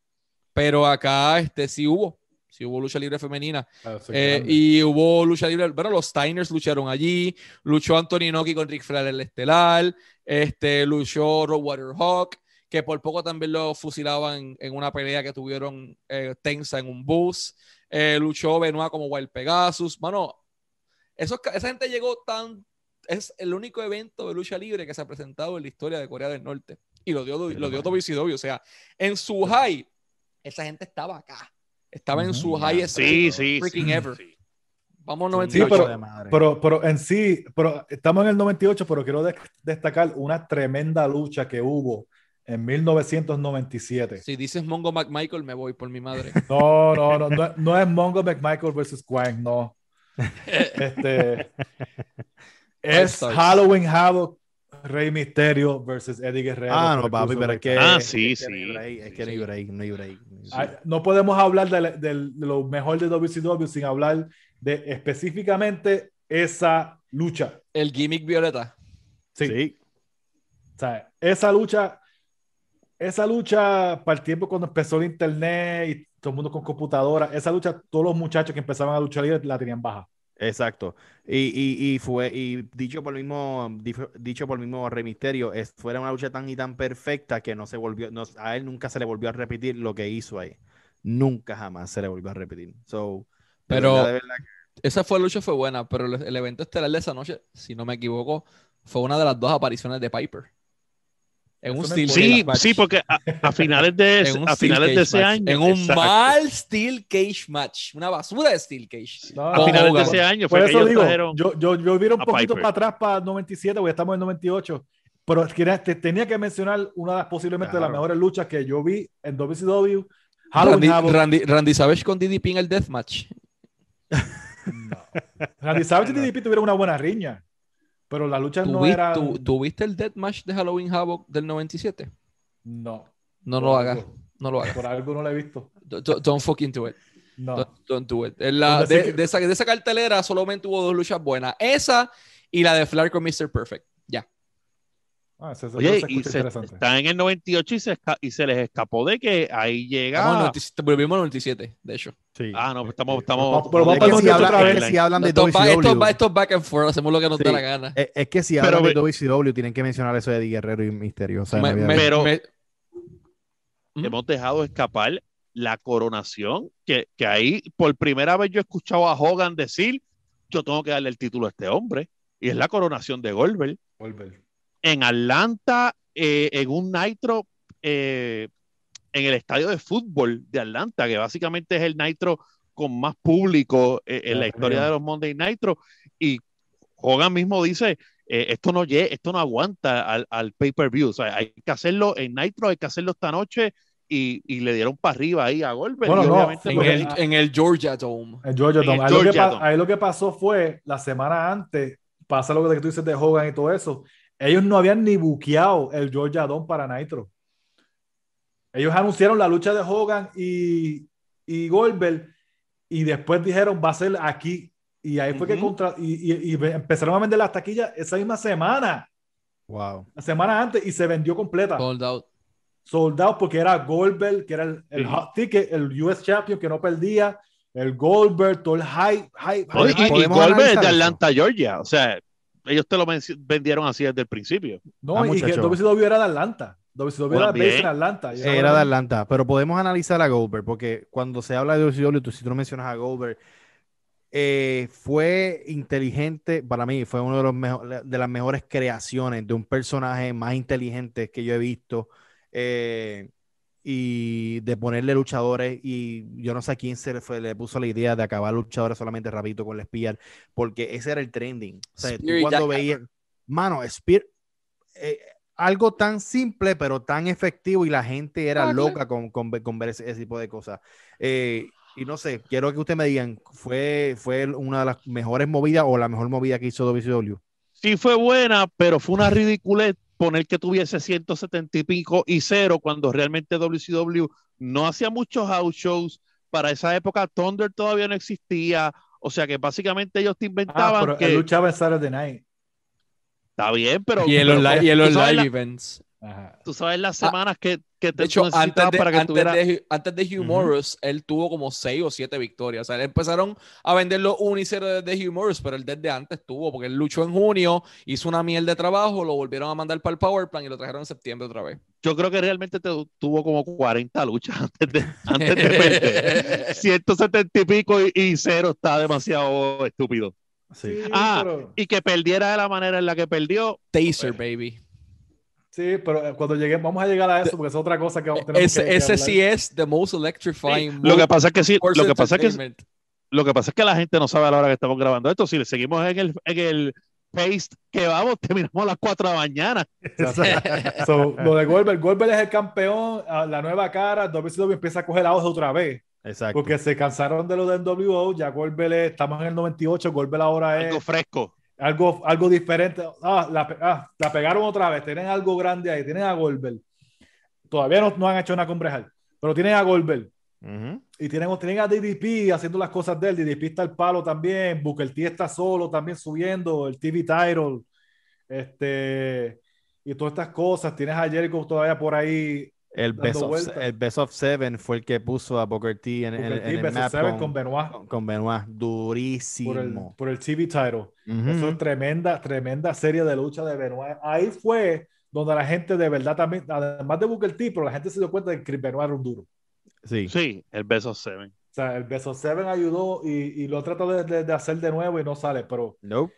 [SPEAKER 1] Pero acá este, sí hubo, sí hubo lucha libre femenina.
[SPEAKER 2] Ah,
[SPEAKER 1] Eh, y hubo lucha libre, bueno, los Steiners lucharon allí, luchó Anthony Inoki con Rick Flair el Estelar, este, luchó Roadwater Hawk, que por poco también lo fusilaban en una pelea que tuvieron eh, tensa en un bus, eh, luchó Benoit como Wild Pegasus, mano, esos, esa gente llegó tan, es el único evento de lucha libre que se ha presentado en la historia de Corea del Norte, y lo dio, lo dio WCW, o sea, en su high, esa gente estaba acá, estaba en su
[SPEAKER 2] Ujú.
[SPEAKER 1] high
[SPEAKER 4] Sí, sí,
[SPEAKER 1] freaking
[SPEAKER 4] sí.
[SPEAKER 1] ever.
[SPEAKER 4] sí.
[SPEAKER 1] Vamos
[SPEAKER 2] Sí,
[SPEAKER 1] 98.
[SPEAKER 2] pero-
[SPEAKER 3] de madre.
[SPEAKER 2] Pero, pero en sí, pero estamos en el 98, pero quiero de- destacar una tremenda lucha que hubo en 1997.
[SPEAKER 1] Si dices Mongo McMichael, me voy por mi madre.
[SPEAKER 2] No, no, no, no, no es Mongo McMichael versus Quang, no. Este, es. Halloween Havoc, Rey Misterio versus Eddie Guerrero.
[SPEAKER 3] ah, no, papi, pero es que.
[SPEAKER 4] Ah, sí,
[SPEAKER 3] que no hay
[SPEAKER 4] sí.
[SPEAKER 3] break, Es que no hay break, no hay break.
[SPEAKER 2] Ay, No podemos hablar de, de- de lo mejor de WCW sin hablar de específicamente esa lucha.
[SPEAKER 1] El gimmick violeta.
[SPEAKER 2] Sí.
[SPEAKER 3] Sí.
[SPEAKER 2] O sea, esa lucha, esa lucha para el tiempo cuando empezó el internet y todo el mundo con computadora, esa lucha, todos los muchachos que empezaban a luchar la tenían baja.
[SPEAKER 3] Exacto. Y, y, y fue, y dicho por el mismo, dicho por el mismo Rey Misterio, es, fue una lucha tan y tan perfecta que no se volvió, no, a él nunca se le volvió a repetir lo que hizo ahí. Nunca jamás se le volvió a repetir. So, de
[SPEAKER 1] Pero-
[SPEAKER 3] verdad, de verdad que-
[SPEAKER 1] Esa fue lucha, fue buena, pero el, el evento estelar de esa noche, si no me equivoco, fue una de las dos apariciones de Piper. En un steel
[SPEAKER 4] Sí,
[SPEAKER 1] cage match.
[SPEAKER 4] sí, porque a, a finales de, a finales de ese
[SPEAKER 1] match.
[SPEAKER 4] año.
[SPEAKER 1] En un
[SPEAKER 4] exacto.
[SPEAKER 1] mal steel cage match. Una basura de steel cage.
[SPEAKER 2] No,
[SPEAKER 4] A finales de ese año
[SPEAKER 2] Por eso digo, yo, yo, yo hubiera un
[SPEAKER 4] a
[SPEAKER 2] poquito
[SPEAKER 4] Piper.
[SPEAKER 2] para atrás para 97, porque estamos en 98, pero quería- te- tenía que mencionar una de las posiblemente de las
[SPEAKER 3] Claro.
[SPEAKER 2] mejores luchas que yo vi en WCW.
[SPEAKER 1] Randy. Randy, Randy Savage con DDP en el deathmatch.
[SPEAKER 2] No. Randy Savage y DDP tuvieron una buena riña, pero las luchas no
[SPEAKER 1] ¿Tuvi-
[SPEAKER 2] eran...
[SPEAKER 1] tu- ¿Tuviste el deathmatch de Halloween Havoc del 97?
[SPEAKER 2] No.
[SPEAKER 1] No lo hagas.
[SPEAKER 2] algo-
[SPEAKER 1] No lo hagas.
[SPEAKER 2] Por algo no lo he visto.
[SPEAKER 1] Don't, don't fucking do it.
[SPEAKER 2] No.
[SPEAKER 1] Don't, don't do it. En la-
[SPEAKER 2] Con decir
[SPEAKER 1] de,
[SPEAKER 2] que-
[SPEAKER 1] de esa, de esa cartelera solamente hubo dos luchas buenas. Esa y la de Flair con Mr. Perfect.
[SPEAKER 2] Ah, ese- ese
[SPEAKER 4] Oye,
[SPEAKER 2] se
[SPEAKER 4] y
[SPEAKER 2] escucha
[SPEAKER 4] se,
[SPEAKER 2] interesante.
[SPEAKER 4] están en el 98 y se, esca- y se les escapó de que ahí llega.
[SPEAKER 1] Estamos en 97, volvimos al 97, de hecho.
[SPEAKER 3] sí.
[SPEAKER 4] Ah, no, pues estamos. Estamos
[SPEAKER 2] vamos- pero vamos
[SPEAKER 3] es, que si
[SPEAKER 2] 98
[SPEAKER 3] hablan,
[SPEAKER 2] otra
[SPEAKER 3] es
[SPEAKER 2] vez.
[SPEAKER 3] que si hablan de
[SPEAKER 1] esto,
[SPEAKER 3] WCW,
[SPEAKER 1] va, esto es back and forth, hacemos lo que nos
[SPEAKER 3] Sí.
[SPEAKER 1] da la gana.
[SPEAKER 3] es, es que si
[SPEAKER 4] Pero
[SPEAKER 3] hablan de WCW, tienen que mencionar eso de Eddie Guerrero y Misterio. O sea,
[SPEAKER 1] Me-
[SPEAKER 3] no había-
[SPEAKER 1] me-
[SPEAKER 4] Pero-
[SPEAKER 1] me- Ujú.
[SPEAKER 4] hemos dejado escapar la coronación, que, que ahí por primera vez yo he escuchado a Hogan decir, yo tengo que darle el título a este hombre, y es la coronación de Goldberg.
[SPEAKER 2] Goldberg.
[SPEAKER 4] En Atlanta, eh, en un Nitro, eh, en el estadio de fútbol de Atlanta, que básicamente es el Nitro con más público eh, en la historia de los Monday Nitro. Y Hogan mismo dice, eh, esto, no esto no aguanta al, al pay-per-view. O sea, hay que hacerlo en Nitro, hay que hacerlo esta noche. Y, y le dieron para arriba ahí a Goldberg.
[SPEAKER 2] Bueno, no,
[SPEAKER 1] En
[SPEAKER 2] porque-
[SPEAKER 1] el, en el Georgia Dome.
[SPEAKER 2] En Georgia
[SPEAKER 4] En
[SPEAKER 2] Dome.
[SPEAKER 4] el
[SPEAKER 2] Ahí, lo que
[SPEAKER 4] Georgia Dome.
[SPEAKER 2] ahí lo que pasó fue la semana antes, pasa lo que tú dices de Hogan y todo eso. Ellos no habían ni buqueado el Georgia Dome para Nitro. Ellos anunciaron la lucha de Hogan y, y Goldberg y después dijeron va a ser aquí. Y ahí fue que
[SPEAKER 4] Ujú.
[SPEAKER 2] contra y, y- y empezaron a vender las taquillas esa misma semana,
[SPEAKER 3] Wow.
[SPEAKER 2] la semana antes, y se vendió completa.
[SPEAKER 1] Sold out.
[SPEAKER 2] Soldados porque era Goldberg, que era el, el
[SPEAKER 4] Sí.
[SPEAKER 2] hot ticket, el US Champion que no perdía, el Goldberg, todo el hype, hype,
[SPEAKER 4] y,
[SPEAKER 2] hype, hype.
[SPEAKER 4] y
[SPEAKER 3] ¿Podemos
[SPEAKER 4] Goldberg es de
[SPEAKER 3] eso?
[SPEAKER 4] Atlanta, Georgia. O sea, ellos te lo vendieron así desde el principio.
[SPEAKER 2] No,
[SPEAKER 3] Ah,
[SPEAKER 2] y que. WCW era de Atlanta. WCW era
[SPEAKER 4] También.
[SPEAKER 2] based en Atlanta.
[SPEAKER 3] Era de Atlanta, pero podemos analizar a Goldberg, porque cuando se habla de WCW, tú, si tú no mencionas a Goldberg, eh, fue inteligente, para mí, fue uno de, los mejo- de las mejores creaciones de un personaje más inteligente que yo he visto, eh, y de ponerle luchadores, y yo no sé a quién se le, fue- le puso la idea de acabar luchadores solamente rapidito con el Spear, porque ese era el trending. O sea, tú cuando veías, mano, Spear, eh, algo tan simple pero tan efectivo y la gente era
[SPEAKER 1] Ah,
[SPEAKER 3] loca con, con, ver- con ver ese, ese tipo de cosas. Eh, y no sé, quiero que ustedes me digan, ¿fue, ¿fue una de las mejores movidas o la mejor movida que hizo WCW?
[SPEAKER 4] Sí fue buena, pero fue una ridiculez poner que tuviese 170 y pico y cero cuando realmente WCW no hacía muchos house shows. Para esa época Thunder todavía no existía. O sea que básicamente ellos te
[SPEAKER 2] Ah,
[SPEAKER 4] inventaban
[SPEAKER 2] pero
[SPEAKER 4] que
[SPEAKER 2] él luchaba en Saturday Night.
[SPEAKER 4] está bien, pero,
[SPEAKER 1] Y en
[SPEAKER 4] pero
[SPEAKER 1] los, y en live events.
[SPEAKER 2] Ajá.
[SPEAKER 4] tú sabes las semanas que, que te
[SPEAKER 1] De hecho, antes de,
[SPEAKER 4] para que
[SPEAKER 1] antes,
[SPEAKER 4] tuviera
[SPEAKER 1] de, antes de Hugh Morris, él tuvo como 6 o 7 victorias. O sea, empezaron a venderlo 1 y 0 desde Hugh Morris, pero él desde antes tuvo, porque él luchó en junio, hizo una miel de trabajo, lo volvieron a mandar para el Power Plan y lo trajeron en septiembre otra vez.
[SPEAKER 4] yo creo que realmente te- tuvo como 40 luchas antes de, antes de perder. 170 y pico y, y cero está demasiado estúpido.
[SPEAKER 2] Sí,
[SPEAKER 4] Ah,
[SPEAKER 2] pero,
[SPEAKER 4] Y que perdiera de la manera en la que perdió,
[SPEAKER 1] Taser, baby.
[SPEAKER 2] Sí, pero eh, cuando lleguemos, vamos a llegar a eso porque es otra cosa que tenemos que-
[SPEAKER 1] Ese,
[SPEAKER 2] que
[SPEAKER 1] ese
[SPEAKER 2] hablar.
[SPEAKER 1] sí es the most electrifying.
[SPEAKER 4] lo que pasa es que sí, lo que pasa es que lo que pasa es que la gente no sabe a la hora que estamos grabando esto. Si le seguimos en el, en el pace que vamos, terminamos a las 4 de la mañana.
[SPEAKER 2] So, lo de Goldberg, Goldberg es el campeón, la nueva cara, WCW empieza a coger auge otra vez,
[SPEAKER 3] Exacto.
[SPEAKER 2] porque se cansaron de lo del NWO, ya Goldberg es- estamos en el 98, Goldberg ahora es
[SPEAKER 4] Algo fresco.
[SPEAKER 2] Algo, algo diferente. Ah la, ah, la pegaron otra vez, tienen algo grande ahí, tienen a Goldberg. Todavía no, no han hecho nada con Brejal, pero tienen a Goldberg. Y tienen, tienen a DDP haciendo las cosas de él. DDP está al palo también. Booker T está solo también subiendo el TV title. Este, y todas estas cosas. Tienes a Jericho todavía por ahí.
[SPEAKER 3] El, best of, el Best of Seven fue el que puso a Booker T en, en-
[SPEAKER 2] Booker
[SPEAKER 3] en
[SPEAKER 2] T
[SPEAKER 3] el
[SPEAKER 2] versus
[SPEAKER 3] map
[SPEAKER 2] Seven
[SPEAKER 3] con,
[SPEAKER 2] con Benoit
[SPEAKER 3] con- con Benoit. Durísimo.
[SPEAKER 2] por el, por el TV title.
[SPEAKER 3] Ujú.
[SPEAKER 2] Eso es tremenda, tremenda serie de lucha de Benoit. Ahí fue donde la gente de verdad también, además de Booker T, pero la gente se dio cuenta de que Chris Benoit era un duro.
[SPEAKER 3] Sí.
[SPEAKER 4] Sí, el beso Seven.
[SPEAKER 2] O sea, el Beso Seven ayudó y, y lo trató de, de- de hacer de nuevo y no sale, pero
[SPEAKER 3] Nope.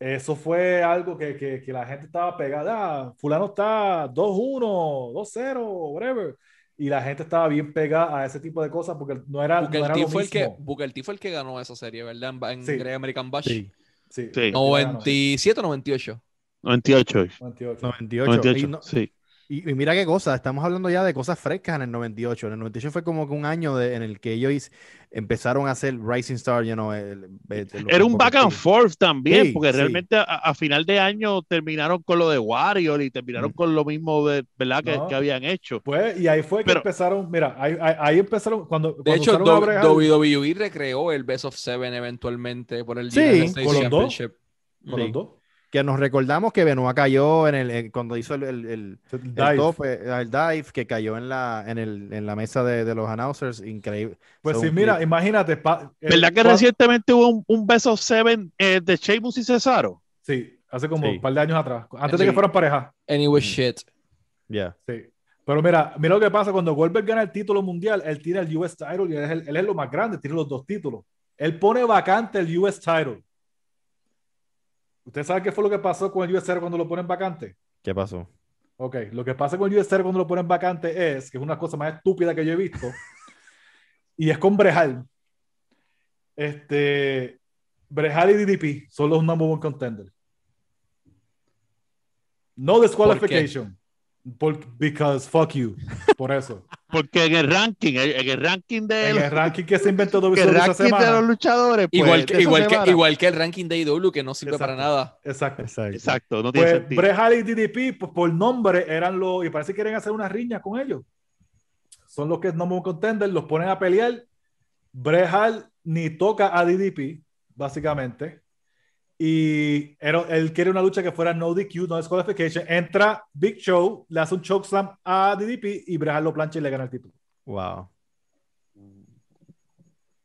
[SPEAKER 2] Eso fue algo que, que, que la gente estaba pegada. Ah, fulano está 2-1, 2-0, whatever. Y la gente estaba bien pegada a ese tipo de cosas porque no era, no
[SPEAKER 1] Booker
[SPEAKER 2] era
[SPEAKER 1] T
[SPEAKER 2] lo
[SPEAKER 1] fue el que,
[SPEAKER 2] mismo.
[SPEAKER 1] Booker T fue el que ganó esa serie, ¿verdad? En, en
[SPEAKER 2] Sí.
[SPEAKER 1] Great American Bash.
[SPEAKER 3] Sí.
[SPEAKER 2] Sí,
[SPEAKER 4] Sí.
[SPEAKER 1] 97 o 98.
[SPEAKER 4] 98.
[SPEAKER 2] 98.
[SPEAKER 3] 98.
[SPEAKER 4] 98,
[SPEAKER 3] Y, no-
[SPEAKER 4] sí.
[SPEAKER 3] Y- y mira qué cosa, estamos hablando ya de cosas frescas en el 98. En el 98 fue como que un año de- en el que ellos empezaron a hacer Rising Star, you know, el- el- el-
[SPEAKER 4] Era un back and forth también,
[SPEAKER 3] Sí,
[SPEAKER 4] porque
[SPEAKER 3] sí.
[SPEAKER 4] realmente a, a final de año terminaron con lo de Warrior y terminaron
[SPEAKER 3] Mm.
[SPEAKER 4] con lo mismo de, ¿verdad? Que,
[SPEAKER 2] No.
[SPEAKER 4] que habían hecho.
[SPEAKER 2] Pues, y ahí fue que
[SPEAKER 4] Pero-
[SPEAKER 2] empezaron, mira, ahí, ahí, ahí empezaron cuando,
[SPEAKER 1] De
[SPEAKER 2] cuando
[SPEAKER 1] hecho,
[SPEAKER 2] usaron a
[SPEAKER 1] Do- WWE recreó el Best of Seven eventualmente por el
[SPEAKER 3] Sí,
[SPEAKER 2] con los dos.
[SPEAKER 1] Championship.
[SPEAKER 2] con los dos,
[SPEAKER 3] Que nos recordamos que Benoit cayó en el, en- cuando hizo el, el, el-
[SPEAKER 2] el
[SPEAKER 3] el
[SPEAKER 2] dive.
[SPEAKER 3] tope, el dive, que cayó en la, en el, en la mesa de, de los announcers. Increíble.
[SPEAKER 2] Pues
[SPEAKER 3] So,
[SPEAKER 2] sí, mira,
[SPEAKER 3] clip.
[SPEAKER 2] imagínate. pa- eh,
[SPEAKER 4] ¿Verdad que
[SPEAKER 2] cua-
[SPEAKER 4] recientemente hubo un, un Best of Seven eh, de Sheamus y Cesaro?
[SPEAKER 2] Sí, hace como
[SPEAKER 3] Sí.
[SPEAKER 2] un par de años atrás, antes de
[SPEAKER 1] Sí.
[SPEAKER 2] que fueran pareja.
[SPEAKER 1] Anyway,
[SPEAKER 3] Mm.
[SPEAKER 1] shit.
[SPEAKER 3] Yeah.
[SPEAKER 2] Sí. Pero mira, mira lo que pasa cuando Goldberg gana el título mundial, él tiene el US title y él es, el- él es lo más grande, tiene los dos títulos. Él pone vacante el US title. ¿Usted sabe qué fue lo que pasó con el US title cuando lo ponen vacante?
[SPEAKER 3] ¿Qué pasó?
[SPEAKER 2] Ok, lo que pasa con USR cuando lo ponen vacante es que es una cosa más estúpida que yo he visto. y es con Brejal. Este. Brejal y DDP son los number one contenders. No disqualification. Por, because fuck you. Por eso.
[SPEAKER 4] Porque en el ranking, en el ranking de
[SPEAKER 2] En
[SPEAKER 4] los,
[SPEAKER 2] el ranking que se inventó WWE
[SPEAKER 4] el ranking de
[SPEAKER 2] semana.
[SPEAKER 4] los luchadores, pues,
[SPEAKER 1] igual,
[SPEAKER 4] de
[SPEAKER 1] que, igual, que, igual que el ranking de IW que no sirve
[SPEAKER 2] Exacto.
[SPEAKER 1] para nada.
[SPEAKER 2] Exacto.
[SPEAKER 3] Exacto.
[SPEAKER 4] Exacto, no tiene
[SPEAKER 2] Pues
[SPEAKER 4] sentido.
[SPEAKER 2] Bret Hart y DDP, pues, por nombre, eran los. Y parece que quieren hacer una riña con ellos. Son los que no me contender, los ponen a pelear. Bret Hart ni toca a DDP, básicamente. Y era- él quiere una lucha que fuera no DQ, no disqualification. Entra Big Show, le hace un chokeslam a DDP y lo plancha y le gana el título.
[SPEAKER 3] Wow.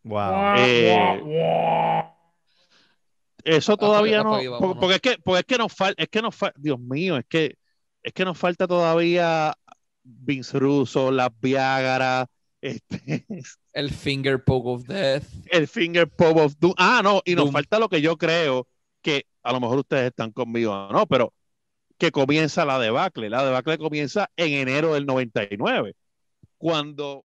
[SPEAKER 3] Wow.
[SPEAKER 4] Eh, Eso todavía
[SPEAKER 1] apague,
[SPEAKER 4] no,
[SPEAKER 1] apague,
[SPEAKER 4] por-
[SPEAKER 1] vámonos.
[SPEAKER 4] porque es que, porque es que nos falta, es que nos falta, Dios mío, es que, es que nos falta todavía Vince Russo, las Viagra, este,
[SPEAKER 1] El finger poke of death.
[SPEAKER 4] el Finger Pop of Doom. Ah, no, y nos
[SPEAKER 1] Doom.
[SPEAKER 4] falta lo que yo creo que a lo mejor ustedes están conmigo, no, pero que comienza la debacle. La debacle comienza en enero del 99, cuando